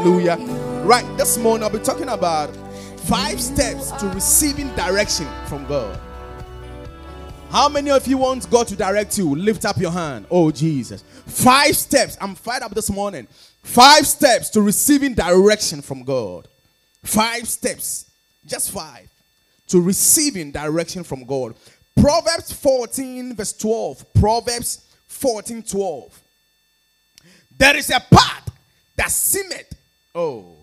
Hallelujah. Right, this morning I'll be talking about five steps to receiving direction from God. How many of you want God to direct you? Lift up your hand. Oh, Jesus. Five steps. I'm fired up this morning. Five steps to receiving direction from God. Five steps. Just five. To receiving direction from God. Proverbs 14, verse 12. Proverbs 14, 12. There is a path that seemeth, oh,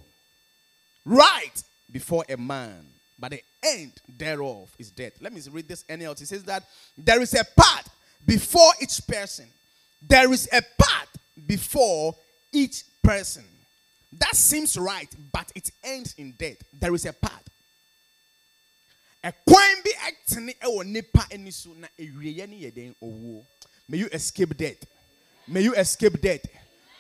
right before a man, but the end thereof is death. Let me read this NLT. It says that there is a path before each person. There is a path before each person. That seems right, but it ends in death. There is a path. may you escape death may you escape death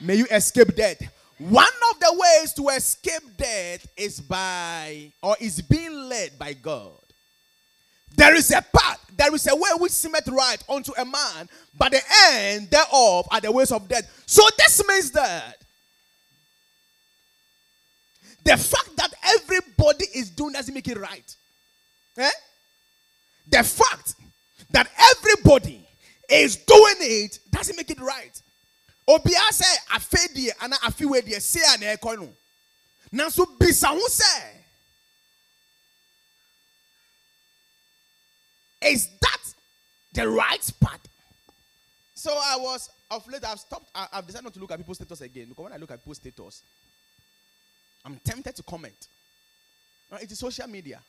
may you escape death one of the ways to escape death is by or is being led by god there is a path there is a way which seemeth right unto a man but the end thereof are the ways of death so this means that the fact that everybody is doing doesn't make it right Eh? The fact that everybody is doing it doesn't make it right. Obia say afe die ana afe we die say na ekɔ no. Nanso bisa ho say Is that the right path? So I was of late I've stopped I, I've decided not to look at people's status again because when I look at people's status I'm tempted to comment. Now, it is social media.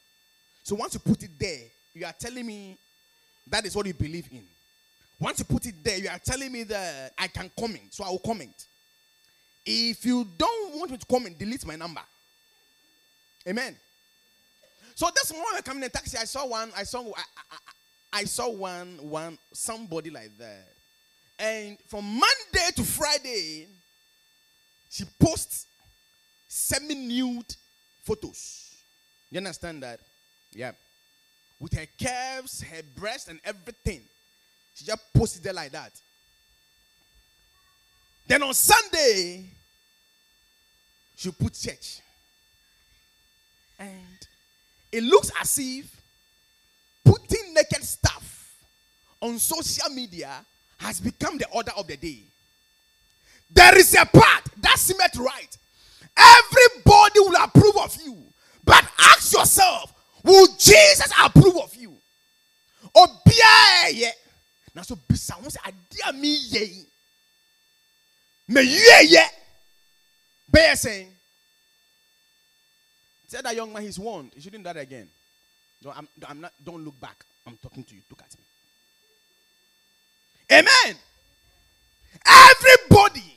So once you put it there, you are telling me that is what you believe in. Once you put it there, you are telling me that I can comment, so I will comment. If you don't want me to comment, delete my number. Amen. So this morning I come in a taxi, I saw one, I saw I, I, I saw one, one somebody like that. And from Monday to Friday, she posts semi-nude photos. You understand that? Yeah. With her curves, her breast, and everything. She just posted there like that. Then on Sunday, she put church. And it looks as if putting naked stuff on social media has become the order of the day. There is a part that seemed right. Everybody will approve of you. But ask yourself, will Jesus approve of you? Obia ye. Na so bisa ho say ade a me ye. Me ye ye. Bear saying. Tell that young man he's warned. He shouldn't do that again. No, I'm, I'm not, don't look back. I'm talking to you. Look at me. Amen. Everybody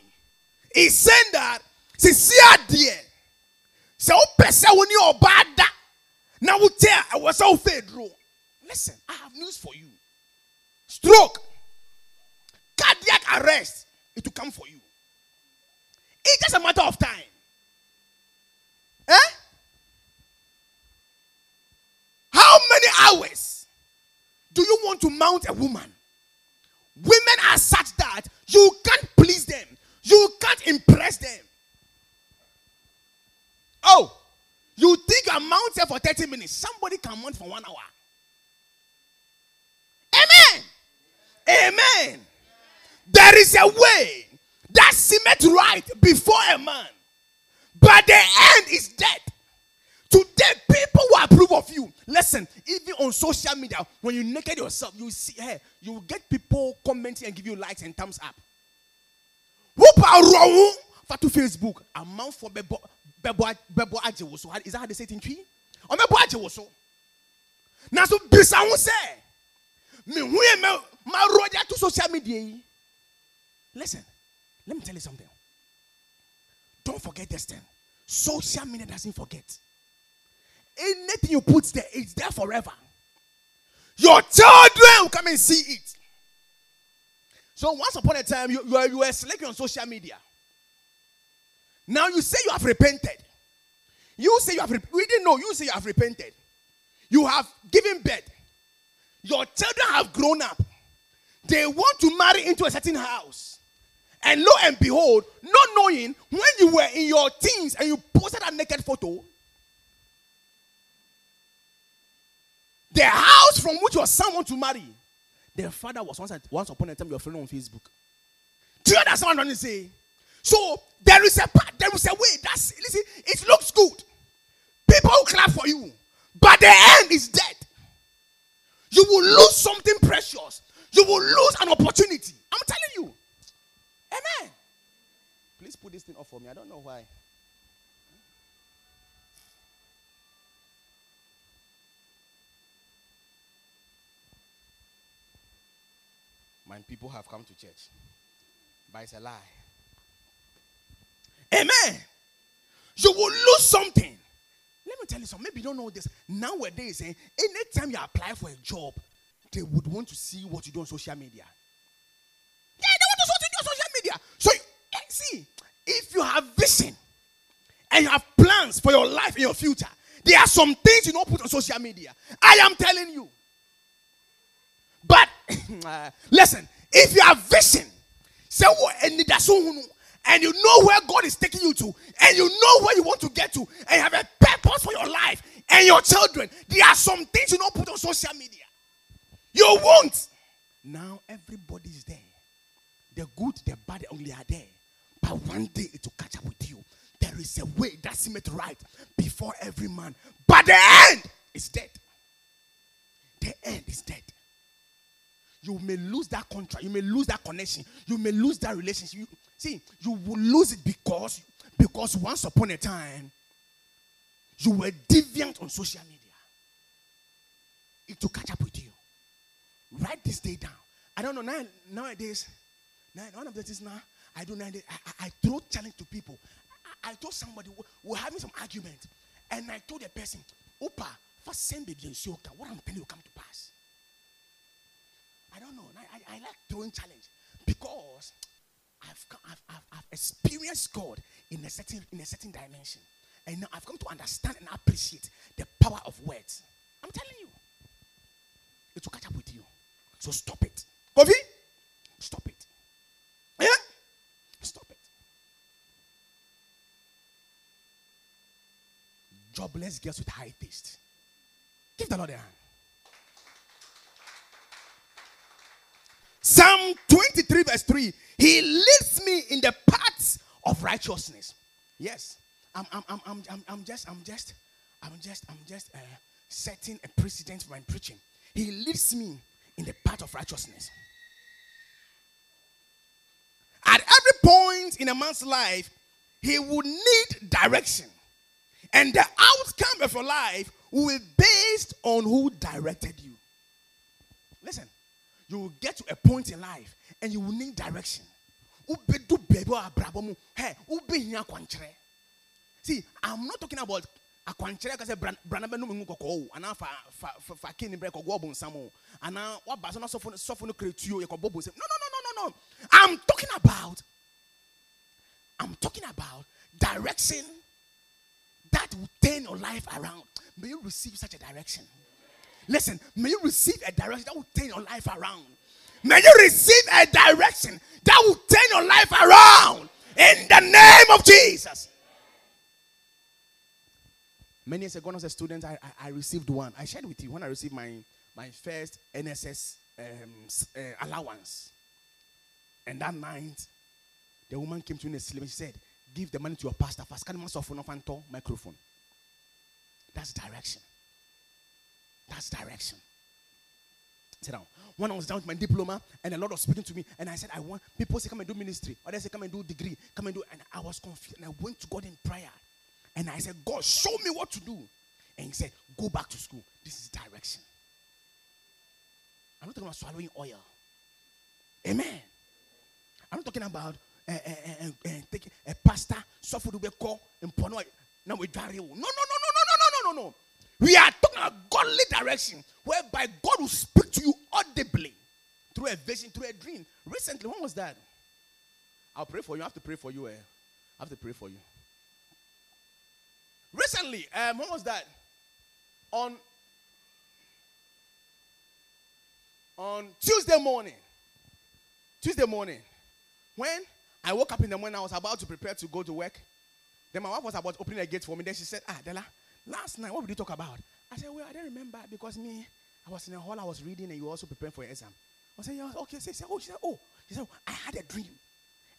is saying that sincere dear. So oh, pesa woni obada. Now we tell I was so fedro. Listen, I have news for you. Stroke, cardiac arrest, it will come for you. It's just a matter of time. Eh? How many hours do you want to mount a woman? Women are such that you can't please them, you can't impress them. Oh, you think you are mounted for 30 minutes, somebody can mount for one hour. Amen. Amen. There is a way that seemeth right before a man, but the end is death. Today, people will approve of you. Listen, even on social media, when you naked yourself, you see, hey, you will get people commenting and give you likes and thumbs up. To Facebook. Amount for bebo bebo bebo ajewoso. Is that how they say it in tree? Or bebo ajewoso. Now so bisa ho say. Me me ma roja to social media. Listen, let me tell you something. Don't forget this thing. Social media doesn't forget. anything you put there, it's there forever. Your children will come and see it. So once upon a time, you, you, were, you were selecting on social media. Now you say you have repented. You say you have, we didn't know, you say you have repented. You have given birth. Your children have grown up. They want to marry into a certain house. And lo and behold, not knowing when you were in your teens and you posted a naked photo, the house from which your son want to marry, their father was once, once upon a time your friend on Facebook. Do you understand what I'm trying to say? So there is a part, there is a way. That's listen, it looks good. People clap for you, but the end is dead. You will lose something precious. You will lose an opportunity. I'm telling you. Amen. Please put this thing off for me. I don't know why. My people have come to church, but it's a lie. Amen. You will lose something. Let me tell you something. Maybe you don't know this. Nowadays, eh, anytime you apply for a job, they would want to see what you do on social media. Yeah, they want to see what you do on social media. So, eh, see, if you have vision and you have plans for your life in your future, there are some things you don't put on social media. I am telling you. But listen, if you have vision, say and you know where God is taking you to, and you know where you want to get to, and you have a purpose for your life and your children, there are some things you don't put on social media. You won't. Now everybody's there. The good, the bad, only are there. But one day it will catch up with you. There is a way that seemeth right before every man. But the end is dead. The end is dead. You may lose that contract. You may lose that connection. You may lose that relationship. You, see, you will lose it because because once upon a time you were deviant on social media. It will catch up with you. Write this day down. I don't know now, nowadays. Now, one of the things now I do nowadays. I, I, I throw challenge to people. I, I told somebody we're having some argument, and I told the person, "Opa, first send baby and what I'm telling you come to pass." I don't know. I, I, I like throwing challenge because I've, I've, I've, I've experienced God in a certain in a certain dimension, and now I've come to understand and appreciate the power of words. I'm telling you, it will catch up with you. So stop it. Kofi, stop it. Yeah? Stop it. Jobless girls with high taste. Give the Lord a hand. Psalm 23, verse 3. He leads me in the paths of righteousness. Yes. I'm, I'm, I'm, I'm, I'm, I'm just, I'm just, I'm just, I'm just uh, setting a precedent for my preaching. He leads me in the path of righteousness. At every point in a man's life, he will need direction. And the outcome of your life will be based on who directed you. Listen, you will get to a point in life and you will need direction. See, I'm not talking about akwankyerɛ kasɛ brana bɛ numu kɔkɔɔ o anaa fa fa fa fa kini brɛ kɔgɔ bonsam o anaa waba so na sɔfo sɔfo no kere tuo yɛ kɔbɔ bonsam. No no no no no no. I'm talking about i'm talking about direction that will turn your life around. May you receive such a direction. Listen may you receive a direction that will turn your life around. May you receive a direction that will turn your life around. In the name of jesus Many years ago, as a student, I, I, I, received one. I shared with you when I received my, my first NSS um, uh, allowance. And that night, the woman came to me and she said, Give the money to your pastor first. Can you microphone? That's direction. That's direction. Sit down. When I was down with my diploma, and a lot of speaking to me, and I said, I want people say, Come and do ministry, or they say, Come and do degree, come and do. And I was confused. And I went to God in prayer. And I said, God, show me what to do. And he said, Go back to school. This is direction. I'm not talking about swallowing oil. Amen. I'm not talking about uh, uh, uh, taking a pastor, suffer to be called and No, no, no, no, no, no, no, no, no, no. We are talking about godly direction, whereby God will speak to you audibly through a vision, through a dream. Recently, when was that? I'll pray for you. I have to pray for you. Eh? I have to pray for you. Recently, um, when was that? On on Tuesday morning. Tuesday morning, when I woke up in the morning, I was about to prepare to go to work. Then my wife was about opening the gate for me. Then she said, Ah, Della, last night, what did you talk about? I said, Well, I don't remember because me, I was in the hall, I was reading, and you were also preparing for your exam. I said, Yeah, okay. She said, Oh, she said, Oh, she said, I had a dream.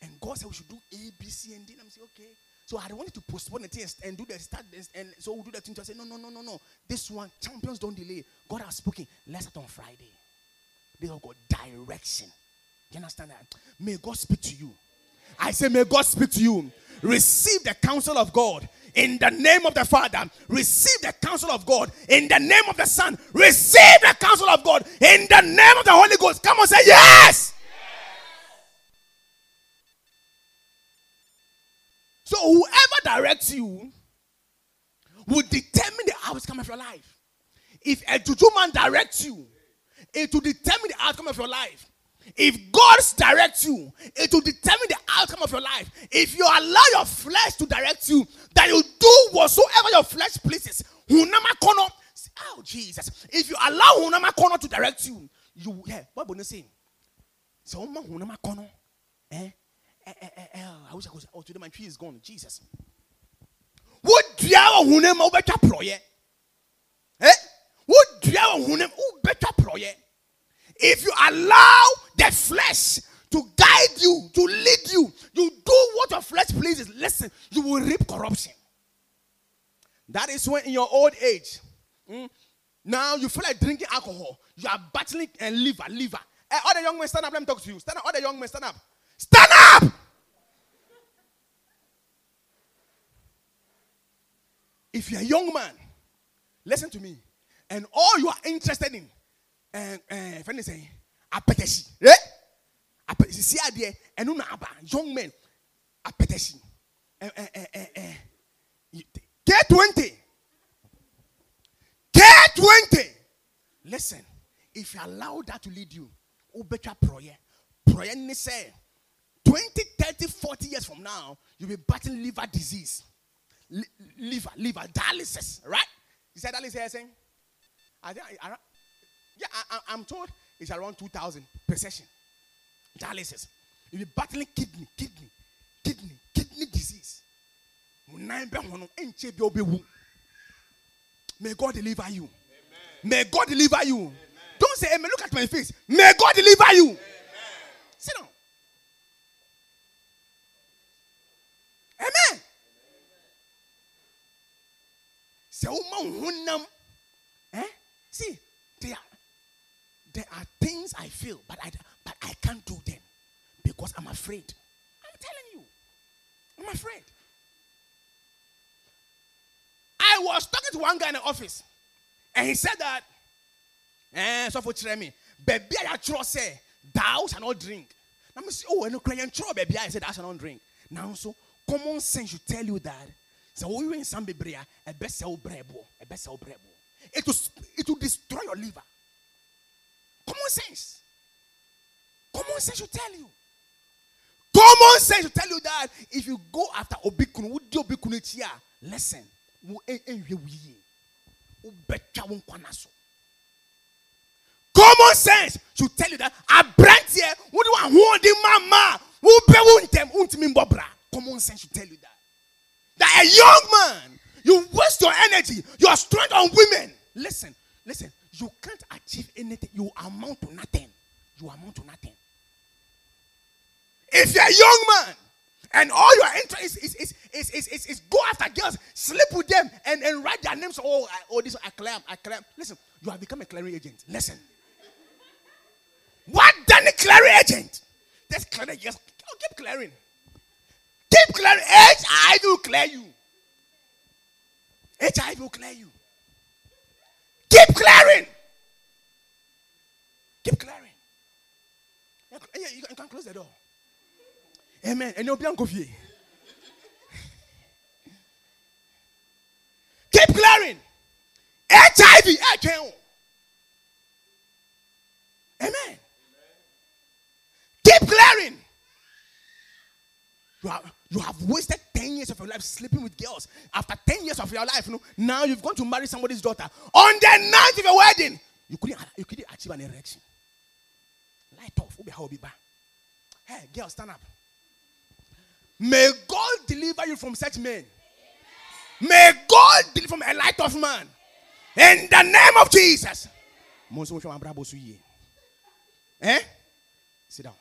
And God said we should do A, B, C, and D. And I'm saying, Okay. So I wanted to postpone the thing and do the start, and so we'll do the thing. I said, No, no, no, no, no. This one, champions don't delay. God has spoken. Let's start on Friday. This is God direction. You understand that? May God speak to you. I say, May God speak to you. Receive the counsel of God in the name of the Father. Receive the counsel of God in the name of the Son. Receive the counsel of God in the name of the Holy Ghost. Come on, say yes. So, whoever directs you will determine the outcome of your life. If a juju man directs you, it will determine the outcome of your life. If God directs you, it will determine the outcome of your life. If you allow your flesh to direct you, that you do whatsoever your flesh pleases. Oh Jesus! If you allow hunama kono to direct you, you yeah. What bonus saying? So hunama kono, eh? Eh, eh, eh, I wish I could. Oh, today my tree is gone. Jesus. What do you better proye? Eh? What do you better proye? If you allow the flesh to guide you, to lead you, you do what your flesh pleases, listen, you will reap corruption. That is when in your old age, mm, now you feel like drinking alcohol, you are battling and liver, liver. All the young men stand up, let me talk to you. Stand up, all the young men stand up. Stand up! If you're a young man, listen to me. And all you are interested in, and uh, friend is saying, akpeteshie. Eh? Akpeteshie. Eh? See, idea, and aba, young men, akpeteshie. K20. K20. Listen, if you allow that to lead you, ubetwa prayer. Prayer and, say. 20, 30, 40 years from now, you'll be battling liver disease. Liver, liver, dialysis, right? You said dialysis, saying? I think, I, I, yeah, I, am told it's around 2,000 per session. Dialysis. You'll be battling kidney, kidney, kidney, kidney disease. May God deliver you. Amen. May God deliver you. Amen. Don't say, hey, look at my face. May God deliver you. Amen. Sit down. Say, eh? See, they are there are things I feel, but I, but I can't do them because I'm afraid. I'm telling you, I'm afraid. I was talking to one guy in the office, and he said that, eh, so for me, baby, I trust say, thou shall not drink. Now, say, oh, and crying trouble, baby, I said, I shall not drink. Now, so common sense should tell you that. So, we in some baby, a best sell brebo, a best sell brebo. It will, it will destroy your liver. Common sense. Common sense should tell you. Common sense should tell you that if you go after Obikunu, would do Obikunu chia, listen, Common sense should tell you that a brand here would want holding mama who be wuntem untimi bobra. Common sense should tell you that. That a young man, you waste your energy, your strength on women. Listen, listen, you can't achieve anything. You amount to nothing. You amount to nothing. If you're a young man and all your interest is, is, is, is, is, is, go after girls, sleep with them, and, and write their names. Oh, I, oh, this I claim, I claim. Listen, you have become a clearing agent. Listen. What done a clearing agent? That's clearing. Yes, oh, keep clearing. Keep clearing. HIV do clear you. HIV will clear you. Keep clearing. Keep clearing. You can close the door. Amen. And you'll be on coffee. Keep clearing. HIV. Amen. Keep clearing. You have, you have wasted 10 years of your life sleeping with girls. After 10 years of your life, you know, now you've gone to marry somebody's daughter. On the night of your wedding, you couldn't, you couldn't achieve an erection. Light off. Hey, girl, stand up. May God deliver you from such men. May God deliver from a light of man. In the name of Jesus. Eh? Sit down.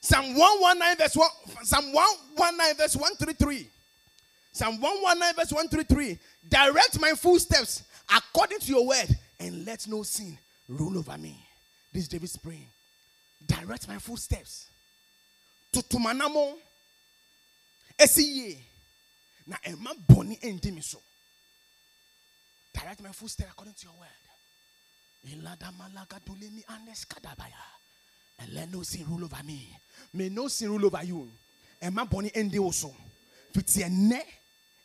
Psalm 119 verse 1 Psalm 119 verse 133. Psalm 119 verse 133. Direct my footsteps according to your word and let no sin rule over me. This is David's praying. Direct my footsteps. Tutumanamo. Esiye. Na ema boni endi mi so. Direct my footsteps according to your word. Ilada malaga dulemi andeskadabaya. And let no sin rule over me. May no sin rule over you. Ema boni endi oso. Fiti ene.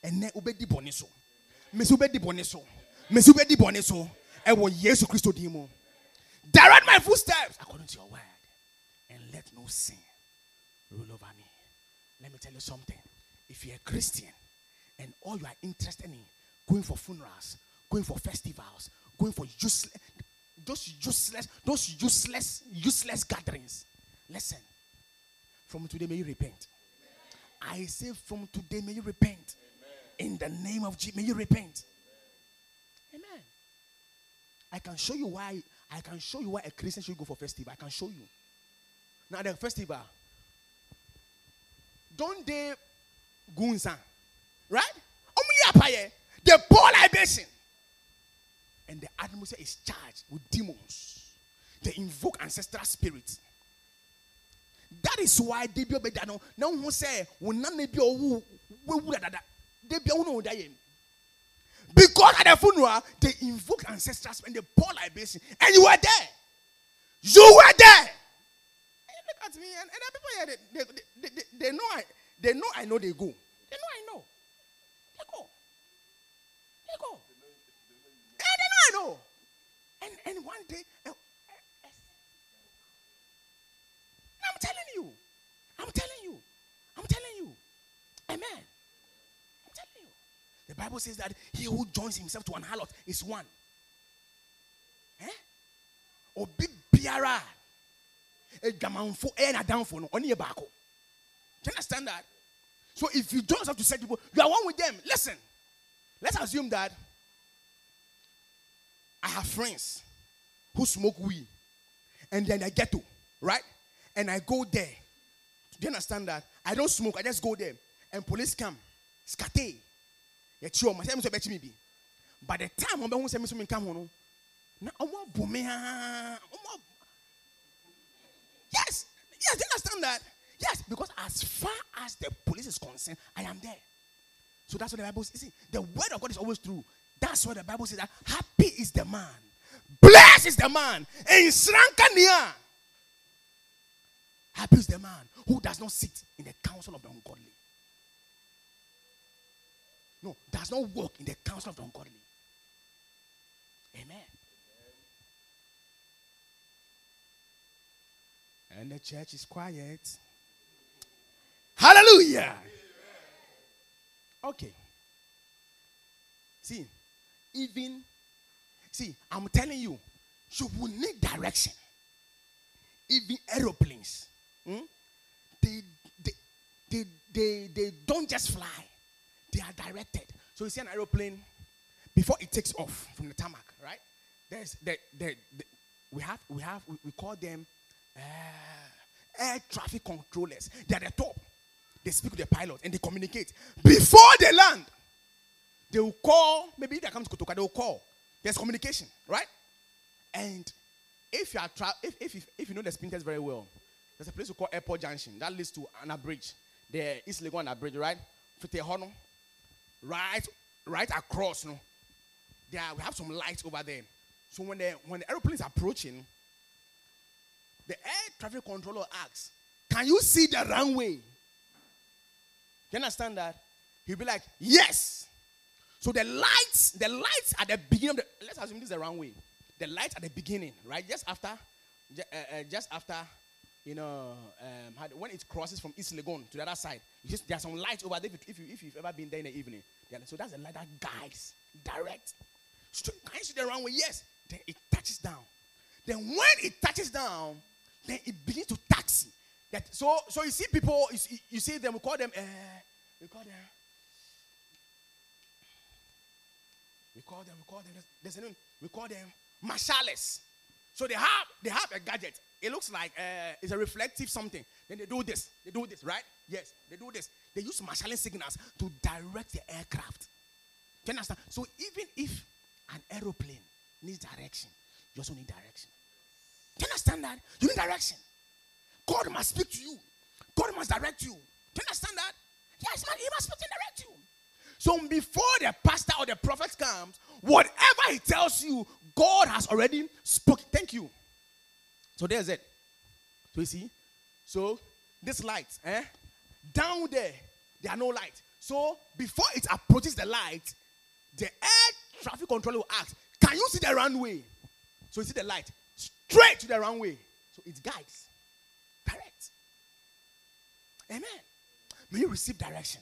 Ene ubedi boni so. Mesi ubedi boni so. Mesi ubedi boni so. Ewo Yesu Christo dimo. Direct my footsteps according to your word. And let no sin rule over me. Let me tell you something. If you're a Christian and all you are interested in going for funerals, going for festivals, going for useless, those useless, those useless, useless gatherings. Listen, from today may you repent. I say from today may you repent. In the name of Jesus, may you repent. Amen. I can show you why. I can show you why a Christian should go for festival. I can show you. Now the festival. Don't they gunsa? Right? They pour libation. And the atmosphere is charged with demons. They invoke ancestral spirits. That is why they be obeyed. No one say, "When none be owu, we would that they be owu die." Because at the funeral they invoke ancestors and they pour libation, and you were there. You were there. And look at me, and, and the people here, they, they, they, they, know I, they know I know they go. They know I know. They go. They go. Know. And and one day, I'm telling you, I'm telling you, I'm telling you, Amen. I'm telling you. The Bible says that he who joins himself to an harlot is one. Eh? Obi biara. Edwamanfo eh na downfo no oni baako. Do you understand that? So if you join yourself to set people, you are one with them. Listen. Let's assume that I have friends who smoke weed and then I get to, right? And I go there. Do you understand that? I don't smoke, I just go there. And police come. Skate. The time I'm going to come on. Boom. Eh, yes. Yes, do you understand that? Yes, because as far as the police is concerned, I am there. So that's what the Bible says. The word of God is always true. That's what the Bible says that happy is the man, blessed is the man. Happy is the man who does not sit in the council of the ungodly. No, does not walk in the council of the ungodly. Amen. And the church is quiet. Hallelujah. Okay. See, even, see, I'm telling you, you will need direction. Even aeroplanes, hmm, they, they, they, they, they don't just fly, they are directed. So you see an aeroplane, before it takes off from the tarmac, right? There's the, the, the we have, we have, we, we call them uh, air traffic controllers. They're the top. They speak to the pilot and they communicate. Before they land, they will call, maybe they come to Kotoka, they will call. There's communication, right? And if you are tra- if, if, if, if you know the Spintex very well, there's a place we call Airport Junction that leads to an bridge. The East Legon bridge, right? Fitehono. Right, right across, no. There we have some lights over there. So when the when the aeroplane is approaching, the air traffic controller asks, Can you see the runway? You understand that? he'll be like, Yes. So the lights, the lights at the beginning of the let's assume this is the wrong way. The lights at the beginning, right? Just after, uh, uh, just after, you know, um, when it crosses from East Legon to the other side, just there's some lights over there. If, you- if, you, if you've ever been there in the evening, so that's the light that guides direct. Straight, can you see the runway? Yes. Then it touches down. Then when it touches down, then it begins to taxi. That so so you see people, you see, you see them. We call them. Uh, we call them. We call them. We call them. there's- a name. We call them marshallers. So they have they have a gadget. It looks like uh, it's a reflective something. Then they do this. They do this, right? Yes, they do this. They use marshalling signals to direct the aircraft. Do you understand? So even if an aeroplane needs direction, you also need direction. Do you understand that? You need direction. God must speak to you. God must direct you. Do you understand that? Yes, man, he must speak and direct you. So before the pastor or the prophet comes, whatever he tells you, God has already spoken. Thank you. So there's it. So you see? So this light, eh? Down there, there are no lights. So before it approaches the light, the air traffic controller will ask, Can you see the runway? So you see the light straight to the runway. So it guides. Direct. Amen. May you receive direction.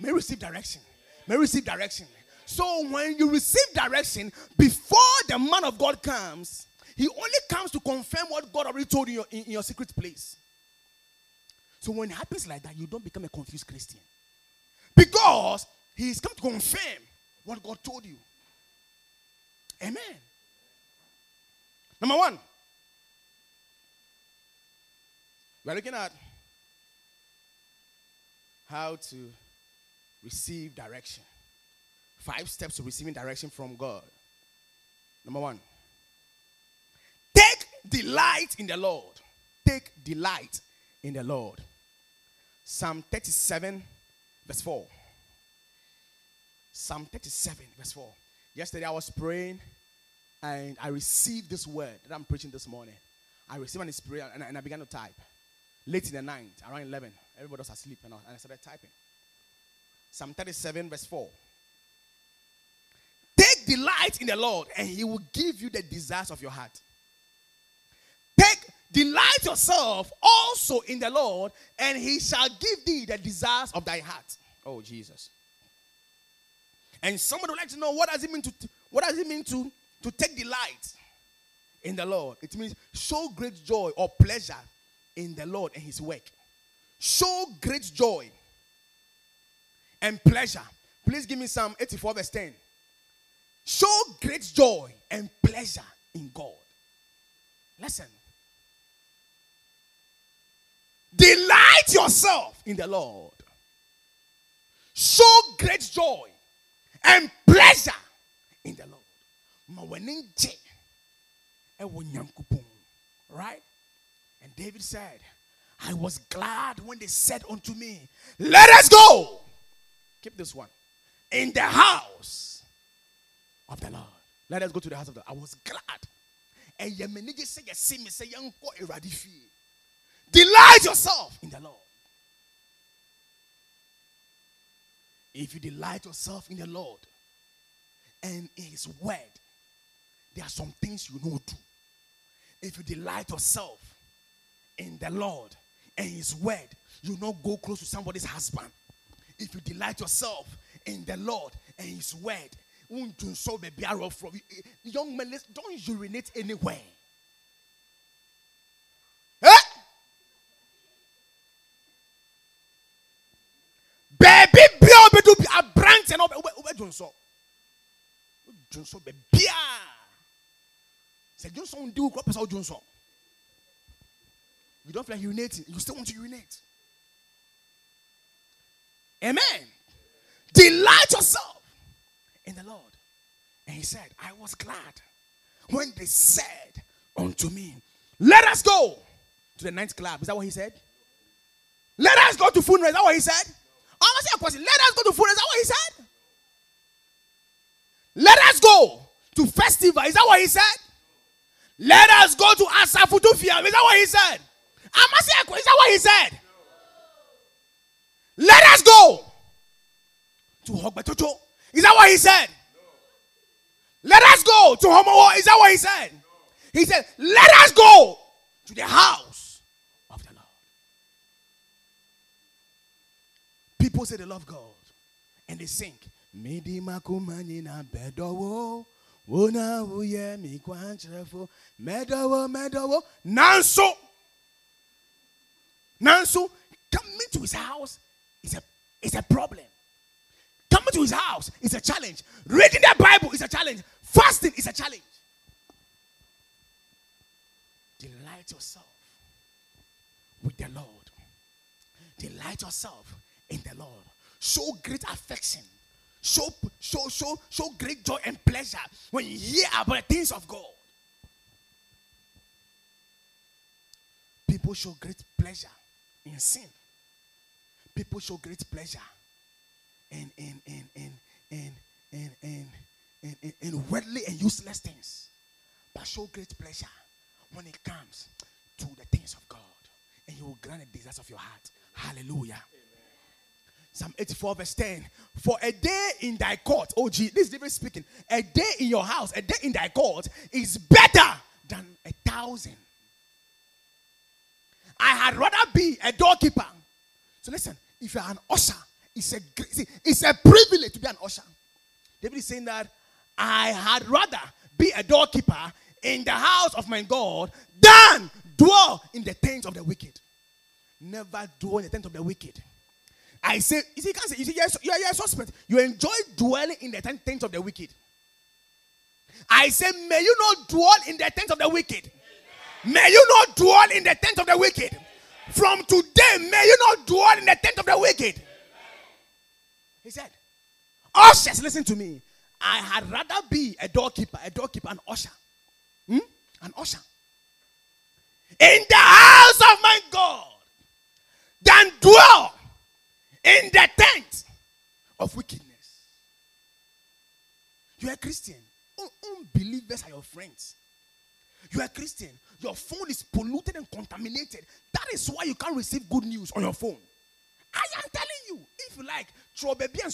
May receive direction. May receive direction. So when you receive direction, before the man of God comes, he only comes to confirm what God already told you in, in your secret place. So when it happens like that, you don't become a confused Christian. Because he is come to confirm what God told you. Amen. Number one, we are looking at how to receive direction. Five steps to receiving direction from God. Number one, take delight in the Lord. Take delight in the Lord. Psalm 37, verse 4. Psalm 37, verse 4. Yesterday I was praying and I received this word that I'm preaching this morning. I received an inspiration and, and I began to type. Late in the night, around 11, everybody was asleep I, and I started typing. Psalm 37, verse 4. Take delight in the Lord, and He will give you the desires of your heart. Take delight yourself also in the Lord, and He shall give thee the desires of thy heart. Oh Jesus! And somebody would like to know what does it mean to what does it mean to to take delight in the Lord? It means show great joy or pleasure in the Lord and His work. Show great joy and pleasure. Please give me Psalm 84, verse 10. Show great joy and pleasure in God. Listen. Delight yourself in the Lord. Show great joy and pleasure in the Lord. Right? And David said, I was glad when they said unto me, Let us go. Keep this one. In the house of the Lord. Let us go to the house of the Lord. I was glad. And yemenige say yesi me say eradi fie. Delight yourself in the Lord. If you delight yourself in the Lord and in His word, there are some things you know do. If you delight yourself in the Lord and His word, you not go close to somebody's husband. If you delight yourself in the Lord and His word, do so from young men. Don't urinate anywhere. Eh? Baby, to be a branch and over over so. Johnson, baby. Say Johnson do crop as Johnson. You don't feel like urinating, you still want to urinate. Amen. Delight yourself in the Lord. And he said, I was glad when they said unto me, Let us go to the ninth club. Is that what he said? Let us go to funeral. Is that what he said? I'm gonna say a question. Let us go to funeral. Is that what he said? Let us go to festival. Is that what he said? Let us go to Asafutufia. Is that what he said? I'm gonna say a question. Is that what he said? Let us go to Hogbetsotso. Is that what he said? Let us go to Homo. Is that what he said? He said, Let us go to the house of the Lord. People say they love God and they sing. Midi makumani na bedowo. Wona uye mi kwantrefo. Medowo, medowo. Nanso. Nanso, coming to his house is a, is a problem. Coming to his house is a challenge. Reading the Bible is a challenge. Fasting is a challenge. Delight yourself with the Lord. Delight yourself in the Lord. Show great affection. Show, show, show, show great joy and pleasure when you hear about the things of God. People show great pleasure in sin. People show great pleasure in in in in in in in in, in, in worldly and useless things, but show great pleasure when it comes to the things of God, and He will grant the desires of your heart. Hallelujah. Psalm 84, verse 10. For a day in thy court, oh gee, this is David speaking. A day in your house, a day in thy court is better than a thousand. I had rather be a doorkeeper. So listen, if you're an usher, it's a it's a privilege to be an usher. David is saying that I had rather be a doorkeeper in the house of my God than dwell in the tents of the wicked. Never dwell in the tent of the wicked. I say, you see, you can't say, you see, you're, you're, you're a suspect. You enjoy dwelling in the tent of the wicked. I say, may you not dwell in the tent of the wicked. May you not dwell in the tent of the wicked. From today, may you not dwell in the tent of the wicked. He said, Ushers, listen to me. I had rather be a doorkeeper, a doorkeeper, an usher. Hmm? An usher. In the house of my God than dwell in the tent of wickedness. You are a Christian. Un- Unbelievers are your friends. You are a Christian. Your phone is polluted and contaminated. That is why you can't receive good news on your phone. I am telling you, if you like, throw baby and.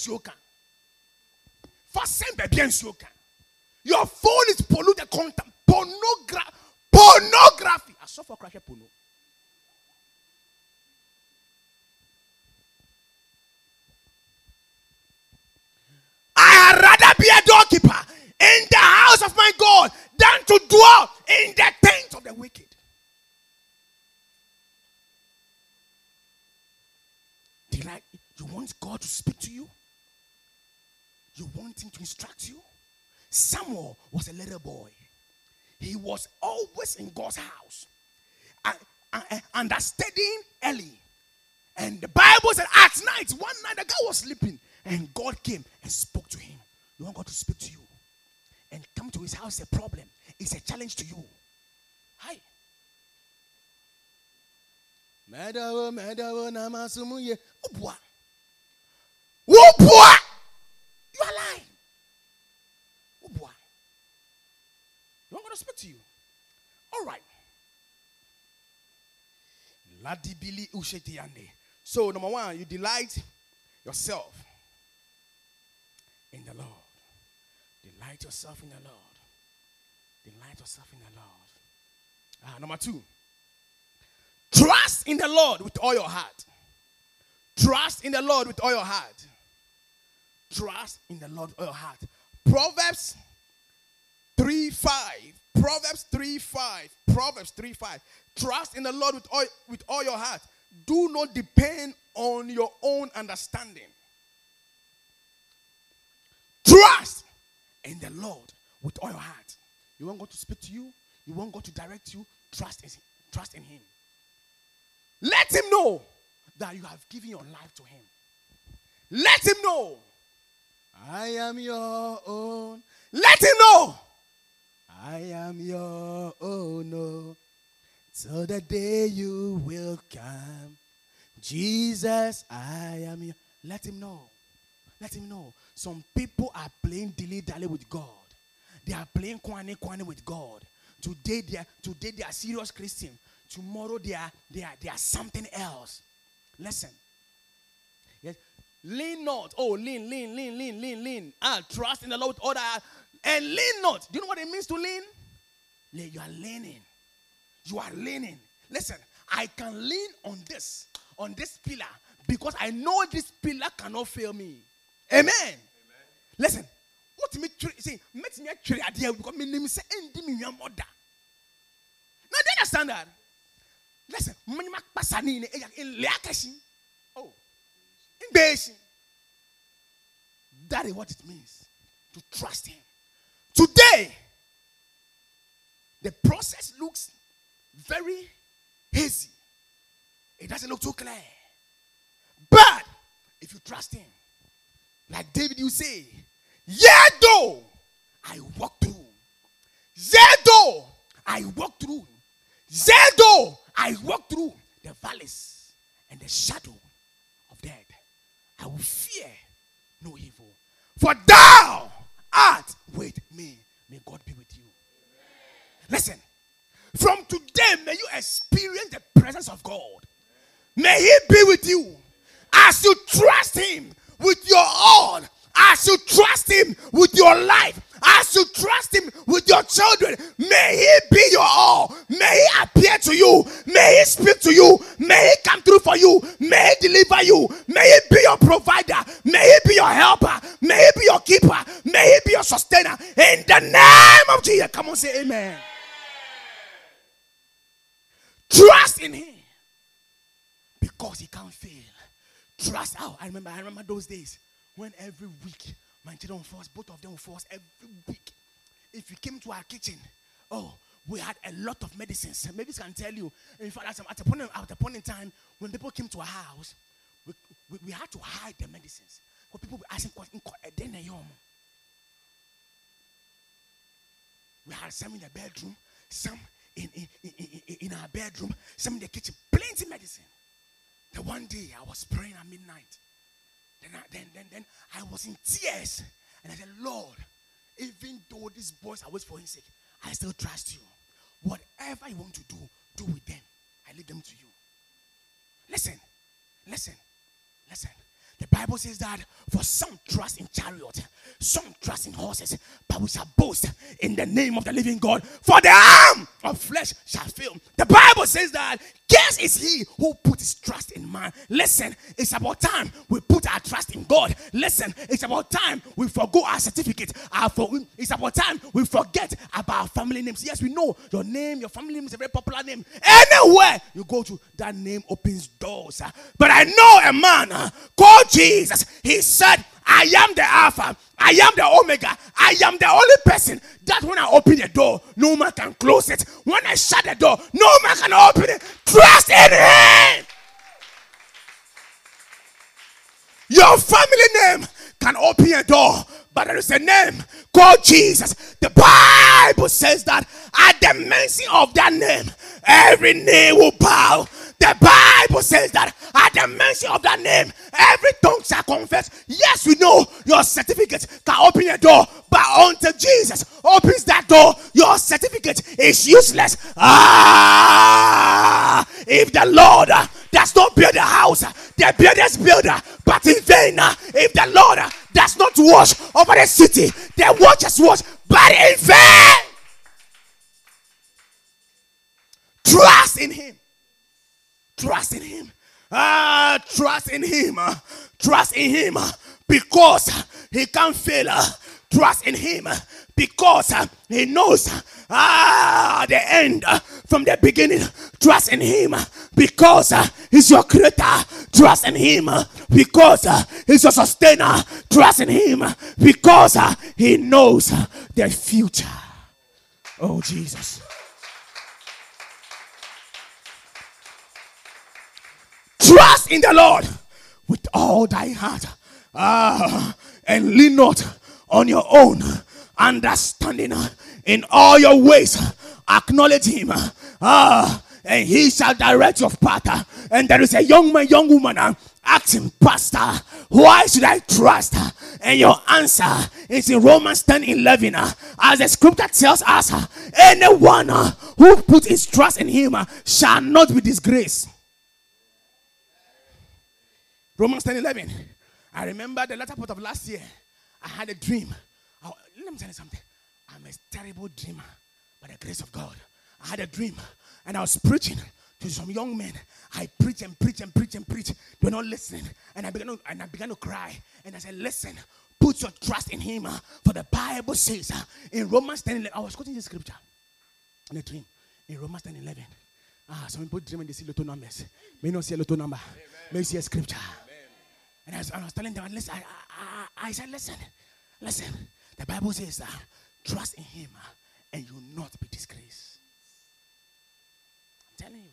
Your phone is polluted, contam- pornogra- pornography. I saw for crash porno. I had rather be a doorkeeper in the house of my God than to dwell in the tent of the wicked. Delight, you want God to speak to you? You want Him to instruct you? Samuel was a little boy. He was always in God's house, and, and, and studying early. And the Bible said at night, one night, the guy was sleeping, and God came and spoke to him. You want God to speak to you and come to his house a problem, it's a challenge to you. Hi. Medawo, medawo, namasumuye. Ubwa. Ubwa. You are lying. Ubwa. You want God to speak to you? All right. Ladibili ushetiande. So, number one, you delight yourself in the Lord. Delight yourself in the Lord. Delight yourself in the Lord. Ah, number two, trust in the Lord with all your heart. Trust in the Lord with all your heart. Trust in the Lord with all your heart. Proverbs 3 5. Proverbs 3 5. Proverbs 3 5. Trust in the Lord with all, with all your heart. Do not depend on your own understanding. Trust in the Lord with all your heart. You want God to speak to you? You want God to direct you? Trust in, trust in Him. Let Him know that you have given your life to Him. Let Him know, I am your own. Let Him know, I am your own. Oh. Till the day you will come. Jesus, I am your. Let Him know. Let Him know. Some people are playing dilly dally with God. They are playing kwane kwane with God. Today they are today they are serious Christian. Tomorrow they are they are they are something else. Listen. Yes, Lean not. Oh, lean, lean, lean, lean, lean, lean. Ah, trust in the Lord with all that. And lean not. Do you know what it means to lean? You are leaning. You are leaning. Listen, I can lean on this, on this pillar, because I know this pillar cannot fail me. Amen. Listen, what me say, makes me a actually idea because me name say endi me your mother. Now you understand that? Listen, money mak pasani ne in in leakashi. Oh, in basic. That is what it means to trust Him. Today, the process looks very hazy. It doesn't look too clear. But if you trust him, like David, you say, Yea, though I walk through, yea, though I walk through, yea, though I walk through the valleys and the shadow of death, I will fear no evil. For thou art with me. May God be with you. Listen, from today, may you experience the presence of God. May He be with you as you trust Him with your all, I you trust Him with your life, I you trust Him with your children. May He be your all. May He appear to you. May He speak to you. May He come through for you. May He deliver you. May He be your provider. May He be your helper. May He be your keeper. May He be your sustainer. In the name of Jesus. Come on, say amen. Trust in Him because He can't fail. Trust out. I remember. I remember those days when every week my children force, both of them force every week. If you came to our kitchen, oh, we had a lot of medicines. Maybe I can tell you. In fact, at a point, at a point in time, when people came to our house, we, we, we had to hide the medicines. Because people were asking, questions. Eh, eh, we had some in the bedroom, some in, in, in, in our bedroom, some in the kitchen, plenty medicine. The one day I was praying at midnight. Then, I, then, then, then I was in tears. And I said, Lord, even though these boys are always for his sake, I still trust you. Whatever you want to do, do with them. I leave them to you. Listen, listen, listen. The Bible says that for some trust in chariot, some trust in horses, but we shall boast in the name of the living God. For the arm of flesh shall fail. The Bible says that guess is he who put his trust in man. Listen, it's about time we put our trust in God. Listen, it's about time we forgo our certificate. Our for, it's about time we forget about family names. Yes, we know your name, your family name is a very popular name. Anywhere you go to, that name opens doors. But I know a man uh, called Jesus. He said, I am the Alpha. I am the Omega. I am the only person that when I open the door, no man can close it. When I shut the door, no man can open it. Trust in Him. Your family name can open a door, but there is a name called Jesus. The Bible says that at the mention of that name, every knee will bow the Bible says that at the mention of that name, every tongue shall confess. Yes, we know your certificate can open a door, but until Jesus opens that door, your certificate is useless. Ah, if the Lord does not build a house, the builders builder, but in vain. If the Lord does not watch over the city, the watchers watch, but in vain. Trust in Him. Trust in Him. Ah, trust in Him. Trust in Him because He can't fail. Trust in Him because He knows ah the end from the beginning. Trust in Him because He's your creator. Trust in Him because He's your sustainer. Trust in Him because He knows the future. Oh, Jesus. Trust in the Lord with all thy heart. Ah, and lean not on your own understanding. In all your ways, acknowledge him. Ah, and he shall direct your path. And there is a young man, young woman uh, asking, Pastor, why should I trust? And your answer is in Romans 10 11. As the scripture tells us, anyone who puts his trust in him shall not be disgraced. Romans 10 11. I remember the latter part of last year, I had a dream. I, let me tell you something. I'm a terrible dreamer by the grace of God. I had a dream and I was preaching to some young men. I preach and preach and preach and preach. They were not listening. And I began to, and I began to cry. And I said, Listen, put your trust in him. uh, for the Bible says uh, in Romans 10 11, I was quoting this scripture in a dream. In Romans 10 11. Ah, some people dream and they see little numbers. May not see a little number. May see a scripture. And I was, I was telling them, listen, I, I, I, said, listen, listen. The Bible says, trust in him uh, and you will not be disgraced. I'm telling you.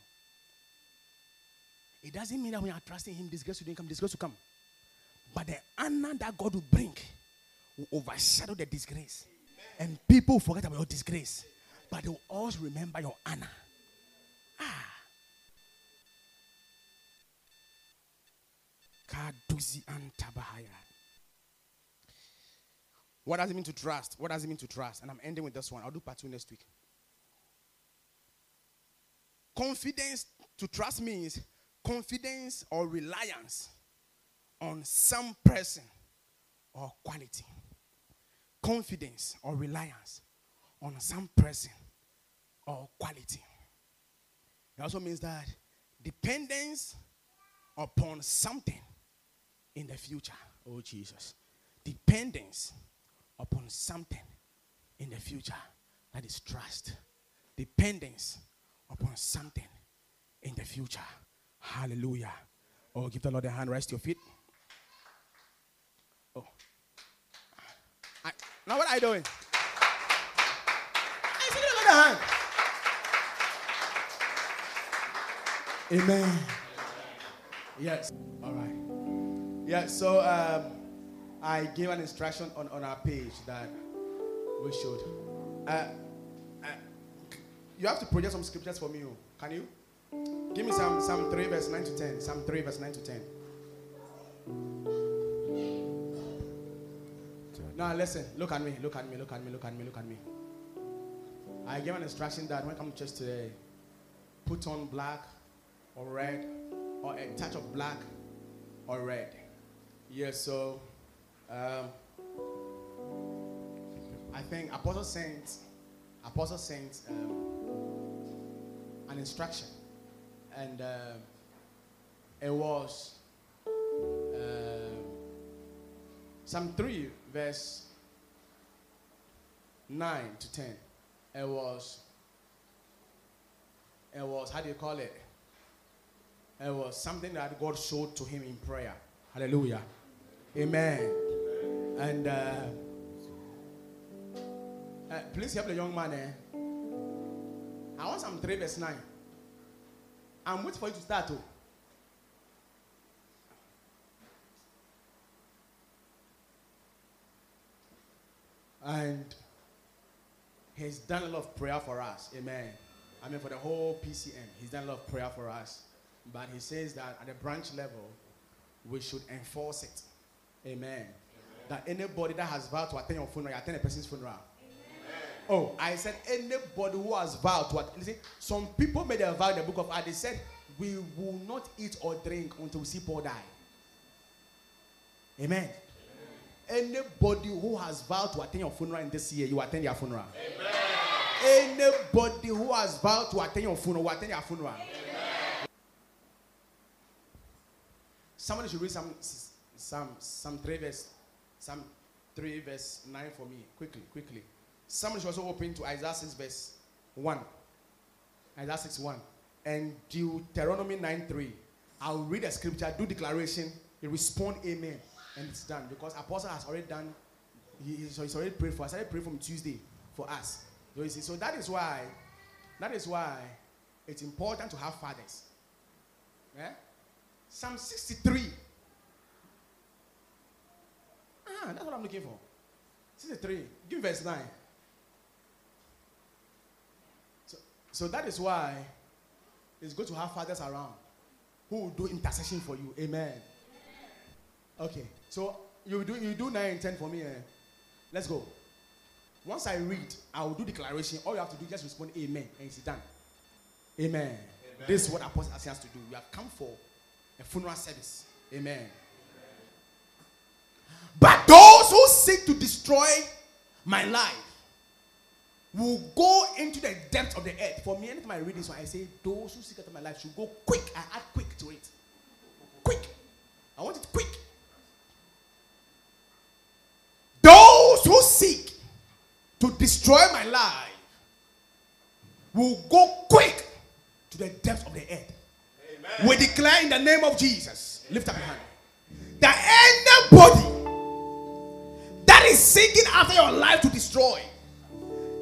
It doesn't mean that when you are trusting him, disgrace will come, disgrace will come. But the honor that God will bring will overshadow the disgrace. And people forget about your disgrace. But they will always remember your honor. Ah. Kaduzi antabahaya. What does it mean to trust? What does it mean to trust? And I'm ending with this one. I'll do part two next week. Confidence to trust means confidence or reliance on some person or quality. Confidence or reliance on some person or quality. It also means that dependence upon something in the future. Oh, Jesus. Dependence upon something in the future. That is trust. Dependence upon something in the future. Hallelujah. Oh, give the Lord a hand. Rest your feet. Oh. I, now, what are you doing? I give the hand. Amen. Yes. All right. Yeah, so um, I gave an instruction on, on our page that we should. Uh, uh, you have to project some scriptures for me. oh. Can you? Give me some Psalm 3, verse 9 to 10. Psalm 3, verse 9 to 10. Now, listen. Look at me. Look at me. Look at me. Look at me. Look at me. I gave an instruction that when I come to church today, put on black or red or a touch of black or red. Yes, so um, I think Apostle sent Apostle sent um, an instruction, and um it was um, Psalm three verse nine to ten. It was it was how do you call it? It was something that God showed to him in prayer. Hallelujah. Amen. And uh, uh, please help the young man. Eh? I want Psalm 3 verse 9. I'm waiting for you to start. Oh. And he's done a lot of prayer for us. Amen. I mean, for the whole PCM, he's done a lot of prayer for us. But he says that at the branch level, we should enforce it. Amen. That anybody that has vowed to attend your funeral, you attend a person's funeral. Oh, I said anybody who has vowed to attend. Listen, some people made a vow in the book of Acts. They said, We will not eat or drink until we see Paul die. Amen. Anybody who has vowed to attend your funeral in this year, you attend your funeral. Amen. Anybody who has vowed to attend your funeral, will attend your funeral. Somebody should read some some Psalm three verse Psalm three verse nine for me quickly quickly. Somebody should also open to Isaiah six verse one. Isaiah six one and Deuteronomy nine three. I'll read the scripture, do declaration, you respond amen, and it's done because Apostle has already done. He, he's, already prayed for us. I prayed from Tuesday for us. So, see, so that is why that is why it's important to have fathers. Yeah? Psalm 63. That's what I'm looking for. 63. Give verse 9. So, so that is why it's good to have fathers around who will do intercession for you. Amen. Okay. So you do you do 9 and 10 for me. Eh? Let's go. Once I read, I will do declaration. All you have to do is just respond amen and it's done. Amen. This is what Apostle has to do. We have come for a funeral service. Amen. But those who seek to destroy my life will go into the depths of the earth. For me, anytime I read this one, I say, those who seek after my life should go quick. I add quick to it. Quick. I want it quick. Those who seek to destroy my life will go quick to the depths of the earth. Amen. We declare in the name of Jesus. Lift up your hand. That anybody is seeking after your life to destroy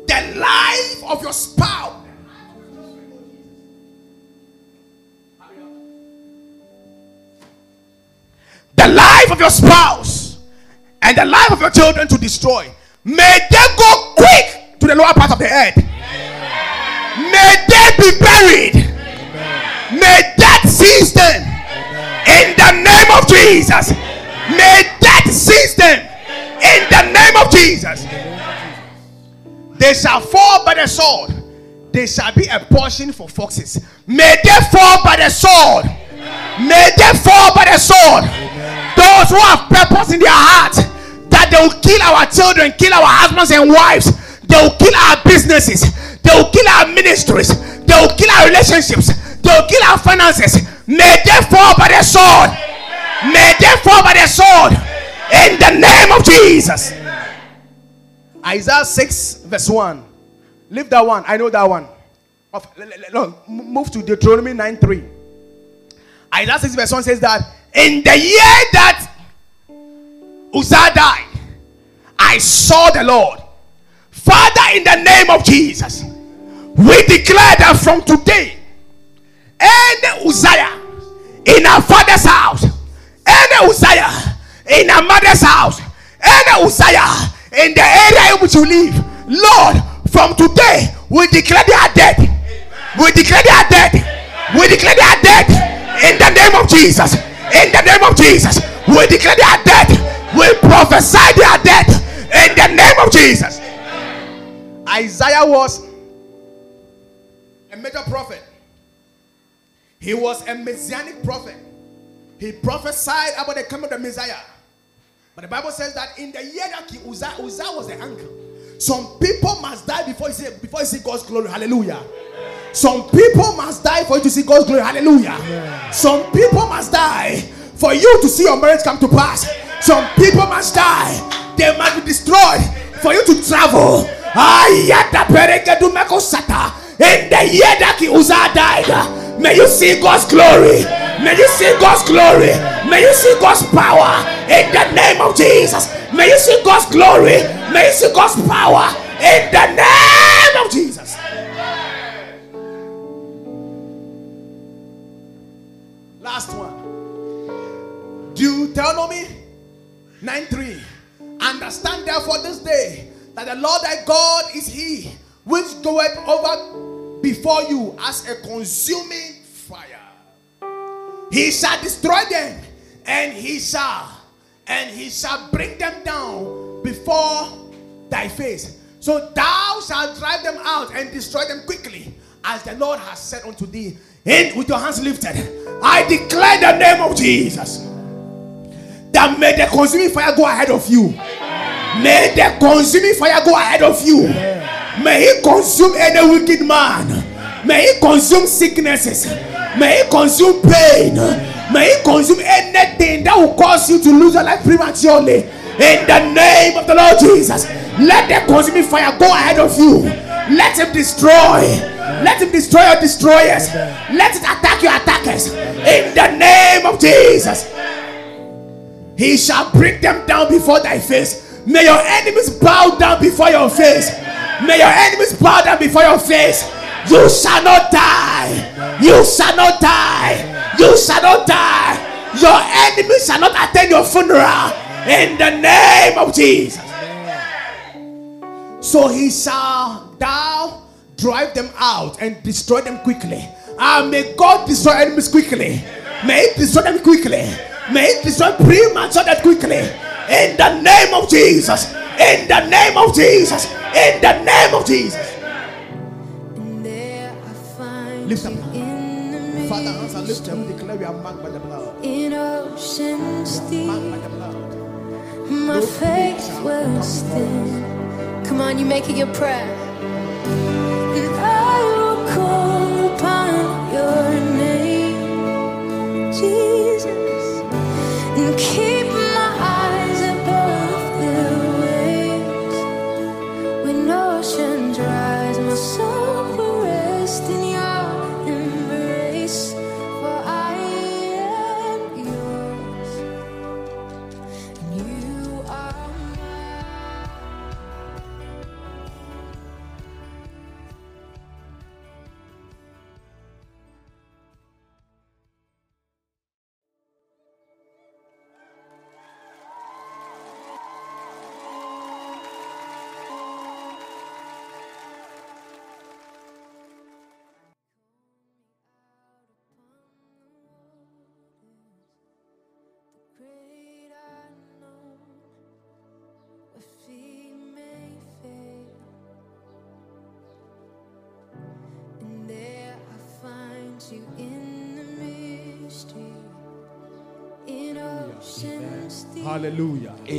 the life of your spouse. The life of your spouse and the life of your children to destroy. May they go quick to the lower part of the earth. May they be buried. May death seize them. In the name of Jesus. May death seize them. In the name of Jesus. They shall fall by the sword. They shall be a portion for foxes. May they fall by the sword. May they fall by the sword. Those who have purpose in their heart that they will kill our children, kill our husbands and wives. They will kill our businesses. They will kill our ministries. They will kill our relationships. They will kill our finances. May they fall by the sword. May they fall by the sword. In the name of Jesus. Isaiah 6, verse 1. Leave that one. I know that one. Move to Deuteronomy 9 3. Isaiah 6, verse 1 says that in the year that Uzziah died, I saw the Lord. Father, in the name of Jesus, we declare that from today, any Uzziah in our father's house, any Uzziah in our mother's house, any Uzziah in the area in which you live. Lord, from today, we declare they are dead. We declare they are dead. We declare they are dead. In the name of Jesus. In the name of Jesus. We declare they are dead. We prophesy they are dead. In the name of Jesus. Isaiah was a major prophet. He was a messianic prophet. He prophesied about the coming of the Messiah. But the Bible says that in the year that Uzziah was the uncle. Some people must die before you see before you see God's glory. Hallelujah. Some people must die for you to see God's glory. Hallelujah. Amen. Some people must die for you to see your marriage come to pass. Some people must die. They must be destroyed for you to travel. In the year that Uzziah died, may you see God's glory. May you see God's glory. May you see God's power in the name of Jesus. May you see God's glory. May you see God's power in the name of Jesus. Last one. Deuteronomy 9 3. Understand therefore this day that the Lord thy God is he which goeth over before you as a consuming fire. he shall destroy them, and he shall, and he shall bring them down before thy face. So thou shalt drive them out and destroy them quickly, as the Lord has said unto thee. And with your hands lifted, I declare the name of Jesus. That may the consuming fire go ahead of you. May the consuming fire go ahead of you. May he consume any wicked man. May he consume sicknesses. May he consume pain. May he consume anything that will cause you to lose your life prematurely. In the name of the Lord Jesus, let the consuming fire go ahead of you. Let him destroy. Let him destroy your destroyers. Let it attack your attackers. In the name of Jesus, he shall bring them down before thy face. May your enemies bow down before your face. May your enemies bow down before your face. You shall not die. You shall not die. You shall not die. Your enemies shall not attend your funeral. In the name of Jesus. So he shall thou drive them out and destroy them quickly. And may God destroy enemies quickly. May it destroy them quickly. May it destroy premature that quickly. In the name of Jesus. In the name of Jesus. In the name of Jesus. Lift up Father, hands lift them. Declare we are marked by the blood. In oceans deep. Marked by the blood. my faith will stand. Come on, you make it your prayer. And I will call upon your name, Jesus, and keep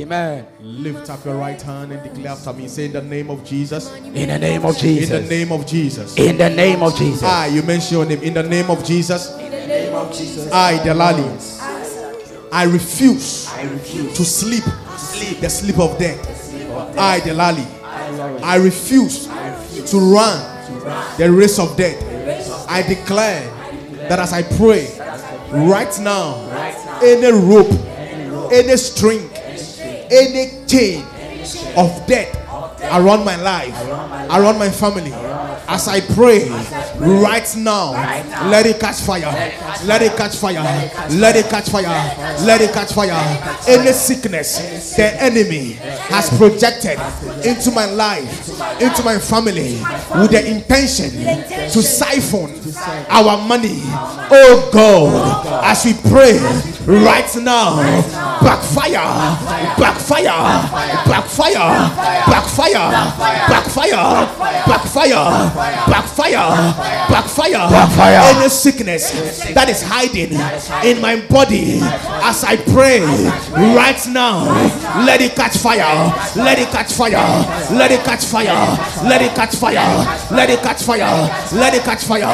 Amen. Lift up your right hand and declare after me. Say in the name of Jesus. In the name of Jesus. In the name of Jesus. In the name of Jesus. I, you mention your name. In the name of Jesus. In the name of Jesus. Ah, I, Delali. I refuse, to sleep, the sleep of death. Ah, I, Delali. I refuse to run the race of death. I declare that as I pray right now, any rope, any string, any chain of death around my life, around my family, as I pray right now, let it catch fire, let it catch fire, let it catch fire, let it catch fire. Any sickness the enemy has projected into my life, into my family, with the intention to siphon our money. Oh, oh God, as we pray right now, backfire, backfire, backfire, backfire, backfire, backfire, backfire, backfire, Backfire. Any sickness that is hiding in my body as I pray right now, let it catch fire, let it catch fire, let it catch fire, let it catch fire, let it catch fire, let it catch fire.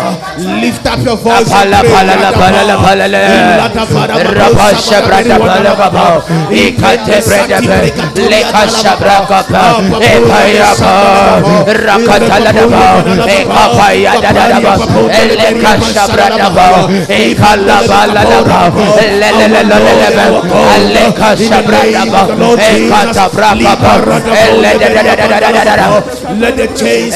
Lift up your voice. and Pala pray. pala la pala la la. Rapa shabra da pala kapa. Ikate breda pe. Leka shabra kapa. Epaya pa. Rakata la da pa. Ekapaya da da da pa. Eleka shabra da pa. Ekala pala la pa. Le le le le le le le. Eleka shabra da pa. Ekata bra kapa. Ele da da da da da da da da. Let the chains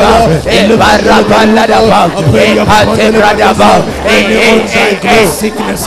Daba, Elvarabala Daba, Epatebra Daba, any undiagnosed sickness,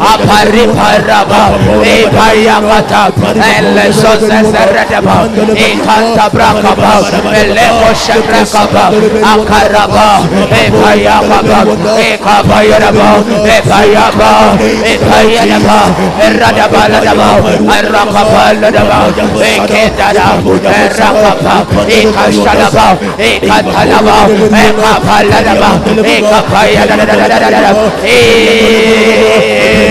apariparaba epayakata elesoseseredeba Elevo elekoshetrekaba akaraba epayakaba ekabayaraba epayaba epayadaba eradabaladaba erakabaladaba eketara erakapa ekashadaba ekatalaba ekapaladaba ekapayadadadadadada Hey!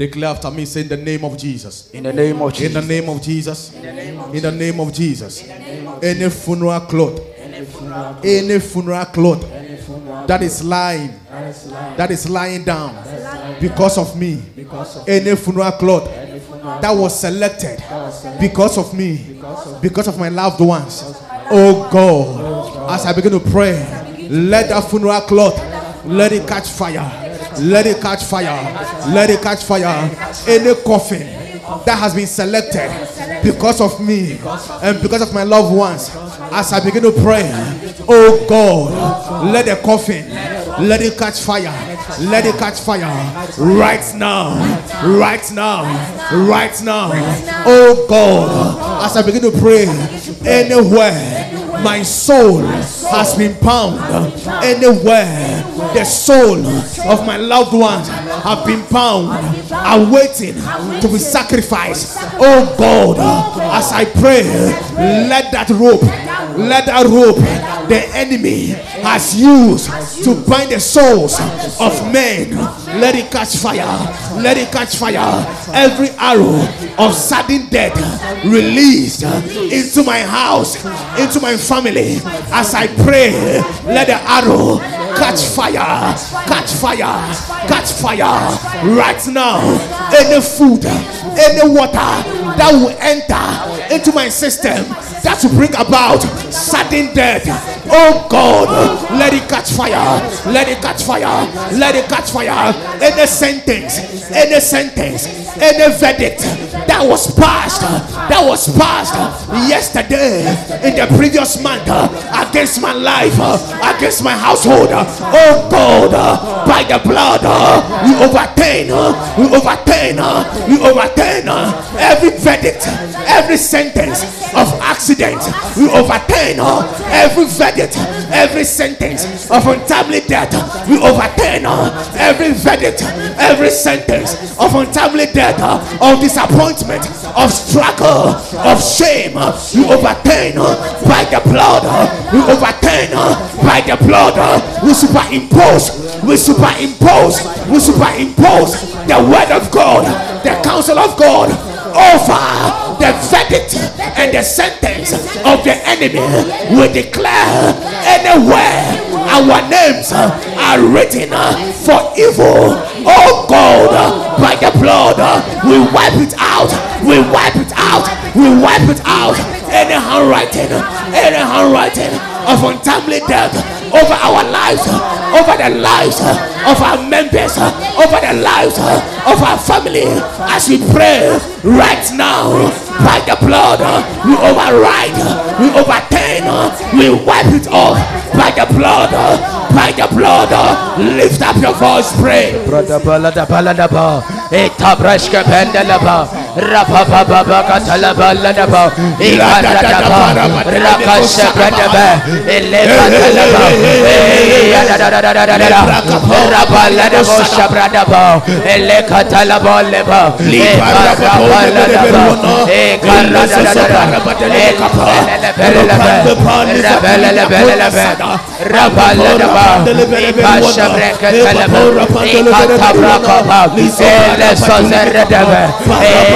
Declare after me, say in the name of Jesus. In the name of Jesus. In the name of Jesus. In the name of Jesus. Any funeral cloth. Any funeral cloth that is lying. That is lying down because of me. Any funeral cloth that was selected because of me. Because of my loved ones. Oh, oh God. As I begin to pray, let that funeral cloth let it catch fire. Let it catch fire. Let it catch fire. Any coffin that has been selected because of me and because of my loved ones. As I begin to pray, oh God, let the coffin let it catch fire. Let it catch fire right now. Right now. Right now. Oh God, as I begin to pray, anywhere my soul has been bound anywhere. The soul of my loved ones have been bound waiting to be sacrificed. Oh god as i pray let that rope let that rope the enemy has used to bind the souls of men. Let it catch fire. Let it catch fire. Every arrow of sudden death released into my house into my family. As i pray let the arrow catch fire catch fire catch fire. Right now any food any water that will enter into my system that will bring about sudden death. Oh god let it catch fire let it catch fire let it catch fire. Any sentence any sentence any verdict that was passed that was passed yesterday in the previous month against my life against my household. Oh god by the blood we overturn we overturn we overturn uh, every verdict every sentence of accident we overturn uh, every verdict every sentence of untimely death we overturn uh, every verdict every sentence of untimely death of disappointment of struggle of shame we overturn by the blood we overturn by the blood we superimpose we superimpose we superimpose the word of god the counsel of god over the verdict and the sentence of the enemy. We declare anywhere our names are written for evil. Oh god by the blood we wipe it out. We wipe it out. We wipe it out. Any handwriting any handwriting of untimely death over our lives over the lives uh, of our members uh, over the lives uh, of our family. As we pray right now by the blood we override we overturn we wipe it off. By the blood by the blood lift up your voice pray Rapa ba ba ba katala balada ba, ikarada ba, rakasha brada ba, ele katala ba, ya da da da da da da da, rapa lada ba shabrada ba, ele katala ba le ba, ikarada balada ba, ikarada da da da, ele bele bele bele, rabele bele bele, rapa lada ba, ikasha breka tala ba,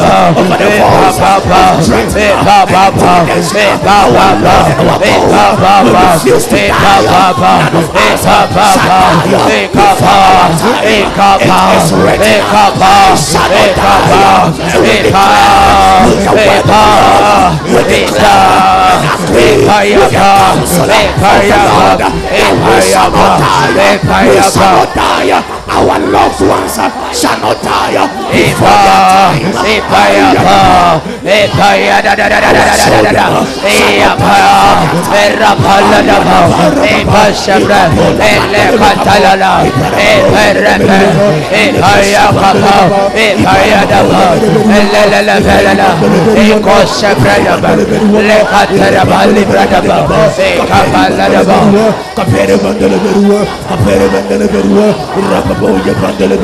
over the It's Our loved ones shall not die. Epayapa, oh Epaya da da da da da da da da da, Eapa, Erapaladaba, Epa Shabra, Elekatalala, Eperepe, Epaya Kapa, Epaya Daba, Elelelebelele, Eko Shabradaba, Lekataraba, Libradaba, Ekapaladaba, Kapere bandele berua, kapere bandele berua, rakaboya bandele.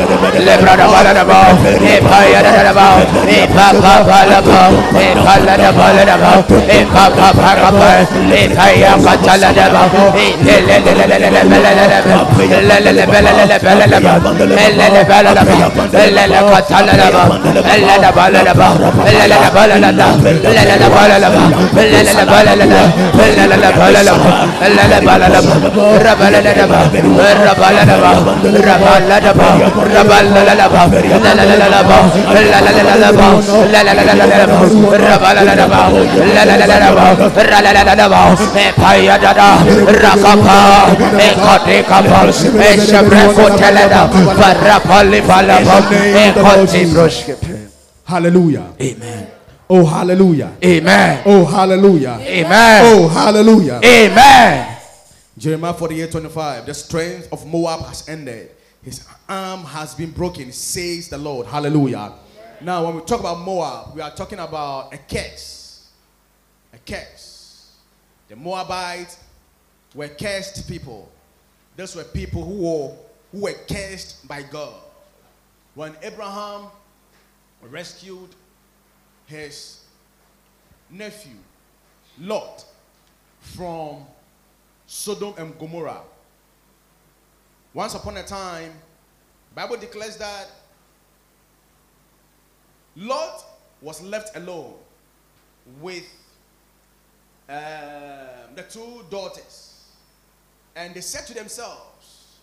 Lebrada baladaba, Epaya dadaba, Epapa balaba, Epaladaba ladaba, Epapa paraba, Epaya kataladaba, Elelelelelelelelelelebe, Elelelebelelelebelelebe, Elelebelelebe, Rabba Hallelujah. Amen. Oh, hallelujah. Amen. Oh, hallelujah. Amen. Oh, hallelujah. Amen. Jeremiah 48 25. The strength of Moab has ended. His arm has been broken, says the Lord. Hallelujah. Now, when we talk about Moab, we are talking about a curse. A curse. The Moabites were cursed people. Those were people who were, who were cursed by God. When Abraham rescued his nephew, Lot, from Sodom and Gomorrah. Once upon a time, Bible declares that Lot was left alone with um, the two daughters, and they said to themselves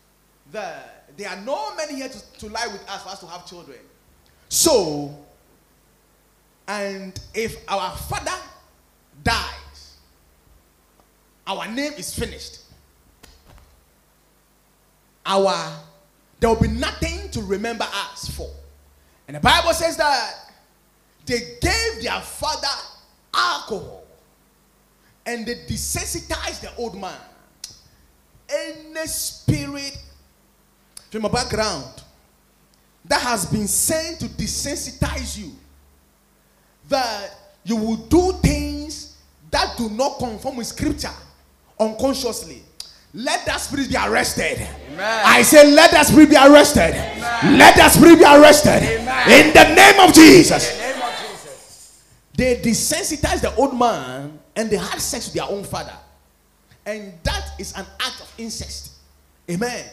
that there are no men here to, to lie with us for us to have children. So, and if our father dies, our name is finished. Our there will be nothing to remember us for. And the Bible says that they gave their father alcohol and they desensitized the old man. Any spirit from a background that has been sent to desensitize you, that you will do things that do not conform with scripture unconsciously. Let that spirit be arrested. I say, let that spirit be arrested. Let that spirit be arrested. In the name of Jesus. They desensitized the old man and they had sex with their own father. And that is an act of incest. Amen.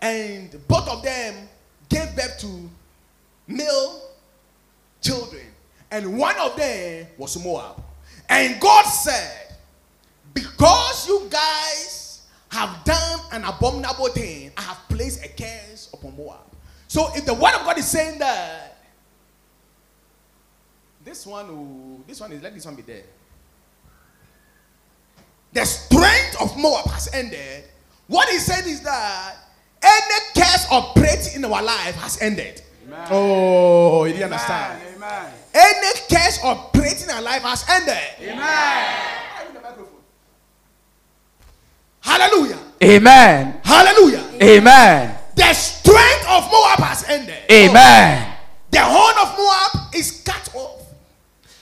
And both of them gave birth to male children. And one of them was Moab. And God said, because you guys have done an abominable thing, I have placed a curse upon Moab. So if the word of God is saying that, this one, will, this one is let this one be there. The strength of Moab has ended. What he said is that any curse operating in our life has ended. Oh, you didn't understand. Amen. Any curse operating in our life has ended. Amen. Oh, Hallelujah. Amen. Hallelujah. Amen. The strength of Moab has ended. Amen. The horn of Moab is cut off.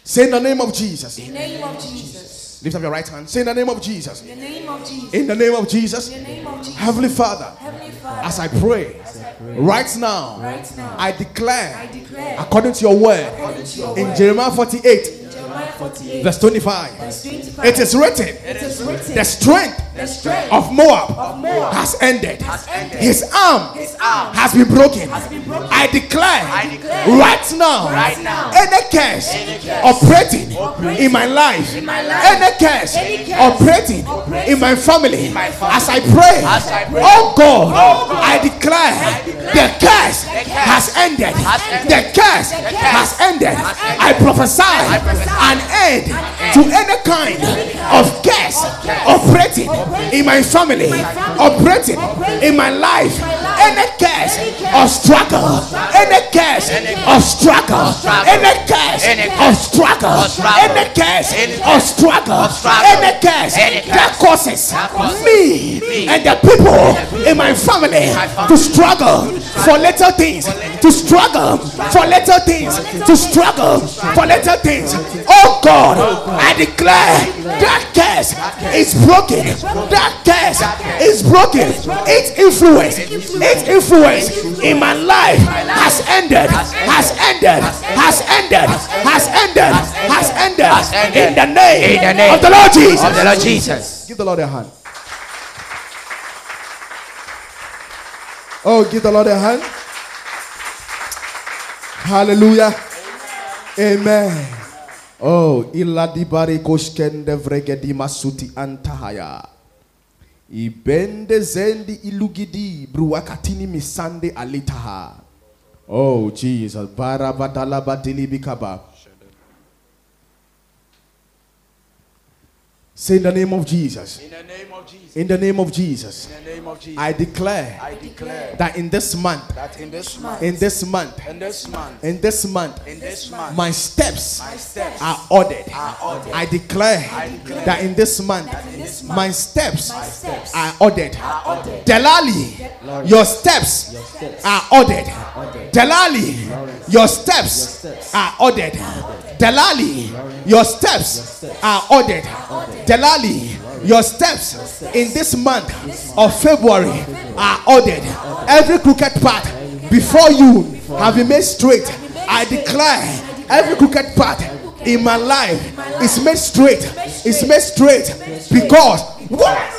Say in the name of Jesus. In the name of Jesus. Lift up your right hand. Say in the name of Jesus. In the name of Jesus. In the name of Jesus. In the name of Jesus. Heavenly Father, Heavenly Father. as I pray right now, Right now. I declare, I declare. according to your word, According to your in word. Jeremiah 48, In Jeremiah 48. Verse 25, verse 25. it is written, It is written. the strength the strength of Moab, of Moab has ended. ended. His arm His arm has been broken. has been broken. I declare, declare right now, right now, any curse operating in my life, in my life, any curse operating operating in my family, my family, as I pray, as I pray, oh God, oh God, I declare the curse has ended. has ended. The curse has ended. I prophesy an end to any kind of curse operating in my family, operating in my life, any curse of struggle, any curse of struggle, any curse of struggle, any curse of struggle, any curse that causes me and the people in my family to struggle for little things, to struggle for little things, to struggle for little things. Oh, oh God, I declare that curse is broken. That curse is broken. Its influence, its influence in my life has ended, has ended, has ended, has ended, has ended. In the name, In the name of the Lord Jesus. Of the Lord Jesus. Give the Lord a hand. Oh, give the Lord a hand. Hallelujah. Amen. Oh, iladi bari koshkende vregedi masuti antahaya. Ibende zendi ilugidi bruakatini misande alitaha. Oh, Jesus. Barabadala badili bikaba. Say in the name of Jesus. In the name of Jesus. In the name of Jesus. In the name of Jesus. I declare I declare that in this month, that in this month, in this month, in this month, in this month, in this month, my steps my steps are ordered. are ordered. I declare declare that in this month, this my steps steps are ordered. ordered. Delali, your steps are ordered. Delali, your steps are ordered. Delali, your steps are ordered. Delali, your steps in this month of February are ordered. Every crooked path before you have been made straight. I declare every crooked path in my life is made straight. Is made straight because what?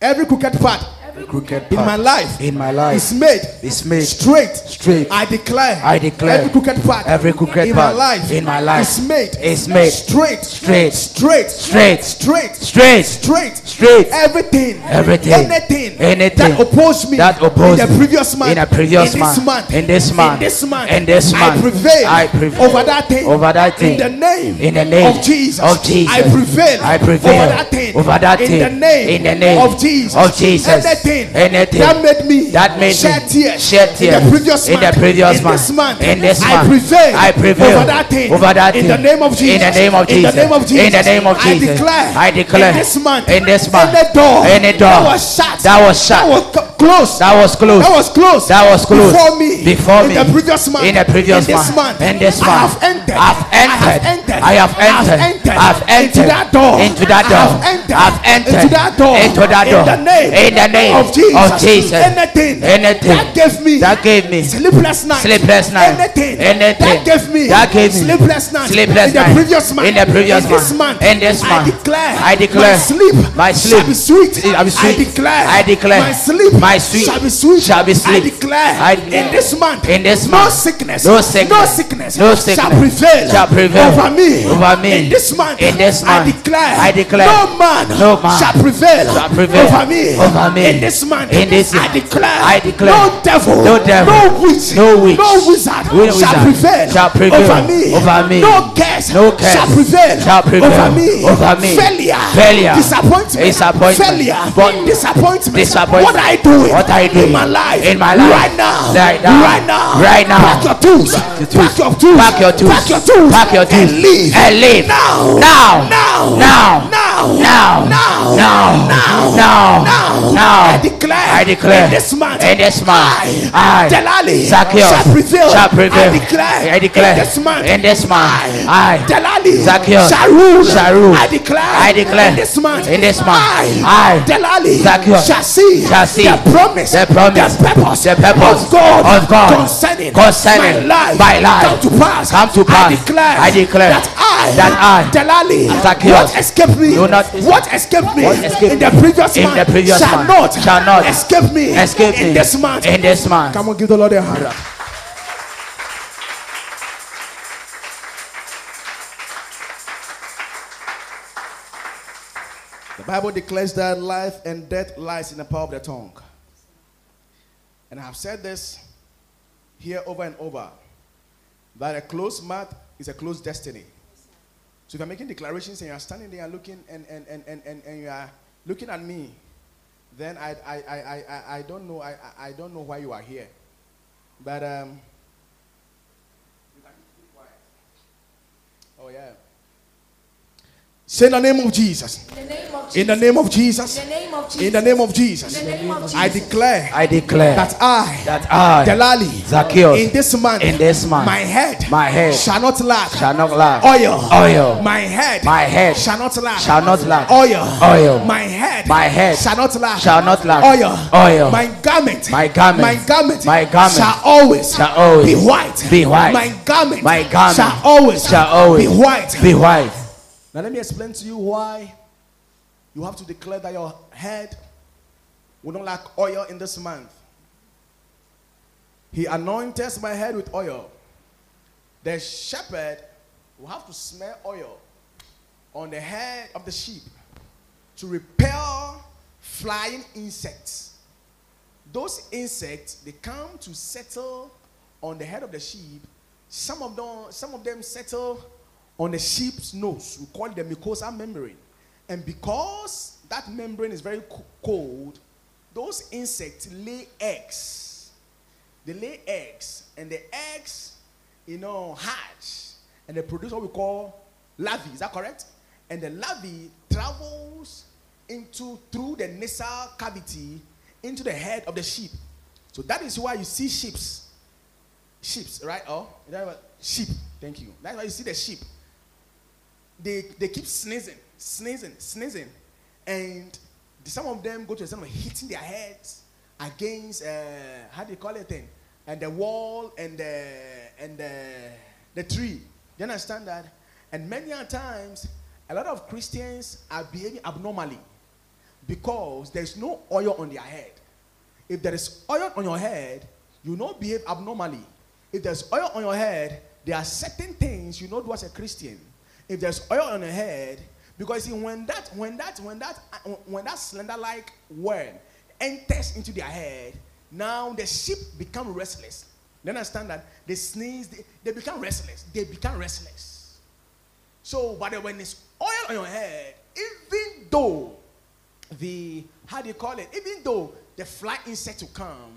Every crooked path crooked in my life in my life is made is made straight. straight. I declare. I declare every crooked path. every crooked in my life. in my life is made. is made straight. straight. Straight. Straight. Straight. straight, Straight. straight. Everything. Everything. Anything. Anything that opposed me. that opposed in the previous month. in the previous in month. This month. In this month. In this month. In this I prevail. I prevail over that thing. over that thing. In the name. In the name of Jesus. of Jesus. I prevail. I prevail over that thing. over that in the name. In the name of Jesus. of Jesus. Anything. Anything that made me. that made shed me tears. shed tears In the previous in month. the previous in month. This month. In this I prevail. I prevail over that thing. over that in the name of Jesus. In the name of In the Jesus. name of Jesus. In the name of I Jesus. declare. I declare. In this month. In this month. Any door. Any door That was shut. that was shut. That was closed. That was closed. That was closed. That was closed. Before me. Before in the previous month. In the previous in this month. month. In this I month. have entered. I have entered. I have entered. I have entered. Into that door. Into that I door. have entered. I've entered. Into that door. Into that door. In the name. In the name of Jesus. of Jesus. Anything. Anything That gave me. that gave me Sleepless night. Sleepless night. Anything. Anything That gave me. that gave me Sleepless night. sleepless in the previous month. In the previous in this month. month. In this I declare. I declare My sleep. my sleep Shall be sweet. shall be sweet. I declare. I declare My sleep. my sleep Shall be sweet. shall be I declare. I- in this month. in this No sickness. No sickness. No sickness. No sickness Shall prevail. shall prevail over me. over me. In this month. In this I declare. I declare. No man. No man shall prevail. shall prevail over me. over me. In this month. In this I declare. I declare. No devil. No devil. No witch. No witch. No wizard. No shall prevail. shall prevail over me. over me. No curse. No curse shall prevail. shall prevail over me. over me. Failure. Failure. Disappointment. Disappointment. Failure. But- disappointment. Disappointment. What are you doing? What are you doing in my life? in my life? Right now. Right now. Right now. Right now. Pack your tools. your tools. Pack your tools. Pack your tools. Pack your tools. Pack your tools. And leave. And leave. Now. Now. Now. Now. Now. Now, Now. now, Now. now, Now. now, Now. I declare, I declare in this month, in this month, I, Delali, Zacchaeus, shall prevail. shall prevail. I declare, I declare in this month, in this month, I, Delali, Zacchaeus, shall rule. shall rule. I declare, I declare in this month, in this month, I, I, Delali, Zacchaeus, shall see, shall see the promise, the promise, the purpose, the purpose of God, of God concerning, concerning my life, my life come to pass, come to pass. I declare, I declare that I, that I, Delali, Zacchaeus, what escaped me, not- what escaped me, in the previous in month, the previous shall month not, shall not escape me, escape in me this month, in this month. Come on, give the Lord a hand. The Bible declares that life and death lies in the power of the tongue. And I have said this here over and over that a closed mouth is a closed destiny. So if you're making declarations and you're standing there looking and, and, and, and, and, and you are looking at me, then I, I, I, I, I- don't know I, I- don't know why you are here. But um you can keep quiet. Oh yeah. Say in the name of Jesus. In the name of Jesus. name of Jesus. In the name of Jesus. In the name of Jesus. In the name of I declare I declare that I, that I, Delali, Zacchaeus, in this month, in this month, my head, my head shall not lack shall not lack oil. oil. My head, My head shall not lack shall not lack oil. oil. My head, My head shall not lack shall not lack oil. oil. My garment, My garment, my garment, my garment shall always, shall always be white. be white. My garment, My garment shall always, shall always be white. Be white. Now let me explain to you why you have to declare that your head will not lack oil in this month. He anoints my head with oil. The shepherd will have to smell oil on the head of the sheep to repel flying insects. Those insects they come to settle on the head of the sheep. Some of them, some of them settle on the sheep's nose. We call it the mucosa membrane. And because that membrane is very cold, those insects lay eggs. They lay eggs, and the eggs, you know, hatch, and they produce what we call larvae. Is that correct? And the larvae travels into through the nasal cavity into the head of the sheep. So that is why you see sheeps, sheeps, right? Oh, sheep. Thank you. That's why you see the sheep. They they keep sneezing, sneezing, sneezing, and some of them go to the extent of hitting their heads against uh, how do you call it thing, and the wall and the and the the tree. You understand that? And many a times, a lot of Christians are behaving abnormally because there's no oil on their head. If there is oil on your head, you not behave abnormally. If there's oil on your head, there are certain things you not do as a Christian. If there's oil on your head, because see, when that when that when that when that slender-like worm enters into their head, now the sheep become restless. You understand that? They sneeze, they, they become restless. They become restless. So, but when it's oil on your head, even though the how do you call it? Even though the fly insect will come,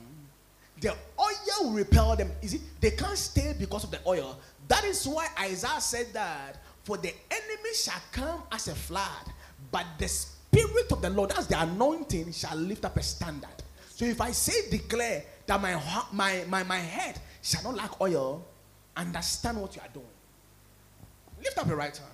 the oil will repel them. Is it? They can't stay because of the oil. That is why Isaiah said that for the enemy shall come as a flood, but the spirit of the Lord, as the anointing, shall lift up a standard. So if I say declare that my my my, my head shall not lack oil, understand what you are doing. Lift up your right hand.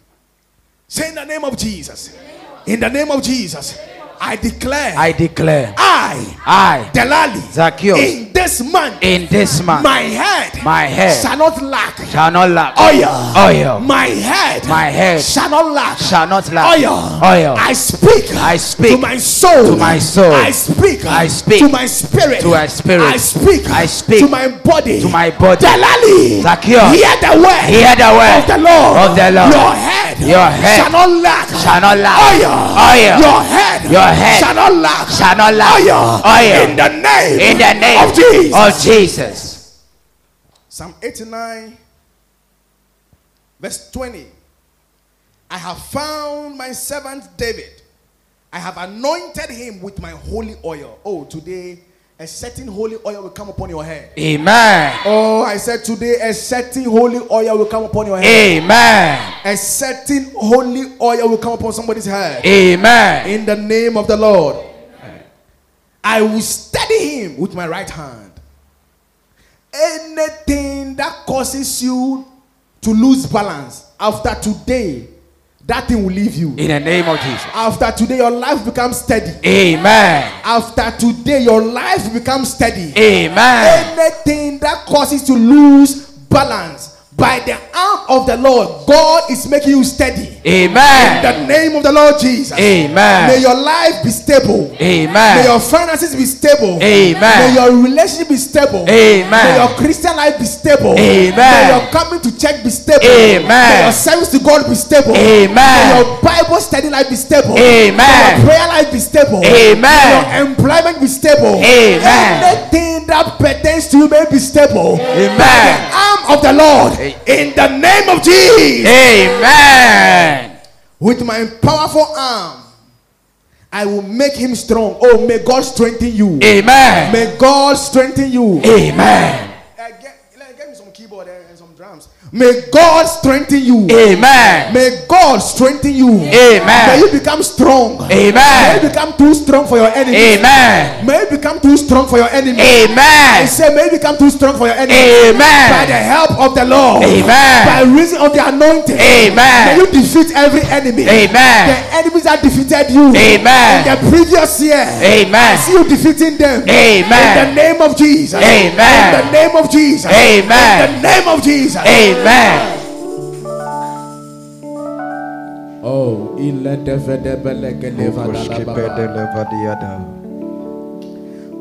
Say in the name of Jesus. In the name of Jesus. I declare. I declare I. I, Delali. Zacchaeus, In this month. in this month, My head. my head Shall not lack. shall not lack Oil. oil. My head. My head Shall not lack. shall not lack Oil. oil. I speak. I speak to my soul. to my soul. I speak. I speak to my spirit. to my spirit. I speak. I speak to my body. to my body. Delali. Zacchaeus, Hear the word. Hear the word of the Lord. of the Lord. Your head. Your head shall not lack. shall not lack Oil. oil. Your head. Your head shall not lack. shall not lack Oil. oil. In the name. in the name of Jesus. of Jesus. Psalm 89, verse 20. I have found my servant David. I have anointed him with my holy oil. Oh, today a certain holy oil will come upon your head. Amen. Oh, I said today a certain holy oil will come upon your head. Amen. a certain holy oil will come upon somebody's head. Amen. In the name of the Lord. I will steady him with my right hand. Anything that causes you to lose balance after today, that thing will leave you. In the name of Jesus. After today, your life becomes steady. Amen. After today, your life becomes steady. Amen. Anything that causes you to lose balance by the arm of the Lord, God is making you steady. Amen. In the name of the Lord Jesus. Amen. May your life be stable. Amen. May your finances be stable. Amen. May your relationship be stable. Amen. May your Christian life be stable. Amen. May your coming to church be stable. Amen. May your service to God be stable. Amen. May your Bible study life be stable. Amen. May your prayer life be stable. Amen. May your employment be stable. Amen. Anything that pertains to you may be stable. Amen. By the arm of the Lord. In the name of Jesus. Amen. With my powerful arm, I will make him strong. Oh, may God strengthen you. Amen. May God strengthen you. Amen. May God strengthen you. Amen. May God strengthen you. Amen. May you become strong. Amen. May you become too strong for your enemy. Amen. May you become too strong for your enemy. Amen. I say, may you become too strong for your enemy. Amen. By the help of the Lord. Amen. By reason of the anointing. Amen. May you defeat every enemy. Amen. The enemies that defeated you. Amen. In the previous year. Amen. I see you defeating them. Amen. In the name of Jesus. Amen. In the name of Jesus. Amen. In the name of Jesus. Amen. Oh,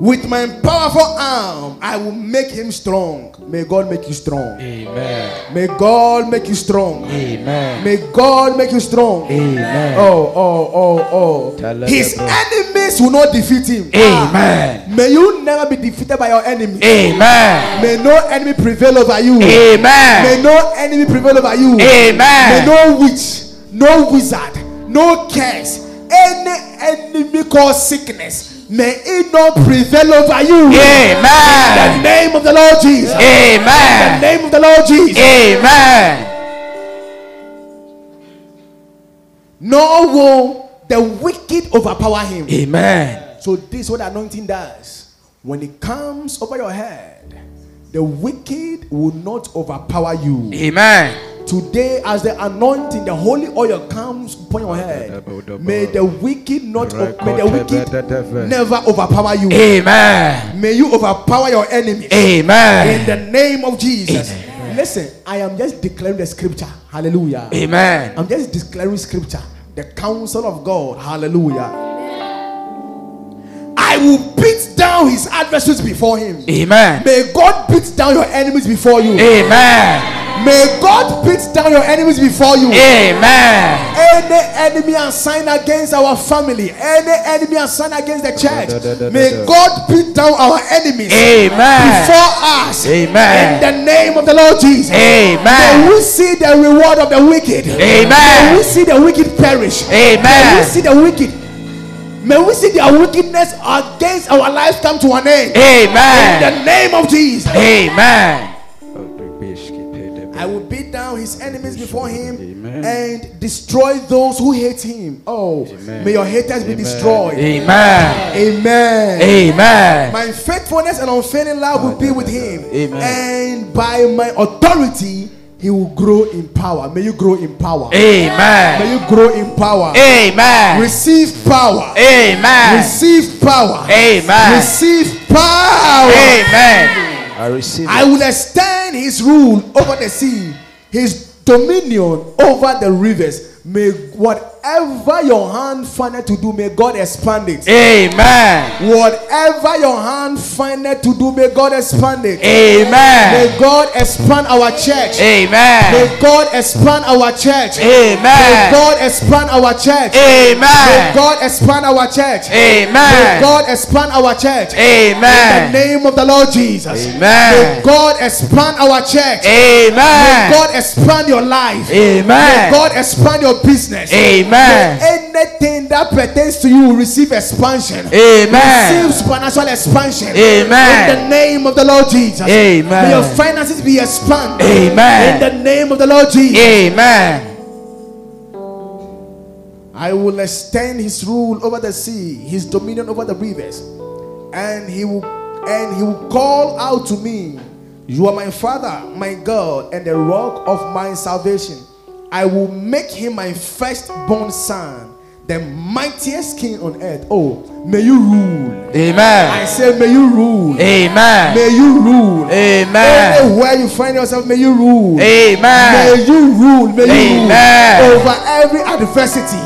with my powerful arm, I will make him strong. May God make you strong. Amen. May God make you strong. Amen. May God make you strong. Amen. Oh, oh, oh, oh. His enemies will not defeat him. Amen. Ah. May you never be defeated by your enemy. Amen. May no enemy prevail over you. Amen. May no enemy prevail over you. Amen. May no witch, no wizard, no curse, any enemy called sickness, may it not prevail over you. Amen. In the name of the Lord Jesus. Amen. In the name of the Lord Jesus. Amen. Nor will the wicked overpower him. Amen. So this is what anointing does. When it comes over your head, the wicked will not overpower you. Amen. Today, as the anointing, the holy oil comes upon your head, may the wicked not, may the wicked never overpower you. Amen. May you overpower your enemy. Amen in the name of Jesus. Listen, I am just declaring the scripture. Hallelujah. Amen. I'm just declaring scripture. The counsel of God. Hallelujah. I will beat down his adversaries before him. Amen. May God beat down your enemies before you. Amen. May God beat down your enemies before you. Amen. Any enemy assigned against our family, any enemy assigned against the church, may God beat down our enemies Amen. before us. Amen. In the name of the Lord Jesus. May Amen. we see the reward of the wicked. May Amen. we see the wicked perish. May we see the wicked. May we see their wickedness against our lives come to an end. Amen. In the name of Jesus. Amen. I will beat down his enemies before him and destroy those who hate him. Oh, may your haters be destroyed. Amen. Amen. Amen. My faithfulness and unfailing love will be with him. Amen. And by my authority, he will grow in power. May you grow in power. Amen. May you grow in power. Amen. Receive power. Amen. Receive power. Amen. Receive power. Amen. I receive I will extend his rule over the sea, his dominion over the rivers. May whatever your hand findeth to do, may God expand it. Amen. Whatever your hand findeth to do, may God expand it. Amen. May God expand our church. Amen. May God expand our church. Amen. May God expand our church. Amen. May God expand our church. Amen. May God expand our church. Amen. In the name of the Lord Jesus. Amen. May God expand our church. Amen. May God expand your life. Amen. May. God expand your business. Amen. May anything that pertains to you receive expansion. Amen. Receive supernatural expansion. Amen. In the name of the Lord Jesus. Amen. May your finances be expanded. Amen. In the name of the Lord Jesus. Amen. I will extend his rule over the sea, his dominion over the rivers, and he will and he will call out to me, You are my father, my God, and the rock of my salvation. I will make him my firstborn son, the mightiest king on earth. Oh, may you rule. Amen. I say, may you rule. Amen. May you rule. Amen. Anywhere you find yourself, may you rule. Amen. May you rule. May you Amen. rule over every adversity,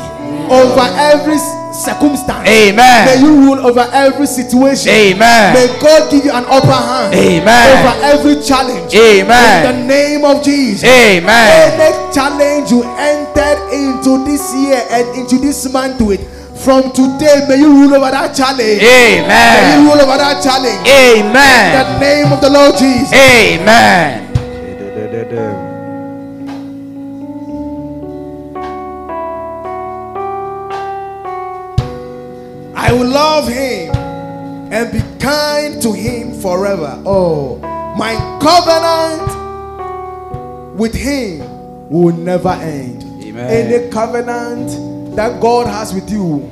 over every circumstance. Amen. May you rule over every situation. Amen. May God give you an upper hand Amen. over every challenge. Amen. In the name of Jesus. Amen. Any challenge you entered into this year and into this month with, from today, may you rule over that challenge. Amen. May you rule over that challenge. Amen. In the name of the Lord Jesus. Amen. I will love him and be kind to him forever. Oh, my covenant with him will never end. Amen. Any covenant that God has with you,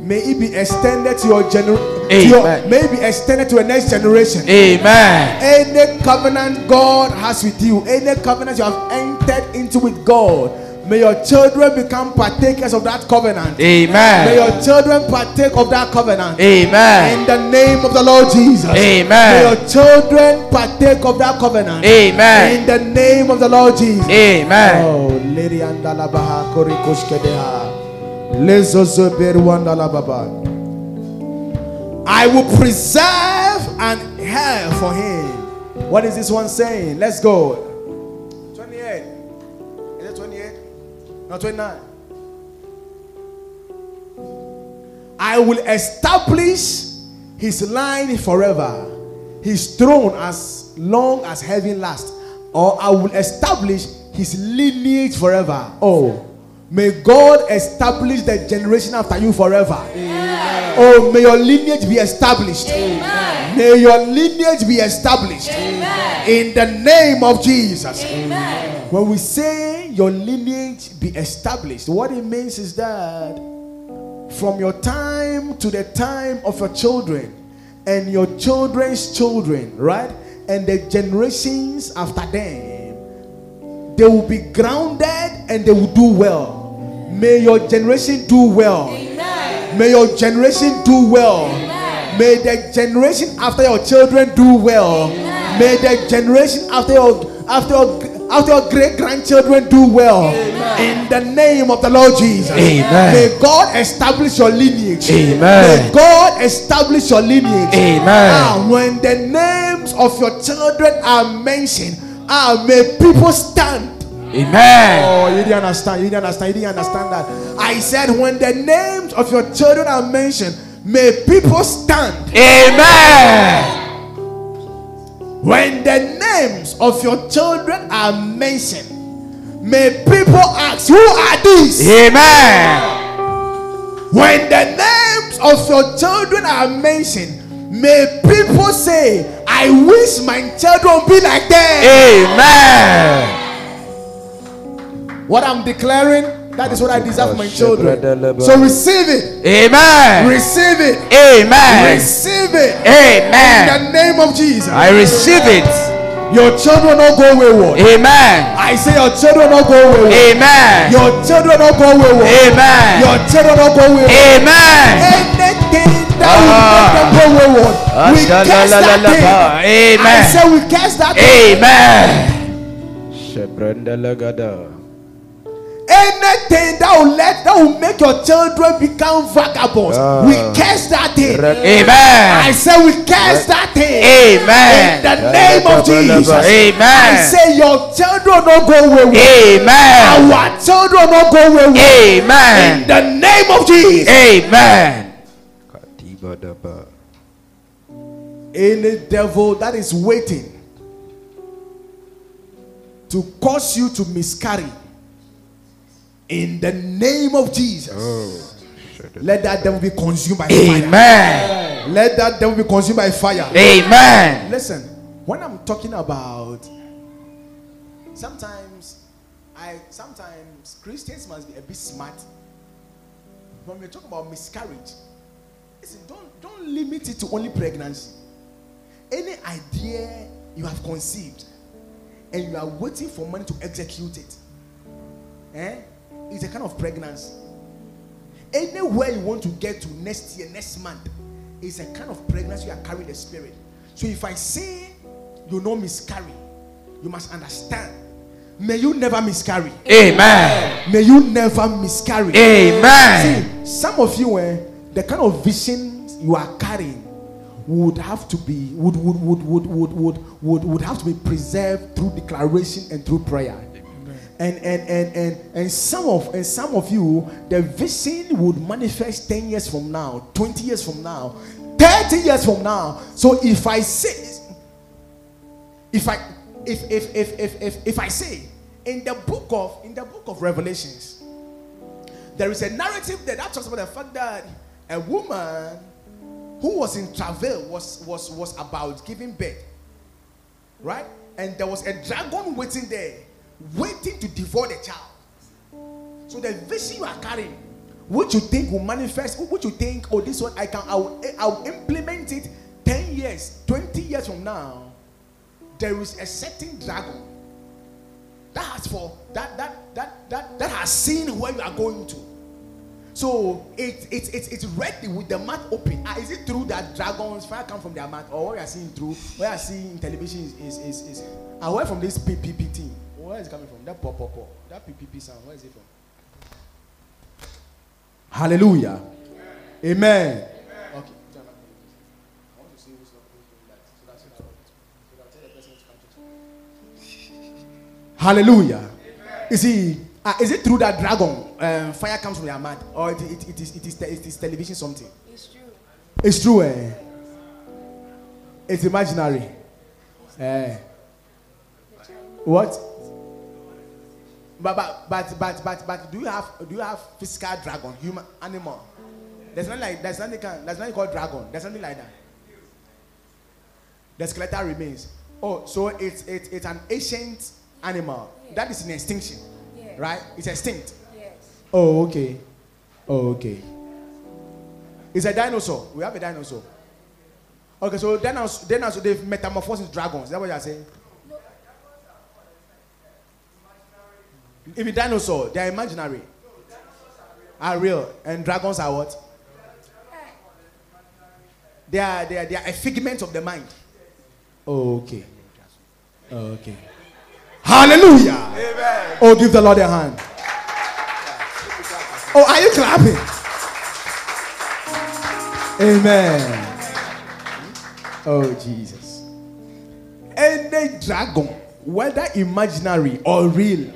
may it be extended to your generation. May it be extended to the next generation. Amen. Any covenant God has with you, any covenant you have entered into with God, may your children become partakers of that covenant. Amen. May your children partake of that covenant. Amen. In the name of the Lord Jesus. Amen. May your children partake of that covenant. Amen. In the name of the Lord Jesus. Amen. Oh, Lady Andalabaha Korikoshkedeha. I will preserve and hair for him. What is this one saying? Let's go. No, 29. I will establish his line forever, his throne as long as heaven lasts, or I will establish his lineage forever. Oh, may God establish the generation after you forever. Oh, may your lineage be established. May your lineage be established in the name of Jesus. When we say your lineage be established, what it means is that from your time to the time of your children and your children's children, right? And the generations after them, they will be grounded and they will do well. May your generation do well. May your generation do well. May the generation after your children do well. May the generation after your after your, after your great grandchildren do well. In the name of the Lord Jesus. Amen. May God establish your lineage. Amen. May God establish your lineage. Amen. Ah, when the names of your children are mentioned, ah, may people stand. Amen. Oh, you didn't understand. You didn't understand. You didn't understand that. I said, when the names of your children are mentioned, may people stand. Amen. When the names of your children are mentioned, may people ask, Who are these? Amen. When the names of your children are mentioned, may people say, I wish my children be like them. Amen. What I'm declaring, that is what I desire for my children. So receive it. Amen. Receive it. Amen. Receive it. Amen. In the name of Jesus. I receive it. Your children will not go wayward. Amen. I say your children will not go wayward. Amen. Your children will not go wayward. Amen. Your children will not go wayward. Amen. Anything that will Ah. make them go wayward, we cast that thing. I say we cast that thing. Amen. Anything that will let that will make your children become vagabonds, we cast that thing. Amen. I say we cast that thing. Amen. In the name of Jesus. Amen. I say your children don't go wayward. Amen. Our children don't go wayward. In Amen. the name of Jesus. Amen. Any devil that is waiting to cause you to miscarry, in the name of Jesus, let that devil be consumed by fire. Amen. Let that devil be consumed by fire. Amen. Listen, when I'm talking about sometimes I sometimes Christians must be a bit smart when we talk about miscarriage, listen, don't don't limit it to only pregnancy. Any idea you have conceived and you are waiting for money to execute it, eh? It's a kind of pregnancy. Anywhere you want to get to next year, next month, is a kind of pregnancy you are carrying the spirit. So if I say you know miscarry, you must understand. May you never miscarry. Amen. May you never miscarry. Amen. See, some of you, eh, the kind of vision you are carrying would have to be would would would would would would would, would have to be preserved through declaration and through prayer. And and, and and and some of and some of you, the vision would manifest 10 years from now, 20 years from now, 30 years from now. So if I say if I if if if if if, if I say in the book of in the book of Revelations, there is a narrative there that talks about the fact that a woman who was in travail was was was about giving birth, right? And there was a dragon waiting there, waiting to devour the child. So the vision you are carrying, what you think will manifest, what you think, oh, this one I can, I'll, I'll implement it 10 years, 20 years from now. There is a certain dragon that has for that that that that that has seen where you are going to. So it, it, it, it's ready with the mouth open. Ah, is it true that dragons fire come from their mouth? Or what we are seeing through, what we are seeing in television is, is, is, is away from this PPP. Where is it coming from? That pop pop pop. That PPP sound. Where is it from? Hallelujah. Amen. Okay. I want to see who's not doing that. So that's so that- so that I'll tell the person to come to church. Hallelujah. You see, uh, is it true that dragon um, fire comes from their mouth, or it, it, it is it is te- it is television something? It's true. It's true, eh? It's imaginary. Eh. What? But but but but but but do you have do you have physical dragon, human animal? There's nothing like there's nothing can there's nothing called dragon. There's nothing like that. The skeletal remains. Oh, so it's it's it's an ancient animal that is in extinction, Yes. right? It's extinct. Yes. Oh, okay. Oh, okay. It's a dinosaur. We have a dinosaur. Okay, so dinosaurs, dinosaurs they've metamorphosed into dragons. Is that what you're saying? If a dinosaur, they are imaginary. Are real. And dragons are what? They are, they are, they are a figment of the mind. Okay. Okay. Hallelujah. Amen. Oh, give the Lord a hand. Oh, are you clapping? Amen. Oh, Jesus. Any dragon, whether imaginary or real,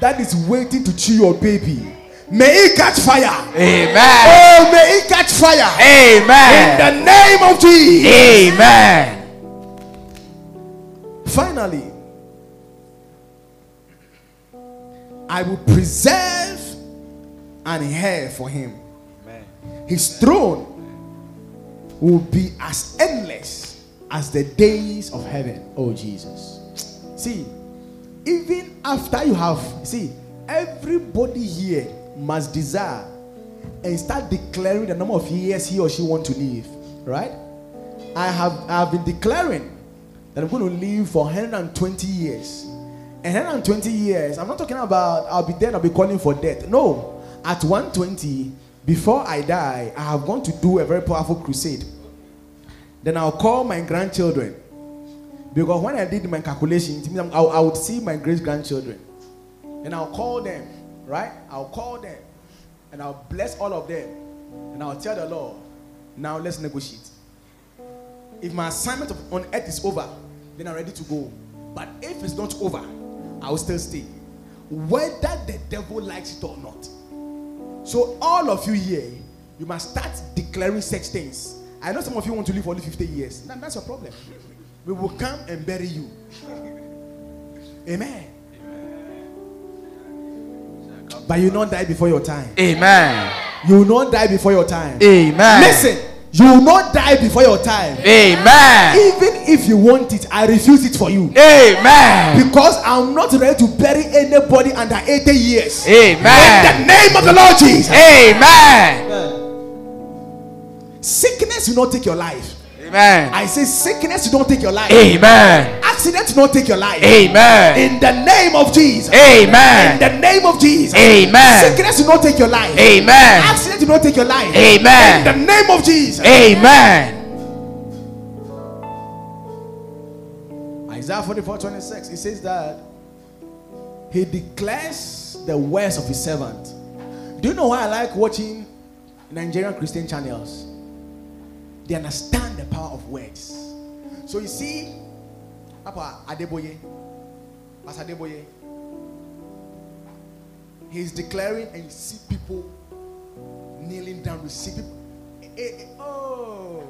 that is waiting to chew your baby, may it catch fire. Amen. Oh, may it catch fire. Amen. In Amen. the name of Jesus. Amen. Finally, I will preserve an heir for him. His throne will be as endless as the days of heaven. Oh, Jesus. See, even after you have, see, everybody here must desire and start declaring the number of years he or she want to live. Right? I have I have been declaring that I'm going to live for 120 years. And 120 years, I'm not talking about I'll be dead, I'll be calling for death. No. At 120, before I die, I have gone to do a very powerful crusade. Then I'll call my grandchildren. Because when I did my calculation, it means I, would see my great grandchildren. And I'll call them, right? I'll call them. And I'll bless all of them. And I'll tell the Lord, now let's negotiate. If my assignment on earth is over, then I'm ready to go. But if it's not over, I will still stay. Whether the devil likes it or not. So, all of you here, you must start declaring such things. I know some of you want to live only 50 years. That's your problem. We will come and bury you. Amen. But you will not die before your time. Amen. You will not die before your time. Amen. Listen, You will not die before your time. Amen. Even if you want it, I refuse it for you. Amen. Because I'm not ready to bury anybody under 80 years. Amen. In the name of the Lord Jesus. Amen. Sickness will not take your life. Amen. I say sickness don't take your life. Amen. Accident don't take your life. Amen. In the name of Jesus. Amen. In the name of Jesus. Amen. Sickness don't take your life. Amen. Accident don't take your life. Amen. In the name of Jesus. Amen. Isaiah 44 26, it says that he declares the words of his servant. Do you know why I like watching Nigerian Christian channels? They understand the power of words. So you see, Papa Adeboye, Pastor Adeboye, he's declaring, and you see people kneeling down, see people. eh, eh, oh,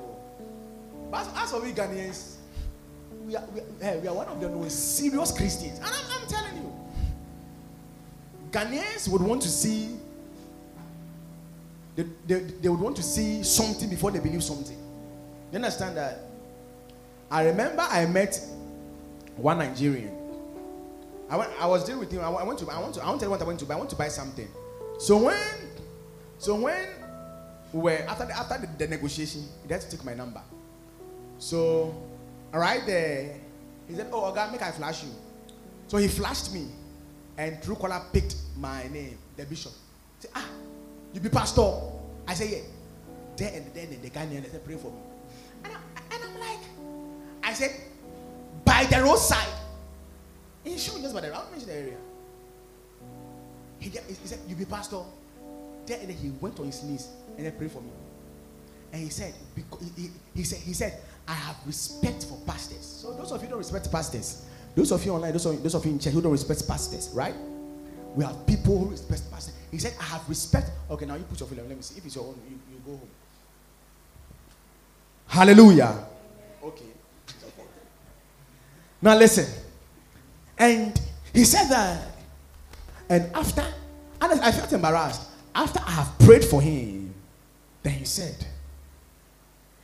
but as, for we Ghanaians, we are, we, eh, we are one of the most serious Christians. And I'm, I'm telling you, Ghanaians would want to see, they, they, they would want to see something before they believe something. You understand that? I remember I met one Nigerian. I went, I was dealing with him. I, went- I went to, I want to, I you what I went to, but I want to buy something. So when, so when we were after the, after the, the negotiation, he had to take my number. So, right there, he said, "Oh, God, make I flash you." So he flashed me, and Truecaller picked my name, the bishop. He said, "Ah, you be pastor?" I said, "Yeah." There and then the guy near said, "Pray for me," I said, "By the roadside." He showed me just by the road, mention the area. He, he said, "You be pastor?" There and then he went on his knees and then prayed for me. And he said, because he, he, said, he said, I have respect for pastors. So those of you don't respect pastors, those of you online, those of, those of you in church who don't respect pastors, right? We have people who respect pastors. He said, I have respect. Okay, now you put your feeling. Let me see. If it's your own, you, you go home. Hallelujah. Now listen. And he said that. And after, and I felt embarrassed. After I have prayed for him, then he said,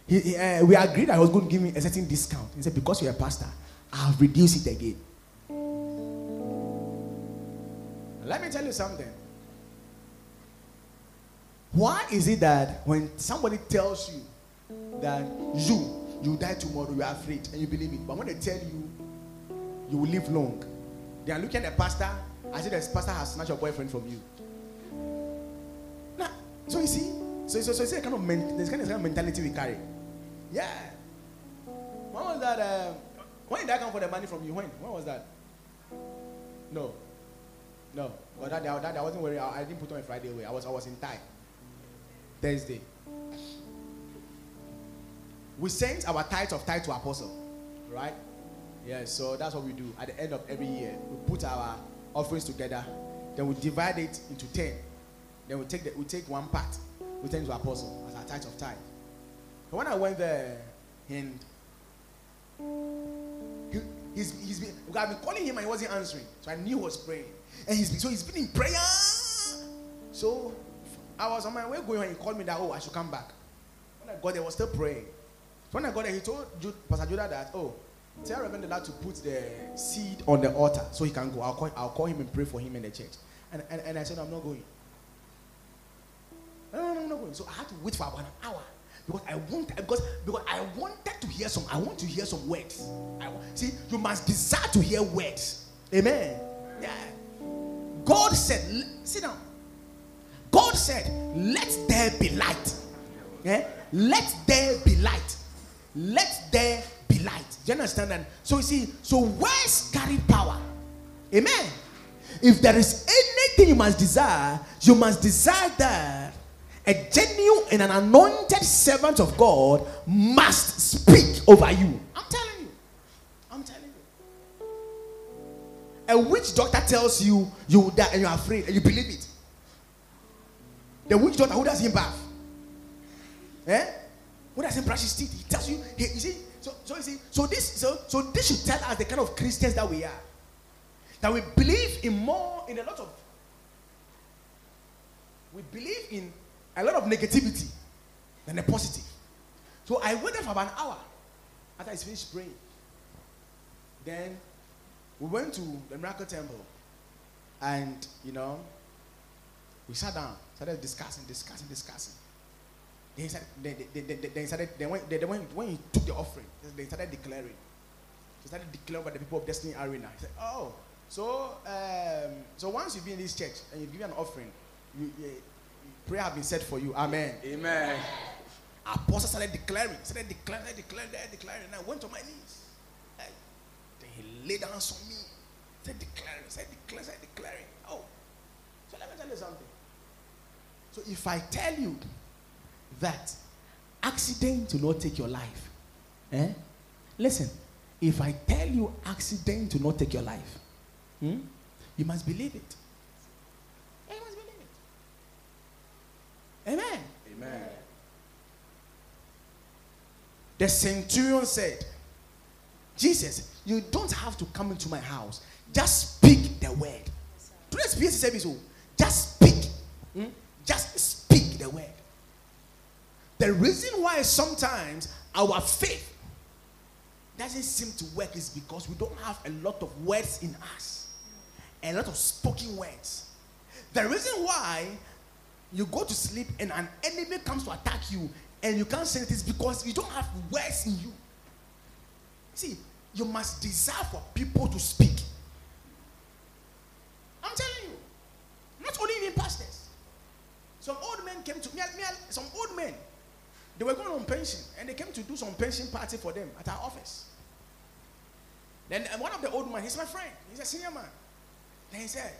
he, he, uh, we agreed I was going to give me a certain discount. He said, because you're a pastor, I'll reduce it again. Let me tell you something. Why is it that when somebody tells you that you, you die tomorrow, you are afraid and you believe it, but when they tell you you will live long, they are looking at the pastor as if the pastor has snatched your boyfriend from you. Now, so you see, so so so it's a kind of men, kind of, mentality we carry. Yeah. When was that? Uh, when did I come for the money from you? When? When was that? No. No. But that, that, that I wasn't worried. I, I didn't put on a Friday away. I was I was in Thai. Thursday. We sent our tithe of tithe to apostle, right? Yeah, so that's what we do. At the end of every year, we put our offerings together, then we divide it into ten. Then we take the, we take one part, we it to apostle as our tithe of tithe. When I went there, and he, he's, he's been, I've been calling him and he wasn't answering, so I knew he was praying. And he's been, so he's been in prayer. So I was on my way going, and he called me that oh I should come back. When I got there, I was still praying. So when I got there, he told Pastor Judah that oh tell Reverend Dada to put the seed on the altar so he can go. I'll call, I'll call him and pray for him in the church. And, and, and I said, I'm not going. No, no, no, I'm not going. So I had to wait for about an hour because I want because because I wanted to hear some. I want to hear some words. I see, you must desire to hear words. Amen. Yeah. God said, sit down. God said, let there be light. Yeah? Let there be light. Let there be light. Do you understand that? So you see, so words carry power. Amen. If there is anything you must desire, you must desire that a genuine and an anointed servant of God must speak over you. I'm telling you. I'm telling you. A witch doctor tells you you will die and you're afraid and you believe it. The witch doctor who does him bath. Eh? Who doesn't brush his teeth? He tells you, he, you see, so, so you see, so this so so this should tell us the kind of Christians that we are. That we believe in more, in a lot of we believe in a lot of negativity than a positive. So I waited for about an hour after I finished praying. Then we went to the miracle temple, and you know, we sat down, started discussing, discussing, discussing. They started, they, they, they, they, started, they went, they, they went, when he took the offering, they started declaring. They started declaring by the people of Destiny Arena. He said, "Oh, so um, so once you've been in this church and you give an offering, you, you, prayer have been said for you. Amen." Amen. Apostle started declaring, started declaring, declaring, declaring, and I went on my knees. Then he laid hands on me, Said declaring, said declaring, started declaring. Oh, so let me tell you something. So if I tell you that accident will not take your life, eh? Listen, if I tell you accident will not take your life, hmm, you must believe it. You must believe it. Amen. Amen. The centurion said, Jesus, you don't have to come into my house. Just speak the word. Today's PSC service, oh, just speak. Hmm? Just speak the word. The reason why sometimes our faith doesn't seem to work is because we don't have a lot of words in us, a lot of spoken words. The reason why you go to sleep and an enemy comes to attack you and you can't say it is because you don't have words in you. See, you must desire for people to speak. I'm telling you, not only even pastors. Some old men came to me, me some old men. They were going on pension and they came to do some pension party for them at our office. Then uh, one of the old men, he's my friend, he's a senior man. Then he said,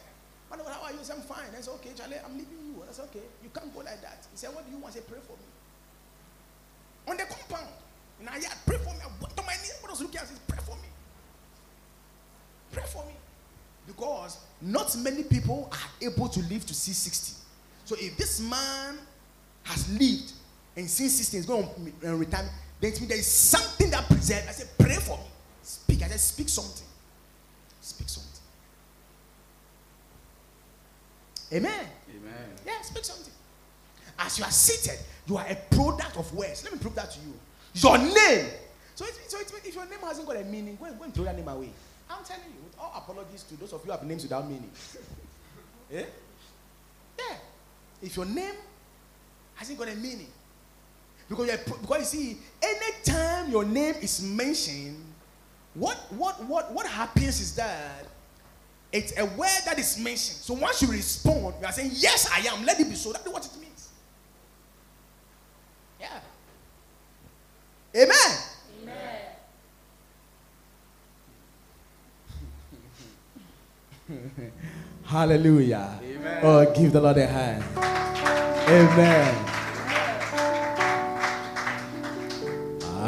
Man, how are you? I said, I'm fine. I said, okay, Charlie, I'm leaving you. That's okay, you can't go like that. He said, what do you want? Said, pray for me. On the compound, in our yard, pray for me. I went to my knees. I was looking at said, pray for me. Pray for me. Because not many people are able to live to see 60. So if this man has lived and seen 60 is going to uh, retirement, then it means there is something that preserves. I said, pray for me. Speak. I said, speak something. Speak something. Amen. Amen. Yeah, speak something. As you are seated, you are a product of words. Let me prove that to you. Your name. So, it, so it, if your name hasn't got a meaning, go and, go and throw that name away. I'm telling you, with all apologies to those of you who have names without meaning. yeah? Yeah. If your name hasn't got a meaning, because, you're, pro- because you see, anytime your name is mentioned, what, what, what, what happens is that it's a word that is mentioned. So once you respond, you are saying, Yes, I am. Let it be so. That's what it means. Yeah. Amen. Hallelujah. Amen. Oh, give the Lord a hand. Amen.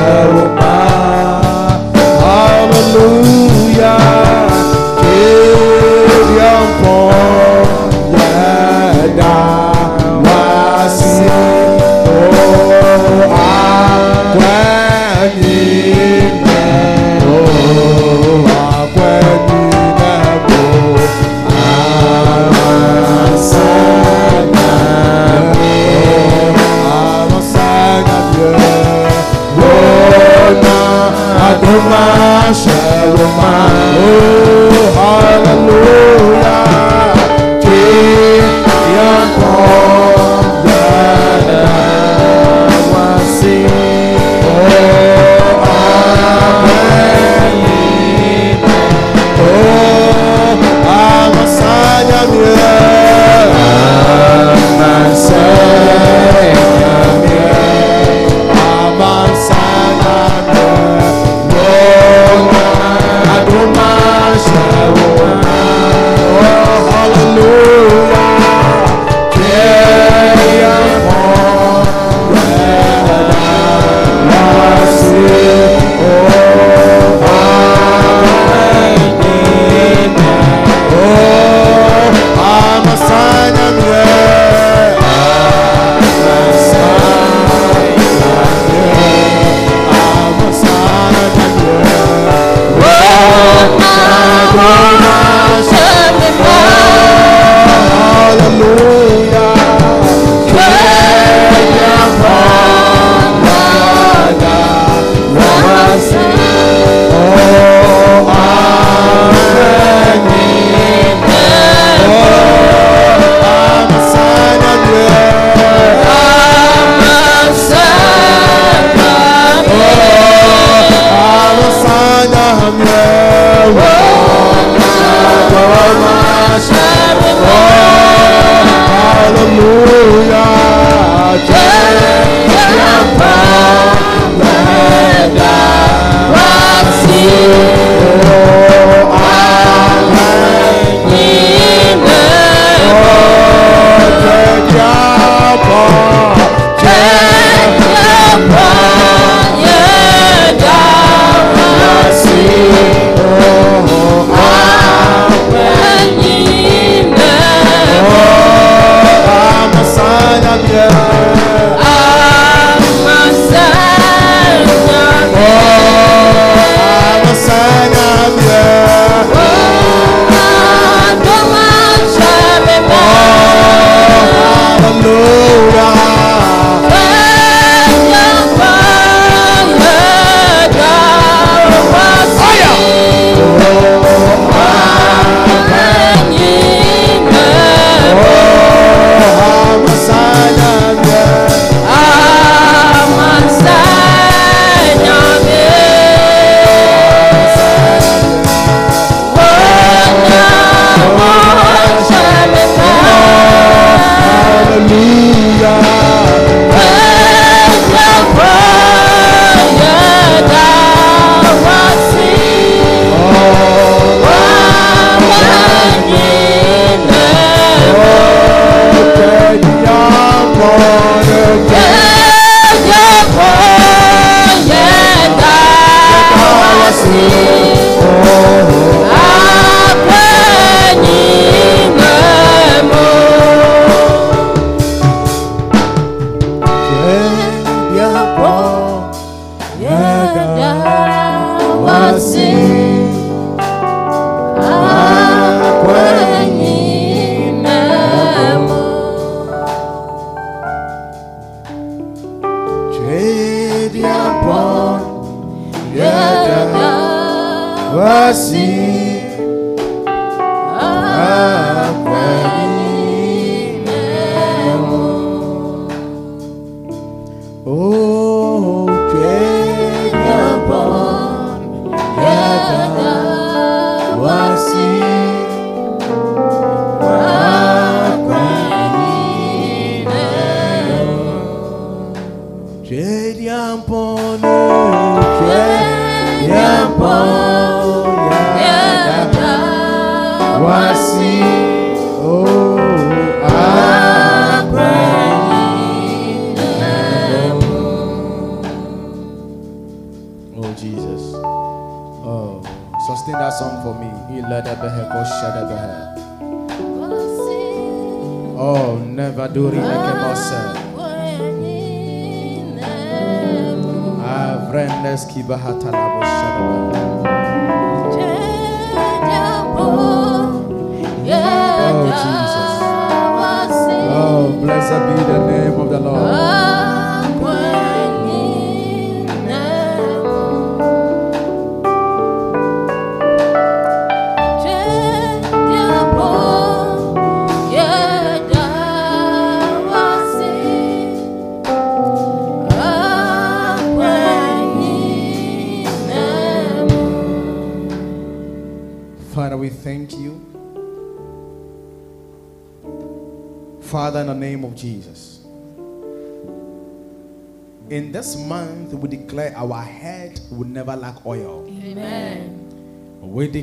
quero Masih shalom. Oh, haleluya. Cinta yang pondana masih. Oh, amin. Oh, amat sayangnya. Amat. Oh Lord.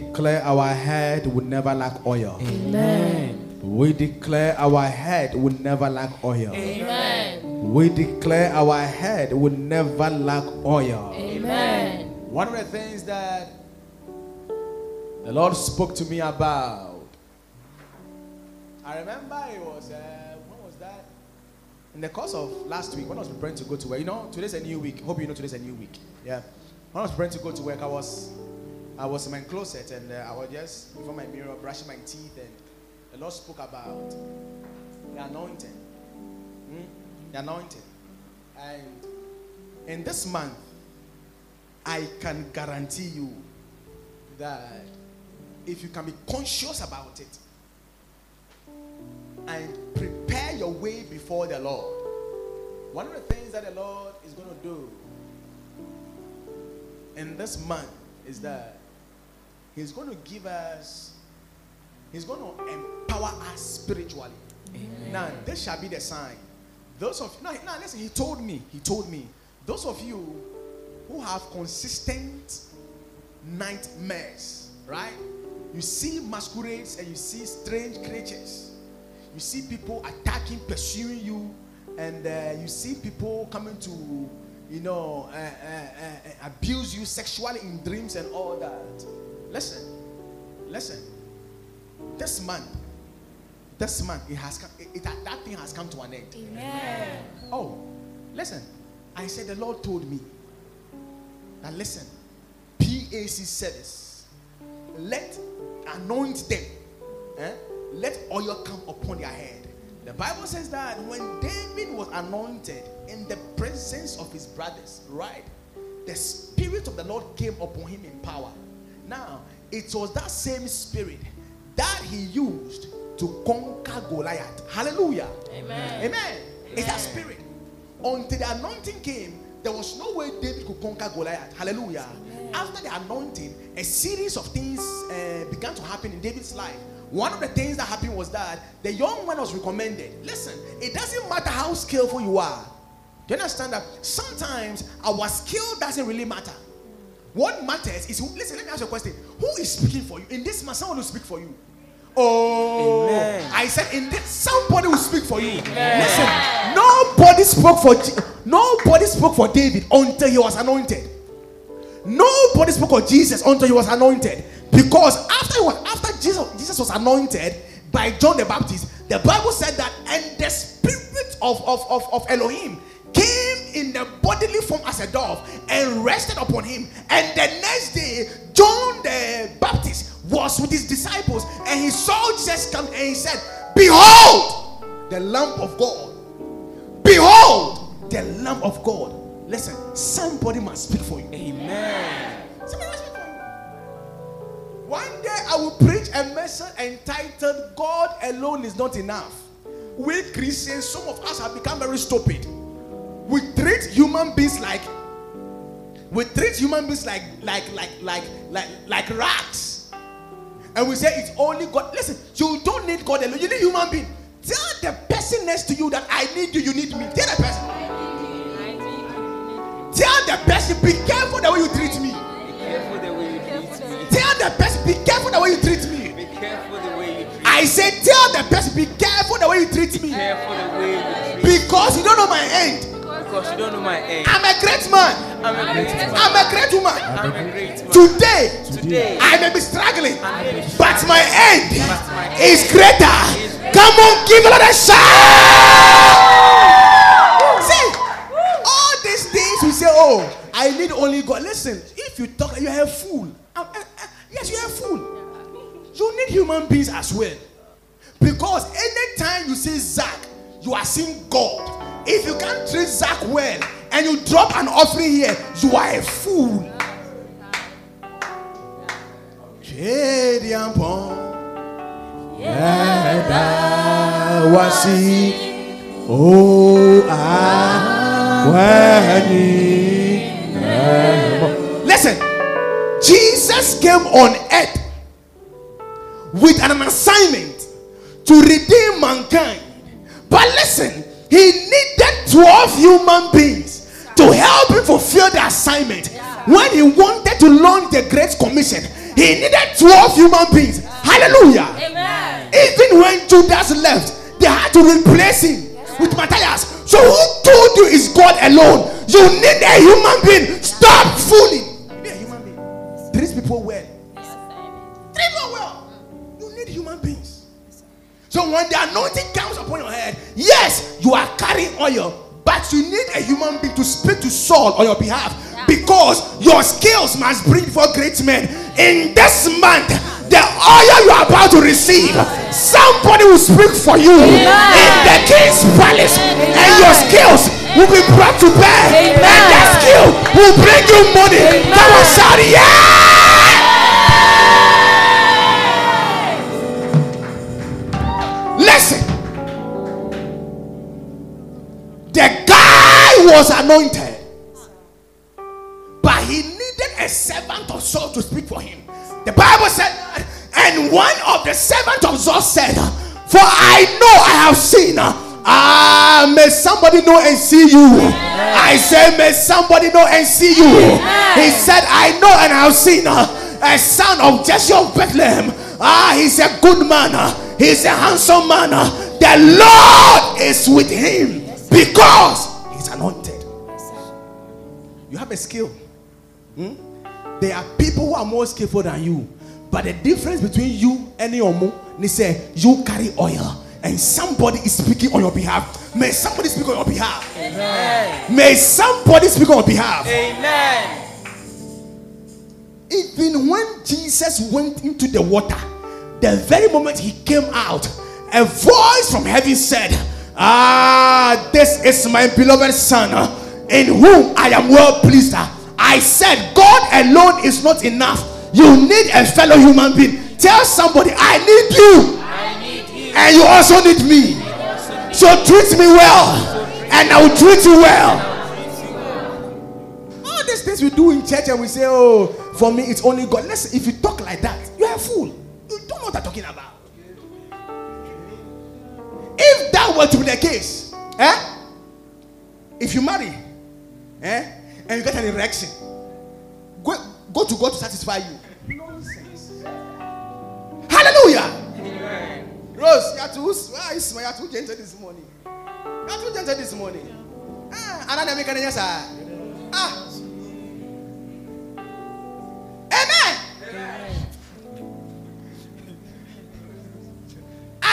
Declare our head will never lack oil. Amen. We declare our head will never lack oil. Amen. We declare our head will never lack oil. Amen. One of the things that the Lord spoke to me about, I remember it was, uh, when was that? In the course of last week, when I was preparing to go to work. You know, today's a new week. Hope you know today's a new week. Yeah. When I was preparing to go to work, I was, I was in my closet and uh, I was just before my mirror brushing my teeth and the Lord spoke about the anointing. Hmm? The anointing. And in this month, I can guarantee you that if you can be conscious about it and prepare your way before the Lord, one of the things that the Lord is going to do in this month is that He's going to give us He's going to empower us spiritually. Now, this shall be the sign. Those of now, now listen, he told me, he told me, those of you who have consistent nightmares, right? You see masquerades and you see strange creatures. You see people attacking, pursuing you, and uh, you see people coming to, you know, uh, uh, uh, abuse you sexually in dreams and all that. Listen, listen. This month, this month, it has come. It, it, that thing has come to an end. Amen. Oh, listen. I said the Lord told me that listen, PAC service, let anoint them. eh? Let oil come upon their head. The Bible says that when David was anointed in the presence of his brothers, right? The spirit of the Lord came upon him in power. Now, it was that same spirit that he used to conquer Goliath. Hallelujah. Amen. Amen. It's that spirit. Until the anointing came, there was no way David could conquer Goliath. Hallelujah. After the anointing, a series of things uh, began to happen in David's life. One of the things that happened was that the young man was recommended. Listen, it doesn't matter how skillful you are. Do you understand that? Sometimes our skill doesn't really matter. What matters is who. Listen, let me ask you a question. Who is speaking for you? In this man, someone will speak for you. Oh, Amen. I said, in this, somebody will speak for you. Listen, nobody spoke for nobody spoke for David until he was anointed. Nobody spoke of Jesus until he was anointed. Because after he was, after Jesus, Jesus was anointed by John the Baptist, the Bible said that, and the spirit of, of, of, of Elohim in bodily form as a dove and rested upon him. And the next day, John the Baptist was with his disciples and he saw Jesus come and he said, Behold, the Lamb of God. Behold, the Lamb of God. Listen, somebody must speak for you. Amen. Somebody must speak for you. One day I will preach a message entitled God alone is not enough. We Christians, some of us have become very stupid. We treat human beings like we treat human beings like like like like like like rags. And we say it's only God. Listen, you don't need God alone. You need human being. Tell the person next to you that I need you, you need me. Tell the person. Tell the person, be careful the way you treat me. Be careful the way you treat me. Tell the person, be careful the way you treat me. Be careful the way you treat me. I said, tell the person, be careful the way you treat me. be Careful the way you treat me Because you don't know my end. Because you don't know my end. I'm a great man. I'm a great man. I'm a great woman. I'm a great man. Today, Today, I may be struggling, I may be but my end is greater. Come on, give a lot of shout. See, all these things we say, oh, I need only God. Listen, if you talk, you are a fool. Uh, uh, yes, you are a fool. You need human beings as well. Because anytime you see Zach, you are seeing God. If you can't treat Zach well and you drop an offering here, you are a fool. Listen, Jesus came on earth with an assignment to redeem mankind. But listen, he needed 12 human beings to help him fulfill the assignment. When he wanted to launch the Great Commission, he needed 12 human beings. Hallelujah. Amen. Even when Judas left, they had to replace him with Matthias. So who told you it's God alone? You need a human being. Stop fooling. You need a human being. Treat people well. Treat people well. So when the anointing comes upon your head, yes, you are carrying oil, but you need a human being to speak to Saul on your behalf because your skills must bring forth great men. In this month, the oil you are about to receive, somebody will speak for you. In the king's palace, and your skills will be brought to bear, and that skill will bring you money. Come on, shout, yeah! Listen. The guy was anointed, but he needed a servant of Saul to speak for him. The Bible said, and one of the servants of Saul said, For I know I have seen. Ah, may somebody know and see you. I say, May somebody know and see you. He said, I know and I have seen a son of Jesse of Bethlehem. Ah, he's a good man. He's a handsome man. The Lord is with him because he's anointed. You have a skill. Hmm? There are people who are more skillful than you. But the difference between you and Yomu, they say you carry oil and somebody is speaking on your behalf. May somebody speak on your behalf. Amen. May somebody speak on your behalf. Amen. Even when Jesus went into the water, the very moment he came out, a voice from heaven said, Ah, this is my beloved son, in whom I am well pleased. I said, God alone is not enough. You need a fellow human being. Tell somebody, I need you. I need you. And you also need me. So treat me well. And I will treat you well. All these things we do in church and we say, oh, for me it's only God. Listen, if you talk like that, you're a fool. What I'm talking about. If that were to be the case, eh? If you marry, eh? And you get an erection, go, go to God to satisfy you. Nonsense. Hallelujah. Rose, you are too, why you smile? You too gentle this morning. You are too gentle this morning. Ah, another make an answer. Ah. Amen.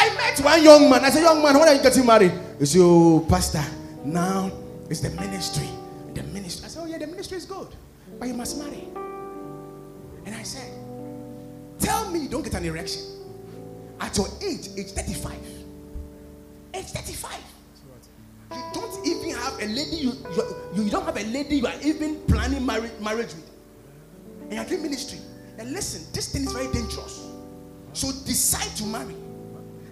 I met one young man. I said, young man, when are you getting married? He said, oh, pastor, now it's the ministry. The ministry. I said, oh yeah, the ministry is good, but you must marry. And I said, tell me you don't get an erection at your age, age 35. Age 35. You don't even have a lady, you, you, you don't have a lady you are even planning marriage, marriage with. And you're doing ministry. And listen, this thing is very dangerous. So decide to marry.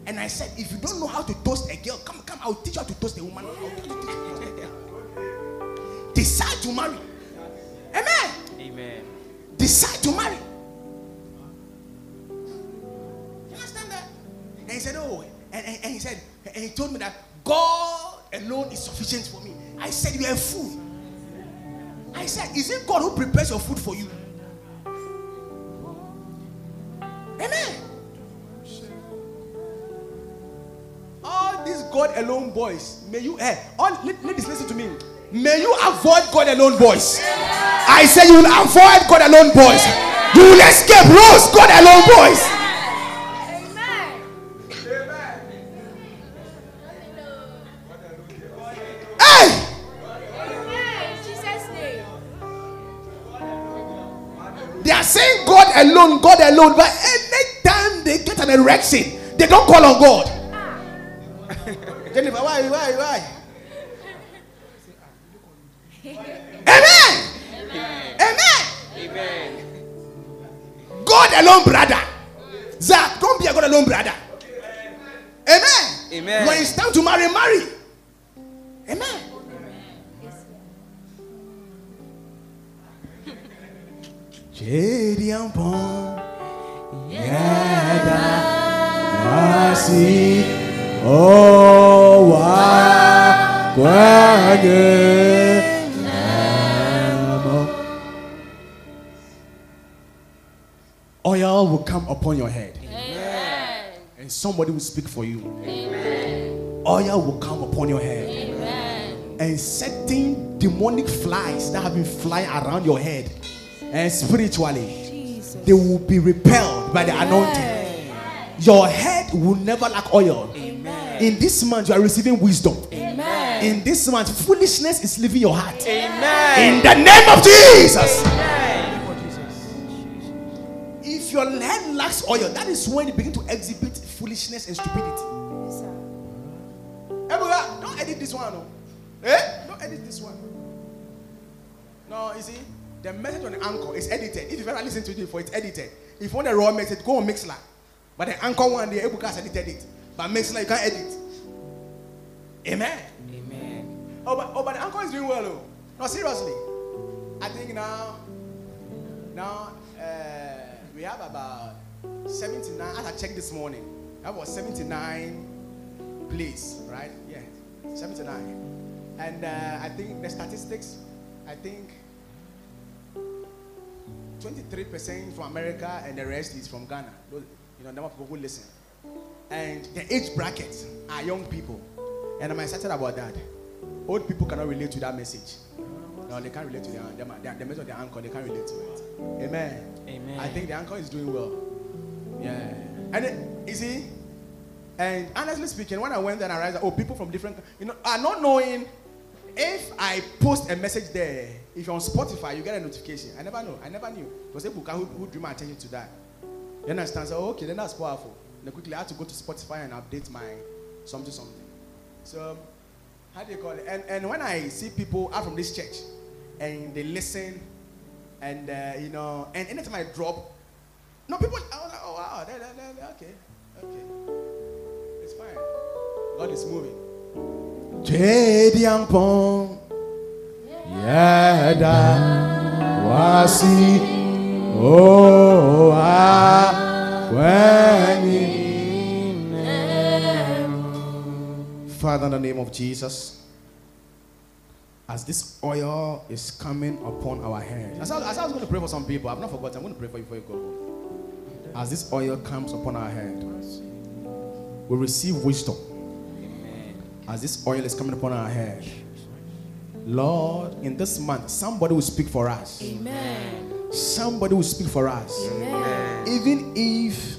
And I said, if you don't know how to toast a girl, come, come, I'll teach you how to toast a woman. I'll teach you how to toast a girl. Decide to marry. Amen. Amen. Decide to marry. You understand that? And he said, Oh, and, and, and he said, and he told me that God alone is sufficient for me. I said, You're a fool. I said, Is it God who prepares your food for you? Amen. All these God alone boys, may you, hey, all ladies, listen to me. May you avoid God alone boys. I say you will avoid God alone boys. You will escape Rose God alone boys. Hey! They are saying God alone, God alone, but anytime they get an erection, they don't call on God. Jennifer, why, why, why? Amen. Amen. Amen. God alone, brother. Zach, don't be a God alone, brother. Amen. Amen. When it's time to marry, marry. Amen. Chediampon, yada, oh, wa, kwage, namo. Oil will come upon your head, and somebody will speak for you. Oil will come upon your head. And certain demonic flies that have been flying around your head and spiritually they will be repelled by the anointing your head will never lack oil in this month you are receiving wisdom in this month foolishness is leaving your heart Amen. in the name of jesus if your head lacks oil that is when you begin to exhibit foolishness and stupidity Everywhere, don't edit this one, no. Eh? Don't edit this one. No, you see, the message on the anchor is edited. If you've ever listened to it before, it's edited. If you want a raw message, go on Mixlr. But the anchor one, the Ebuka has edited it. But Mixlr, you can't edit. Amen. Amen. Oh, but, oh, but the anchor is doing well, though. No, seriously. I think now, now, uh, we have about 79. As I checked this morning, that was 79 place, right? Yeah, 79. And uh, I think the statistics, I think 23% from America and the rest is from Ghana. You know, number of people who listen. And the age bracket are young people. And I'm excited about that. Old people cannot relate to that message. No, they can't relate to the, the, the, the message of the anchor. They can't relate to it. Amen. Amen. I think the anchor is doing well. Yeah. And it, you see, and honestly speaking, when I went there and I realized, oh, people from different, you know, are not knowing if I post a message there, if you're on Spotify, you get a notification. I never know. I never knew. It was Ebuka who, who drew my attention to that. You understand? So, okay, then that's powerful. Then quickly, I had to go to Spotify and update my something, something. So, how do you call it? And, and when I see people out from this church and they listen, and uh, you know, and anytime I drop, no people, I was like, oh wow, they, they, they, okay, okay, it's fine. God is moving. Jediampong, yada oh ah, Father, in the name of Jesus as this oil is coming upon our head. As I, as I was going to pray for some people, I've not forgotten. I'm going to pray for you before you go. As this oil comes upon our head, we receive wisdom. As this oil is coming upon our head, Lord, in this month, somebody will speak for us. Amen. Somebody will speak for us. Amen. Even if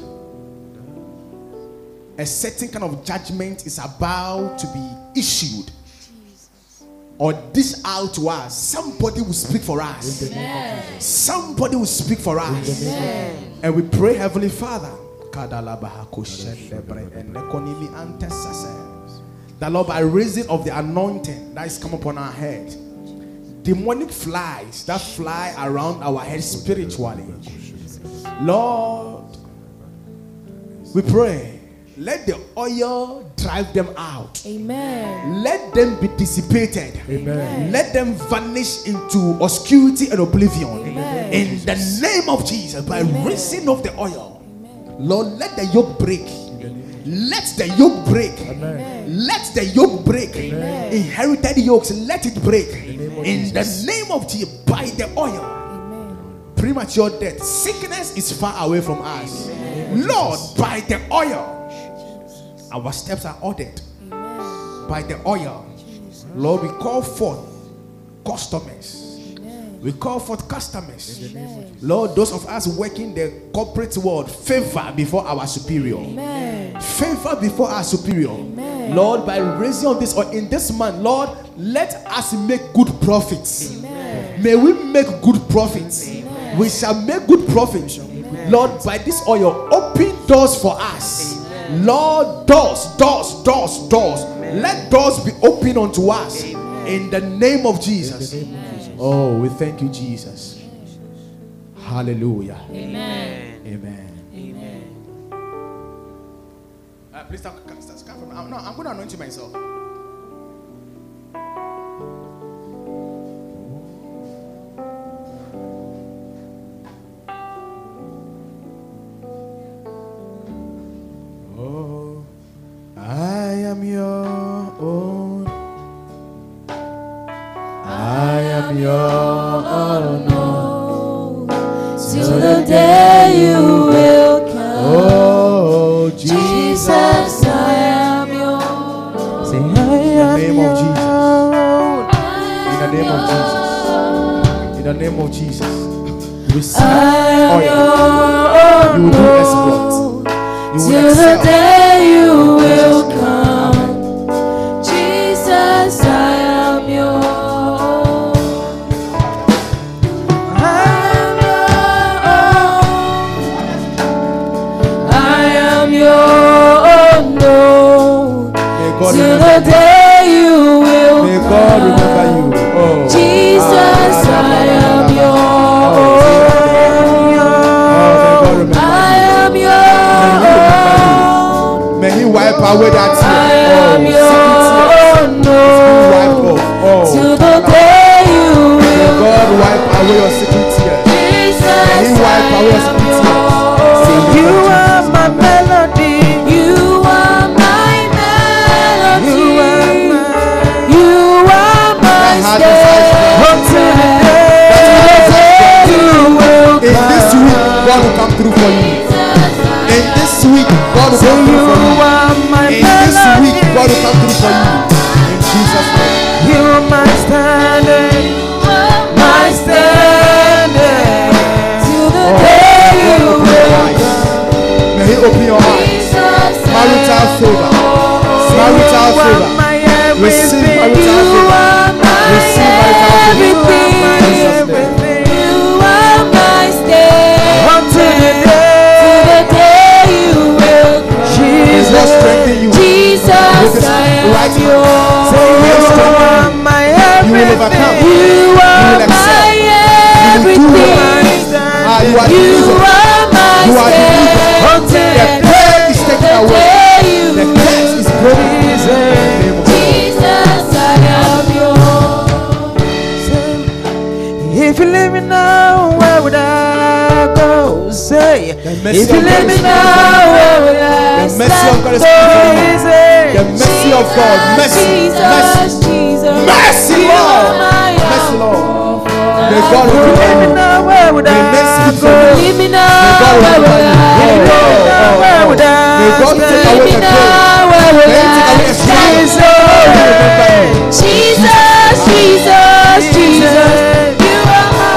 a certain kind of judgment is about to be issued or dish out to us, somebody will speak for us. Somebody will speak for us. And we pray, Heavenly Father, that Lord, by reason of the anointing that is come upon our head, demonic flies that fly around our head spiritually, Lord, we pray, let the oil drive them out. Amen. Let them be dissipated. Amen. Let them vanish into obscurity and oblivion. Amen. In the name of Jesus, by reason of the oil, Lord, let the yoke break. Let the yoke break. Let the yoke break. Inherited yokes, let it break. In the name of Jesus, by the oil Amen. premature death. Sickness is far away from us. Lord, by the oil, our steps are ordered. Amen. By the oil, Lord, we call forth customers. We call forth customers. Amen. Lord, those of us working the corporate world, favor before our superior. Amen. Favor before our superior. Amen. Lord, by raising of this or in this month, Lord, let us make good profits. Amen. May we make good profits. We shall make good profits. Lord, by this oil, open doors for us. Lord, doors, doors, doors, doors. Let doors be open unto us. In the name of Jesus. Oh, we thank you, Jesus. Hallelujah. Amen. Amen. Amen. Uh, please start, start, start from. I'm, no, I'm going to anoint you myself. Oh, I am your own. Am your own. Till the day you will come. Oh, Jesus. Jesus, I am yours. Say, I am in the name of Jesus. In the name of Jesus. In the name of Jesus. Receive I am oil. You your will do own. exploits. You will Till the day you will come. away that tear. I'm oh, your own. Oh. The day you will God wipe away your secret tears. He wipe away your secret tears. You are my melody. You are my melody. You are my, you are my God will come through for you. In this week, God will come through for you. God will come through for you. In Jesus' name. You are my standard, my standard. Till the oh. day you will May He open your eyes. Marital favor. Marital You are favor. my Receive everything. marital You favor. are my Receive marital favor. everything. Jesus' name. everything. You are my stay. To the day you will come. May strengthen you. Jesus, With His I am right yours. Say He will you are you. my You will overcome. everything. You are will excel. my You will do well. everything. Ah, you are You delivered. my You are delivered. Until The curse is taken the away. you The curse is broken. In the name of God. Jesus, I am yours. If you leave me now, where would I go? Say, if you leave me now, where would I The mercy of God is mercy of God. Mercy. Mercy. Mercy, Lord. Mercy, Lord. May God open leave me you. now, where would May mercy go? speak for you. Leave me May God where remember will you. I Oh, oh, oh, Where would I May God take away the pain. May He take away the. Jesus, May He remember you. Jesus, Jesus. You are my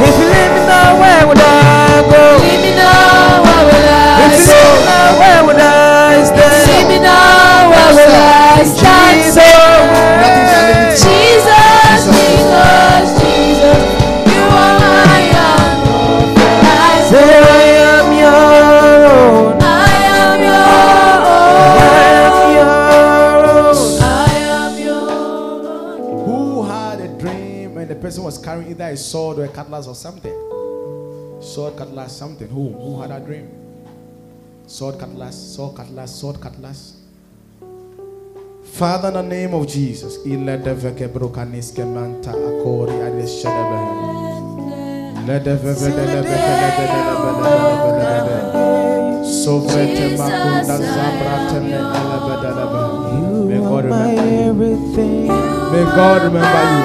if you leave me now, where would I stand? Leave me now, where will I stand? Jesus, Nothing shall limit you. Jesus, Jesus, Jesus. You are my Alpha. say I am your own. I am your I am own. your own. I am your own. Who had a dream and the person was carrying either a sword or a cutlass or something? Sword, cutlass, something. Who? Who had a dream? Sword, cutlass, sword, cutlass, sword, cutlass. Father, in the name of Jesus. Sovrete makunda zabrate me elebelebe. May God remember everything. May God remember you.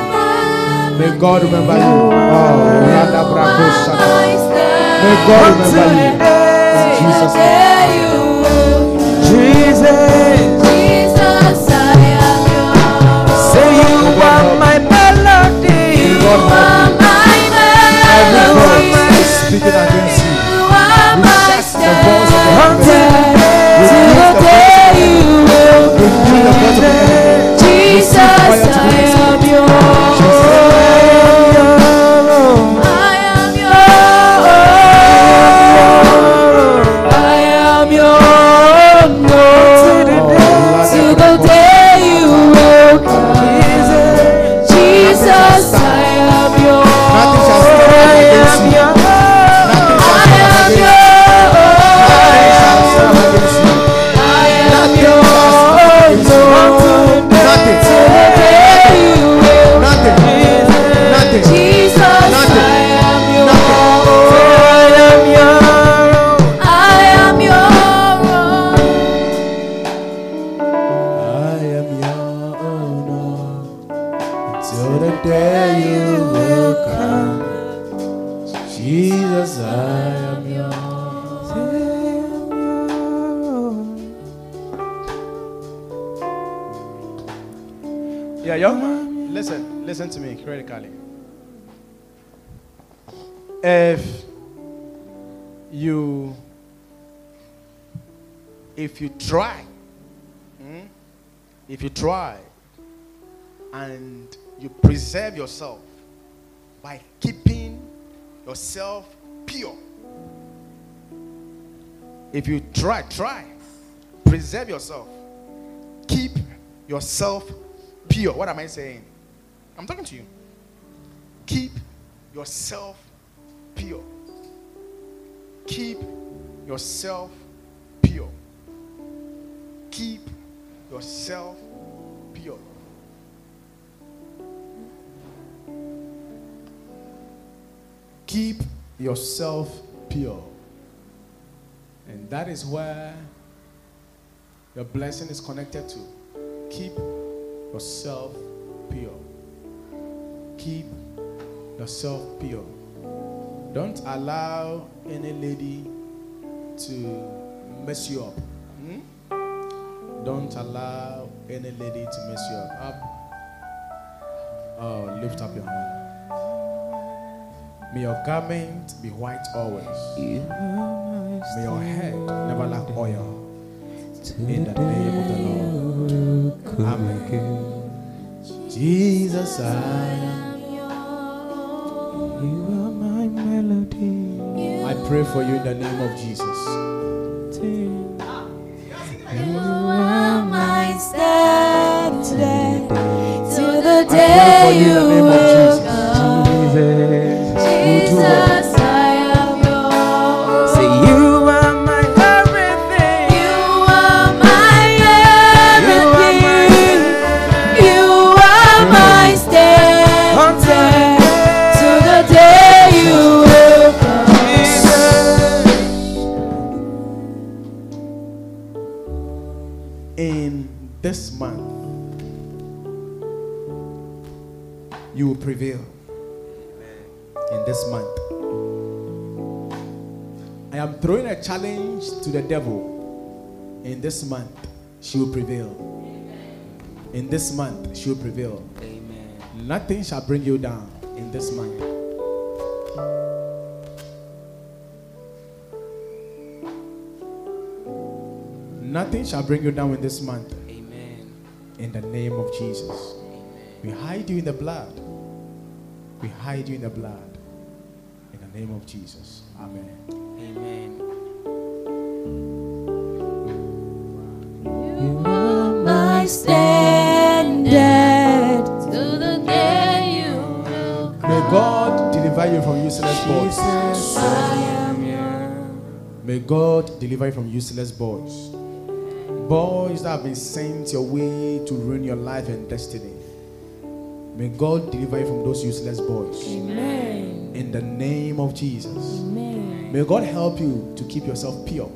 May God remember you. Oh, May God remember you. In Jesus' name. Jesus, say you are my melody. God help. Every voice you. We shut the voice of the enemy. We mute the voice of the enemy. We mute the voice of. Jesus, I am yours. If you try Mm? if you try and you preserve yourself by keeping yourself pure if you try try preserve yourself keep yourself pure. What am i saying? I'm talking to you. Keep yourself pure. Keep yourself keep yourself pure. Keep yourself pure. And that is where your blessing is connected to. Keep yourself pure. Keep yourself pure. Don't allow any lady to mess you up. Don't allow any lady to mess you up. Up. Oh, lift up your hand. May your garment be white always. May your head never lack oil. In the name of the Lord. Amen. Jesus, I am. You are my melody. I pray for you in the name of Jesus. You to the devil. In this month, she will prevail. In this month, she will prevail. Amen. Nothing shall bring you down in this month. Nothing shall bring you down in this month. Amen. In the name of Jesus. Amen. We hide you in the blood. We hide you in the blood. In the name of Jesus. Amen. Amen. God deliver you from useless boys. May God deliver you from useless boys. Boys that have been sent your way to ruin your life and destiny. May God deliver you from those useless boys. Amen. In the name of Jesus. Amen. May God help you to keep yourself pure.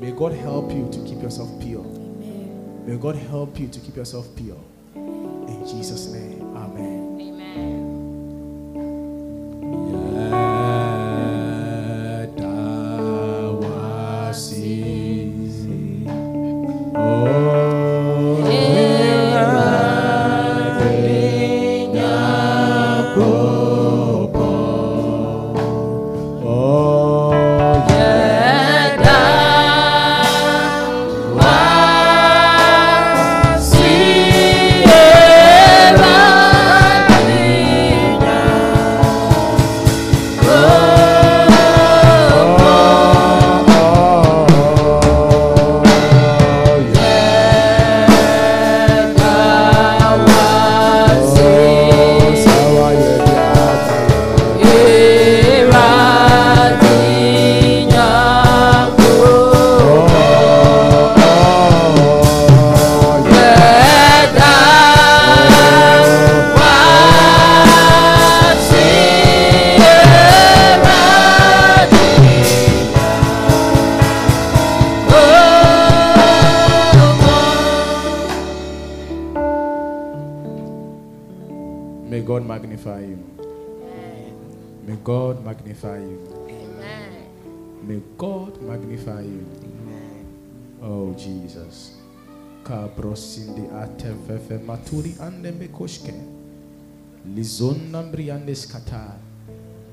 May God help you to keep yourself pure. Amen. May God help you to keep yourself pure. In Jesus' name.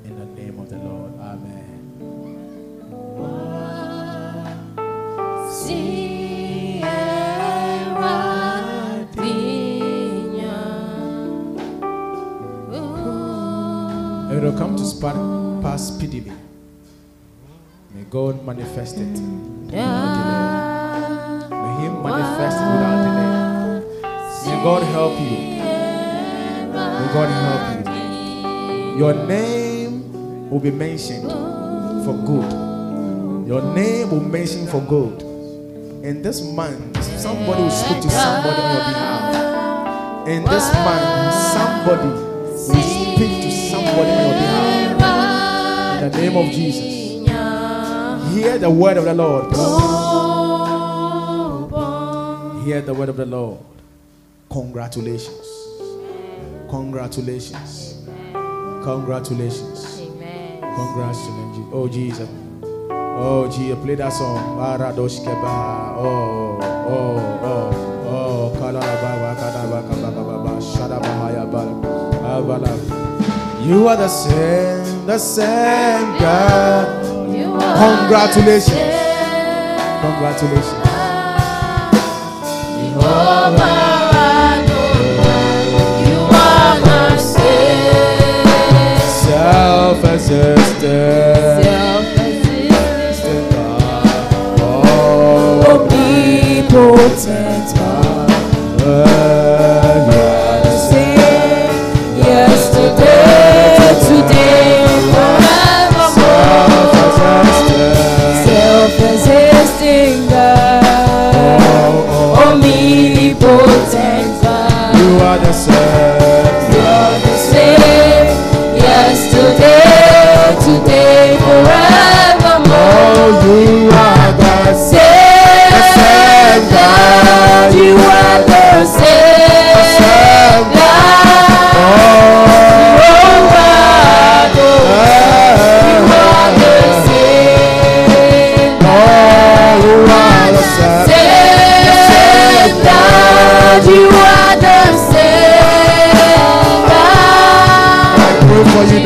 In the name of the Lord. Amen. It will come to pass speedily. May God manifest it. May He manifest it without delay. May God help you. God help you. Your name will be mentioned for good. Your name will mention for good. In this month, somebody will speak to somebody on your behalf. In this month, somebody will speak to somebody on your behalf. In the name of Jesus. Hear the word of the Lord. Hear the word of the Lord. Congratulations. Congratulations. Congratulations. Congratulations. Oh, Jesus. Oh, G, play that song. Oh, oh, oh, oh. Kalalababa, kadaba, kababa, shadabahaya, bala, abala. You are the same, the same God. Congratulations. Congratulations. Self-existent. Yesterday, today, forevermore. self-existent. God. Oh, Omnipotent God. you are the same. Today, forevermore. Oh, you are the Same same God, you are the same same God. Oh, Oh God, oh, you are the same oh, you are the same. Same God, you are the same God. I pray for you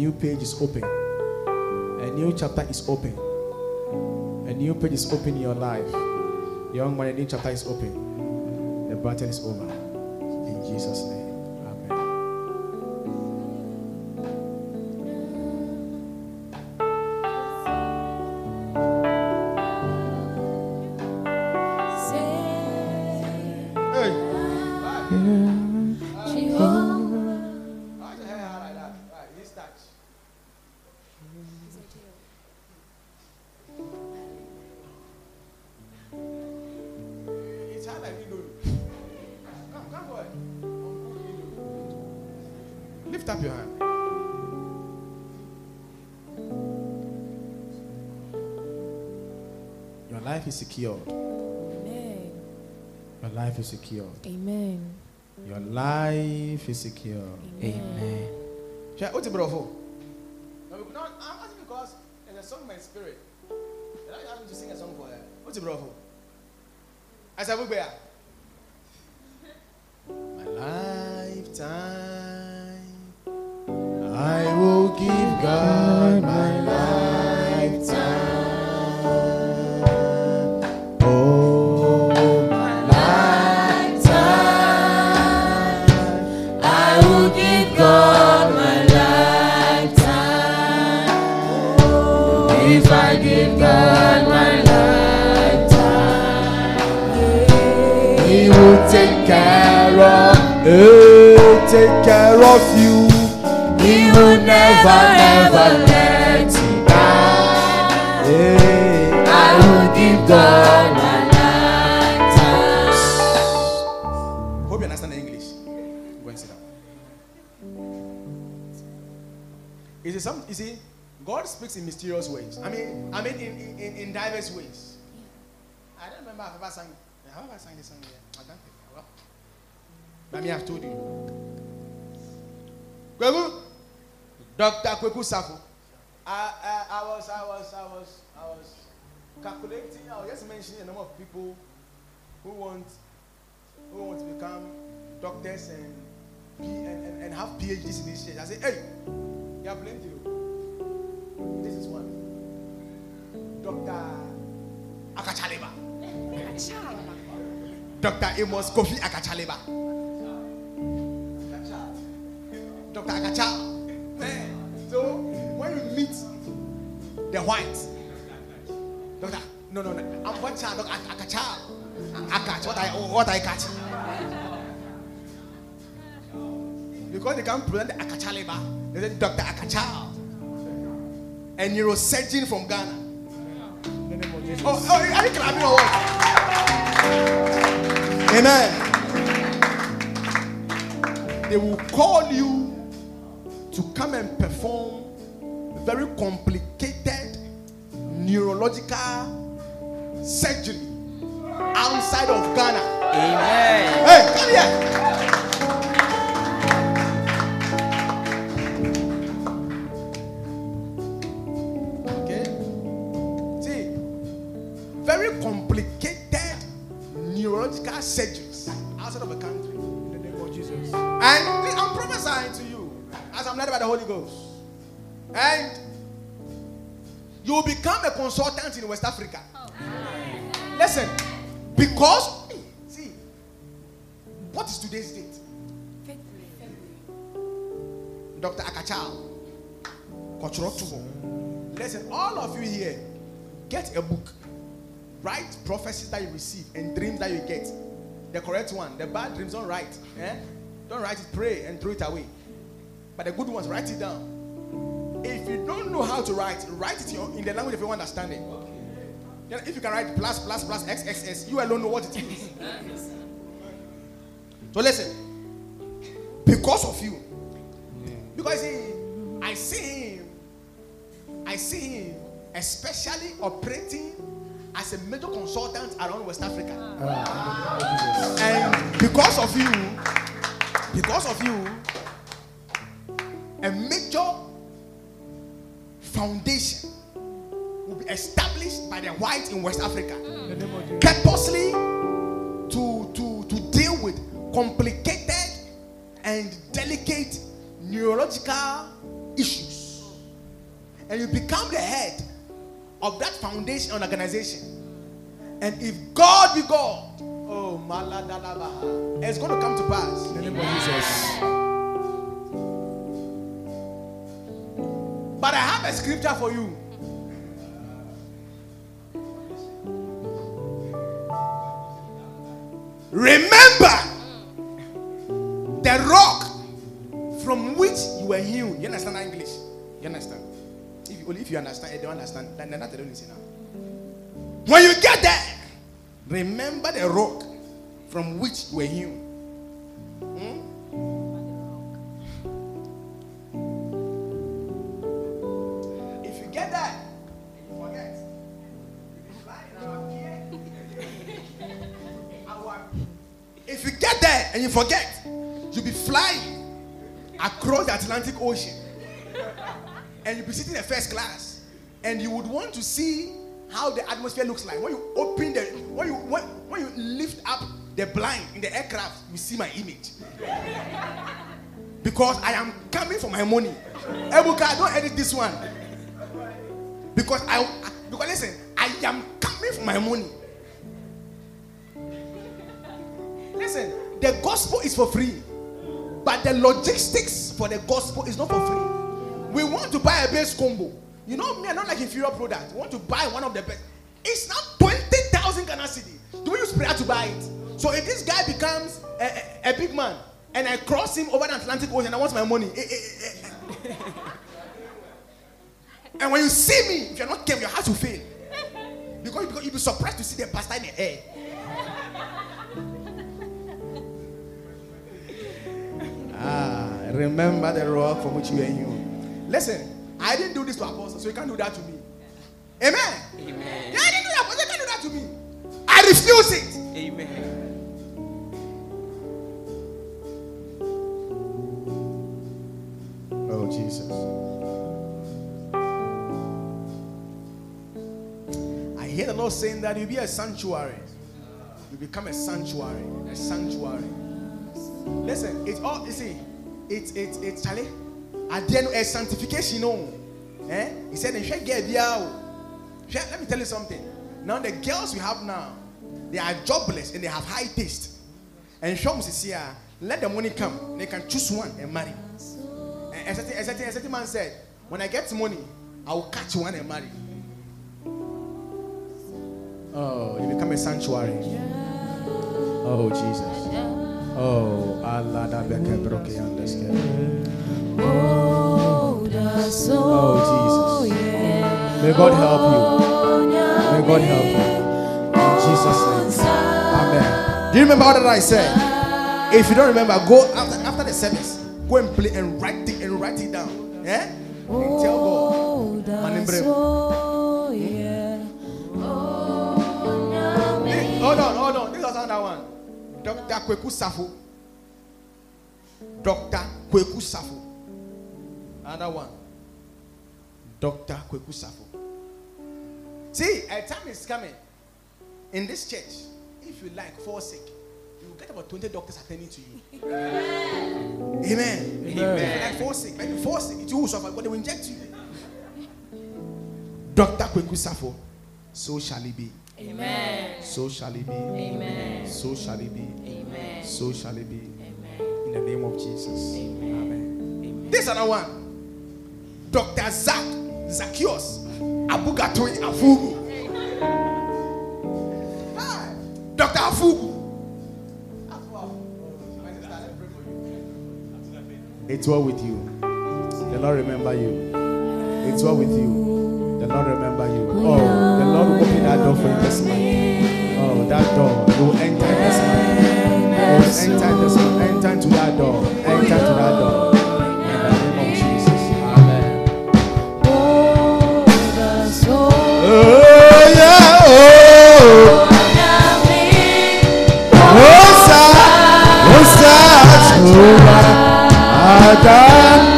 new page is open. A new chapter is open. A new page is open in your life. Young man, a new chapter is open. The battle is over. In Jesus' name. Secured. Amen. Your life is secured. Amen. Your life is secured. Amen. Shall what's the brother? No, no, I'm asking because there's a song in my spirit. And I asked me to sing a song for her. What's the brother? I said, Bugbeya. My lifetime, I will give God my lifetime. Of, eh, take care of you. He will never, never let you down. Eh, I will give God my lifetime. Hope you understand the English. Go and sit down. Is it some? You see, God speaks in mysterious ways. I mean, I mean, in, in, in diverse ways. I don't remember if I ever sang. Have I ever sang this song here? I don't think. Well, Let me have told you. Kweku, Dr. Kweku Safo. I, I, I was, I was, I was, I was calculating. I was just mentioning the number of people who want who want to become doctors and and, and, and have PhDs in this church. I said, hey, you have plenty. oh. This is one. Dr. Akachaleba. Dr. Amos Kofi Akachaleba. Dr. Akacha. Man. Eh, so when you meet the white, Doctor, no, no, no. I'm one child, Dr. Akacha. Akach, what I what I catch. Because they can't present the Akachaleba, they say Dr. Akacha. A neurosurgeon from Ghana. Oh, oh, are you clapping or what? Amen. They will call you come and perform very complicated neurological surgery outside of Ghana. Amen. Hey, come here. A consultant in West Africa. Listen, because see, what is today's date? Dr. Akachal. Listen, all of you here, get a book. Write prophecies that you receive and dreams that you get. The correct one. The bad dreams, don't write. Eh? Don't write it, pray and throw it away. But the good ones, write it down. If you don't know how to write, write it in the language of your understanding. Know, if you can write plus, plus, plus, x, x, s, you alone know what it is. so listen. Because of you. Because see, I see him. I see him especially operating as a major consultant around West Africa. And because of you, because of you, a major foundation will be established by the whites in West Africa, mm. purposely to, to, to deal with complicated and delicate neurological issues. And you become the head of that foundation and organization. And if God be God, oh maladalabaha, it's going to come to pass. In the name of Jesus. But I have a scripture for you. Remember the rock from which you were hewn. You understand English? You understand? If you, if you understand, you don't understand, then that's the only thing now. When you get there, remember the rock from which you were hewn. Hmm? You get that, and you forget, you fly in our fear. Our- If you get there and you forget, you'll be flying across the Atlantic Ocean. And you'll be sitting in first class. And you would want to see how the atmosphere looks like. When you open the when you when, when you lift up the blind in the aircraft, you see my image. Because I am coming for my money. Ebuka, don't edit this one. Because I because listen, I am coming for my money. Listen, the gospel is for free, but the logistics for the gospel is not for free. We want to buy a bass combo. You know me, I don't like inferior product. We want to buy one of the best. It's now 20,000 Ghana cedi. Do we use prayer to buy it? So if this guy becomes a, a, a big man and I cross him over the Atlantic Ocean, I want my money. Eh, eh, eh, And when you see me, if you're not careful, your heart will fail. Because, because you'll be surprised to see the pastor in the air. Ah, remember the rock from which you were hewn. Listen, I didn't do this to apostles, so you can't do that to me. Amen. Amen. Yeah, I didn't do that, but you can't do that to me. I refuse it. Amen. Oh, Jesus. Hear the Lord saying that you'll be a sanctuary. You become a sanctuary. A sanctuary. Listen, it's all, you see, it's, it's, it's, Charlie. End, a sanctification, no. Eh? He said, "If you get Let me tell you something. Now, the girls we have now, they are jobless and they have high taste. And Shom is here, let the money come. They can choose one and marry. And a certain, a man said, When I get money, I will catch one and marry. Oh, you become a sanctuary. Oh, Jesus. Oh, Allah da beke broke understand. Oh, Jesus. May God help you. May God help you. In Jesus' name. Amen. Do you remember what I said? If you don't remember, go after, after the service, go and play and write it and write it down. Eh? And tell God. Dr. Kweku Safo. Dr. Kweku Safo. Another one. Dr. Kweku Safo. See, a time is coming in this church. If you like, fall sick, you will get about 20 doctors attending to you. Amen. Amen. If you like, fall sick, maybe fall sick, it will suffer, but they will inject you. Dr. Kweku Safo. So shall it be. Amen. So shall it be. Amen. So shall it be. Amen. So shall it be. Amen. In the name of Jesus. Amen. Amen. This another one. Dr. Zach Zacchaeus Abugatoi Afugu. Hi. Dr. Afugu. It's well with you. The Lord remember you. It's well with you. The Lord remember you. Oh, Lord will open that door for this. Oh, that door. You will enter this month. Oh, enter this month. Enter into that door. Enter to that door. In the name of Jesus. Amen. Oh, yeah. Oh. Osa, Osa, Jehovah, Adam.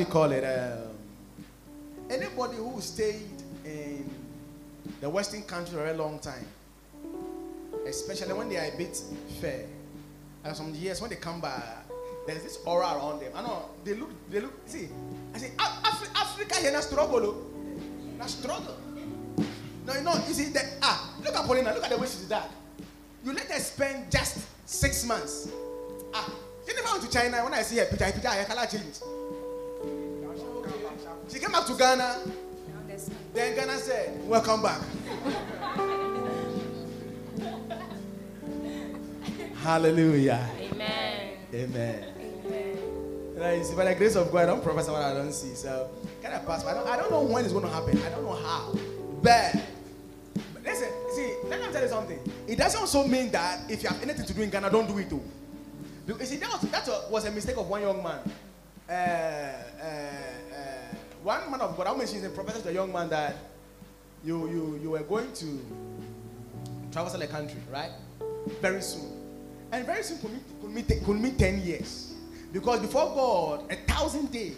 Do you call it? Um, anybody who stayed in the Western country for a long time, especially when they are a bit fair, and some years when they come back, there's this aura around them. I know they look, they look. See, I say "Af- Afri- Africa here na struggle, oh. na struggle. No, you know, you see that. Ah, look at Paulina. Look at the way she's dark. You let her spend just six months. Ah, she never went to China. When I see her picture, her picture, her color changed. She came back to Ghana. Then Ghana said, "Welcome back." Hallelujah. Amen. Amen. Amen. See, by the grace of God, I don't prophesy what I don't see. So, kind of pass. I don't, I don't know when it's going to happen. I don't know how. But, but listen, see, let me tell you something. It doesn't also mean that if you have anything to do in Ghana, don't do it too. Because, see, that was, that was a mistake of one young man. Uh, uh, uh, one man of God, I mentioned in prophecy to a young man that you, you, you were going to travel the country, right? Very soon. And very soon could mean, could mean, could mean 10 years. Because before God, a thousand days.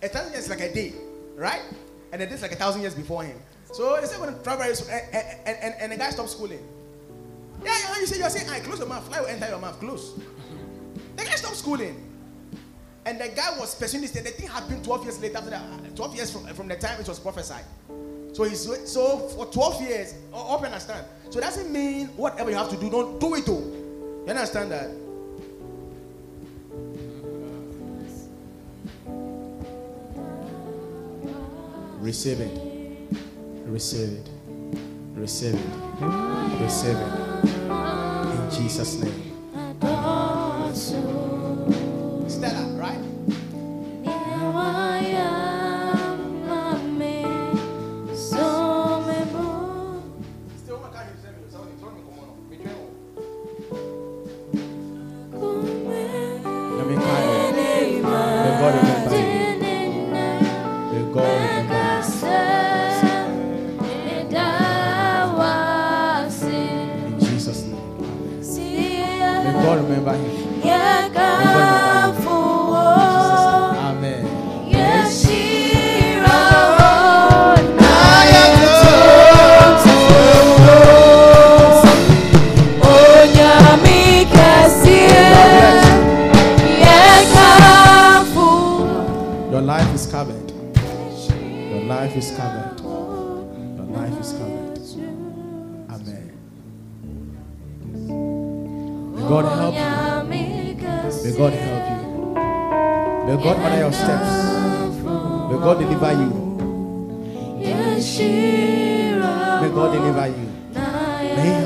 A thousand years is like a day, right? And a day is like a thousand years before him. So they say when travel and, and, and, and the guy stopped schooling. Yeah, yeah, you say you're saying, I close your mouth, fly will enter your mouth, close. The guy stopped schooling. And the guy was pursuing this thing. The thing happened 12 years later, after that, uh, 12 years from, from the time it was prophesied. So he's so for 12 years, hope you understand. So it doesn't mean whatever you have to do, don't do it all. You understand that? Receive it. Receive it. Receive it. Receive it. In Jesus' name. God order your steps. May God deliver you. May God deliver you. May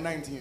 Nineteen.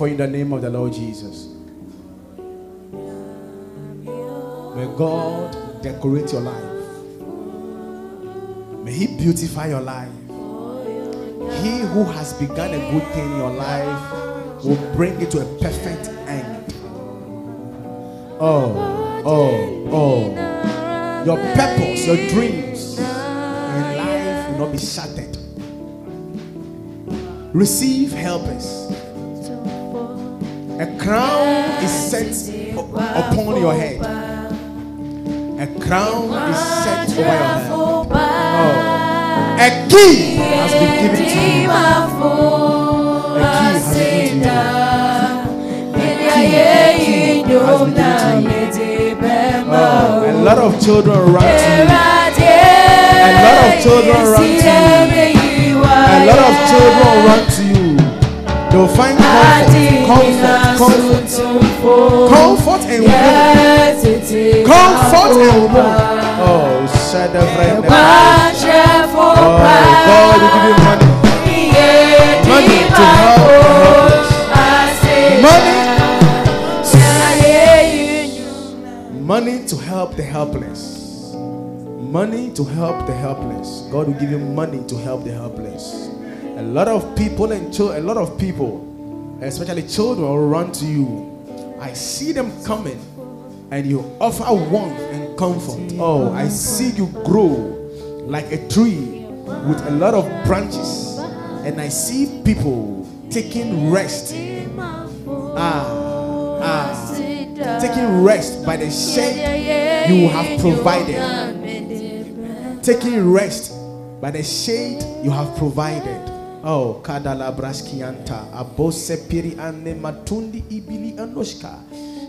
For in the name of the Lord Jesus. May God decorate your life. May He beautify your life. He who has begun a good thing in your life will bring it to a perfect end. Oh, oh, oh. Your purpose, your dreams in life will not be shattered. Receive helpers. A crown is set upon your head. A crown is set over your head. Oh. A key has been given to you. A key has been given to you. Oh, a lot of children run to you. A lot of children run to you. A lot of children run to you. They'll find comfort, comfort, comfort, comfort and warmth. Comfort and warmth. Oh, friend. Oh, God will give you money. Money to help. Money, money to help the helpless. Money to help the helpless. God will give you money to help the helpless. A lot of people and chil- a lot of people, especially children, will run to you. I see them coming, and you offer warmth and comfort. Oh, I see you grow like a tree with a lot of branches, and I see people taking rest. Ah, ah, taking rest by the shade you have provided. Taking rest by the shade you have provided. Oh, kadala braskianta, abose piri ane matundi ibili anoshka.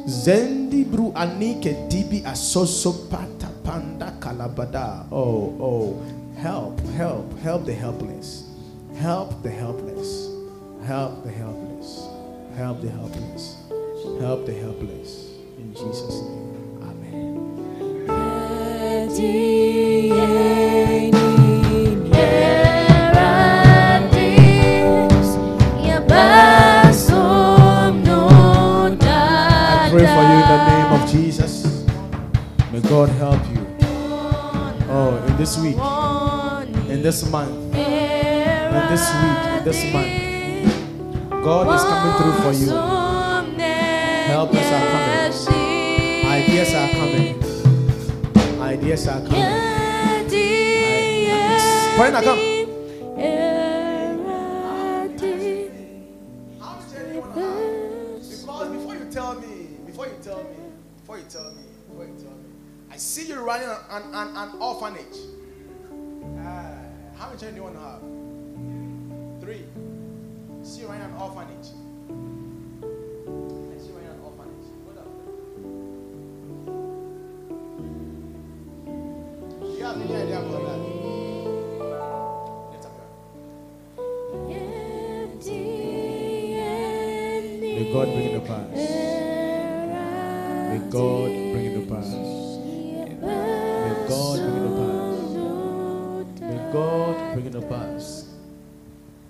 Zendi bru anike dibi asoso pata panda kalabada. Oh, oh, help, help, help the helpless. Help the helpless. Help the helpless. Help the helpless. Help the helpless. In Jesus' name. Amen. God help you. Oh, in this week, in this month, in this week, in this month, God is coming through for you. Helpers are coming. Ideas are coming. Ideas are coming. Now, come. Because before you tell me, before you tell me, before you tell me, see you running an, an, an orphanage. Ah, how many children do you want to have? Three. See you running an orphanage. I see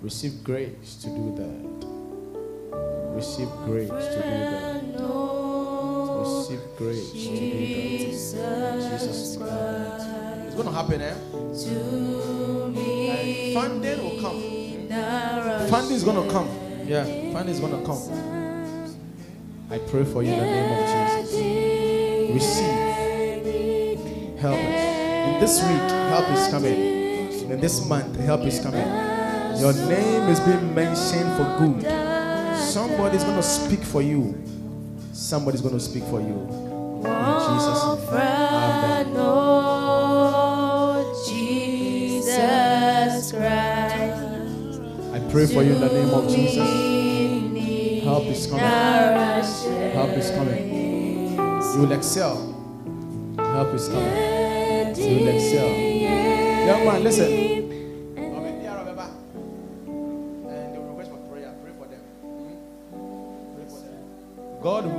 Receive grace to do that. Receive grace to do that. Receive grace to do that. Jesus' name. It's going to happen, eh? And funding will come. Funding is going to come. Yeah, funding is going to come. I pray for you in the name of Jesus. Receive help. In this week, help is coming. In this month, help is coming. Your name is being mentioned for good. Somebody's going to speak for you. Somebody's going to speak for you. In Jesus' name. Amen. I pray for you in the name of Jesus. Help is coming. Help is coming. You will excel. Help is coming. You will excel. Young man, listen.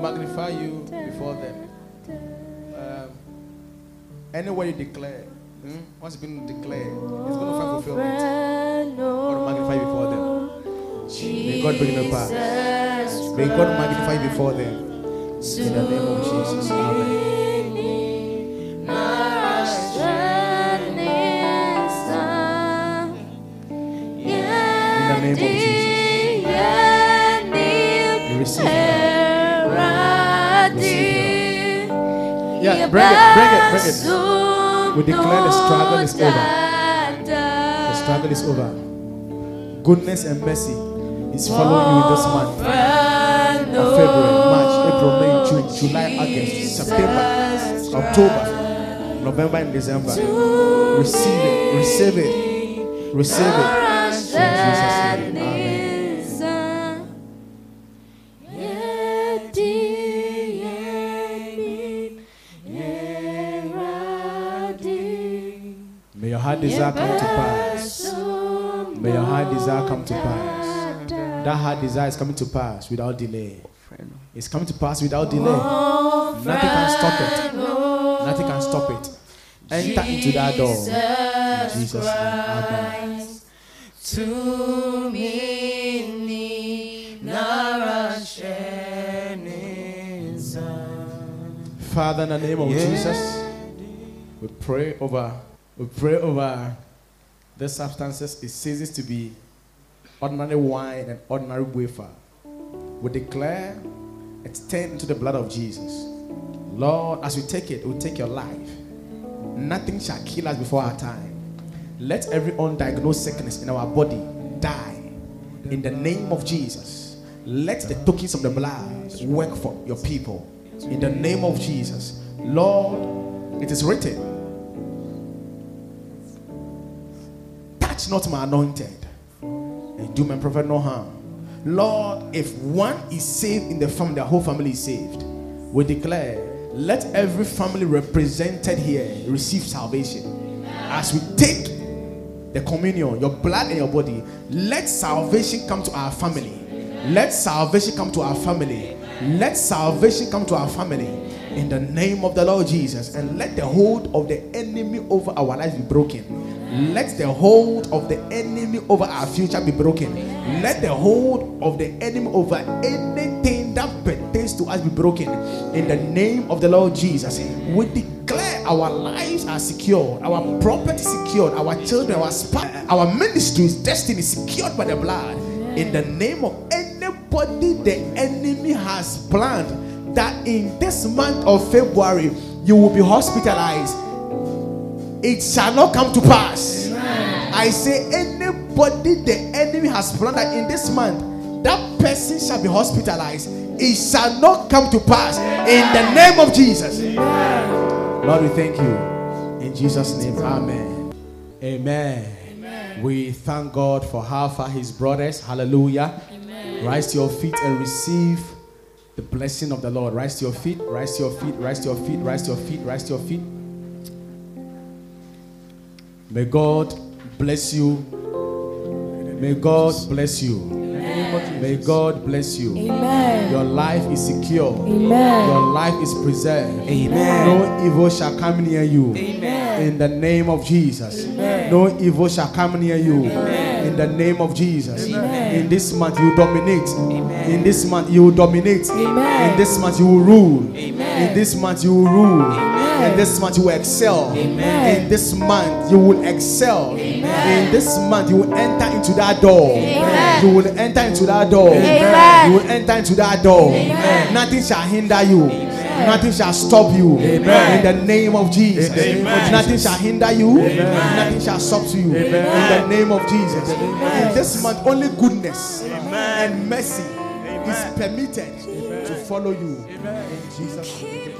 Magnify you before them. Um, anywhere you declare, hmm, once it's been declared, it's going to find fulfillment. God will magnify you before them. May God bring them back. May God magnify you before them. In the name of Jesus. Amen. In the name of Jesus. You receive Yeah, bring it, bring it, bring it. We declare the struggle is over. The struggle is over. Goodness and mercy is following you this month. Of February, March, April, May, June, July, August, September, October, November, and December. Receive it, receive it, receive it. Desire come to pass. May your heart desire come to pass. That heart desire is coming to pass without delay. It's coming to pass without delay. Nothing can stop it. Nothing can stop it. Enter into that door. In Jesus' name. Amen. Father, in the name of Jesus, we pray over, we pray over the substances. It ceases to be ordinary wine and ordinary wafer. We declare it's turned into the blood of Jesus. Lord, as we take it, we take your life. Nothing shall kill us before our time. Let every undiagnosed sickness in our body die. In the name of Jesus, let the tokens of the blood work for your people. In the name of Jesus, Lord, it is written, not my anointed, and do my prophet no harm. Lord, if one is saved in the family, the whole family is saved. We declare, let every family represented here receive salvation. As we take the communion, your blood and your body, let salvation come to our family. Let salvation come to our family. Let salvation come to our family in the name of the Lord Jesus. And let the hold of the enemy over our lives be broken. Let the hold of the enemy over our future be broken. Let the hold of the enemy over anything that pertains to us be broken. In the name of the Lord Jesus, we declare our lives are secured, our property secured, our children, our spouse, our ministries, destiny secured by the blood. In the name of anybody the enemy has planned that in this month of February you will be hospitalized, it shall not come to pass. I say, anybody the enemy has planned that in this month that person shall be hospitalized, it shall not come to pass in the name of Jesus. Lord, we thank you in Jesus' name. Amen. Amen. We thank God for how far He's brought us. Hallelujah. Rise to your feet and receive the blessing of the Lord. Rise to your feet, rise to your feet, rise to your feet, rise to your feet, rise to your feet. May God bless you. May God bless you. May God bless you. Amen. Your life is secure. Amen. Your life is preserved. Amen. No evil shall come near you. Amen. In the name of Jesus. No evil shall come near you. In the name of Jesus. In this month you dominate. In this month you will dominate. Amen. In this month you will rule. In this month you will rule. In this month you will excel. In this month you will excel. In this month you will enter into that door. Amen. You will enter into that door. Amen. You will enter into that door. Nothing shall hinder you. Nothing shall stop you. In the name of Jesus. Nothing shall hinder you. Nothing shall stop you. In the name of Jesus. In this month, only goodness and mercy is permitted to follow you. In Jesus' name.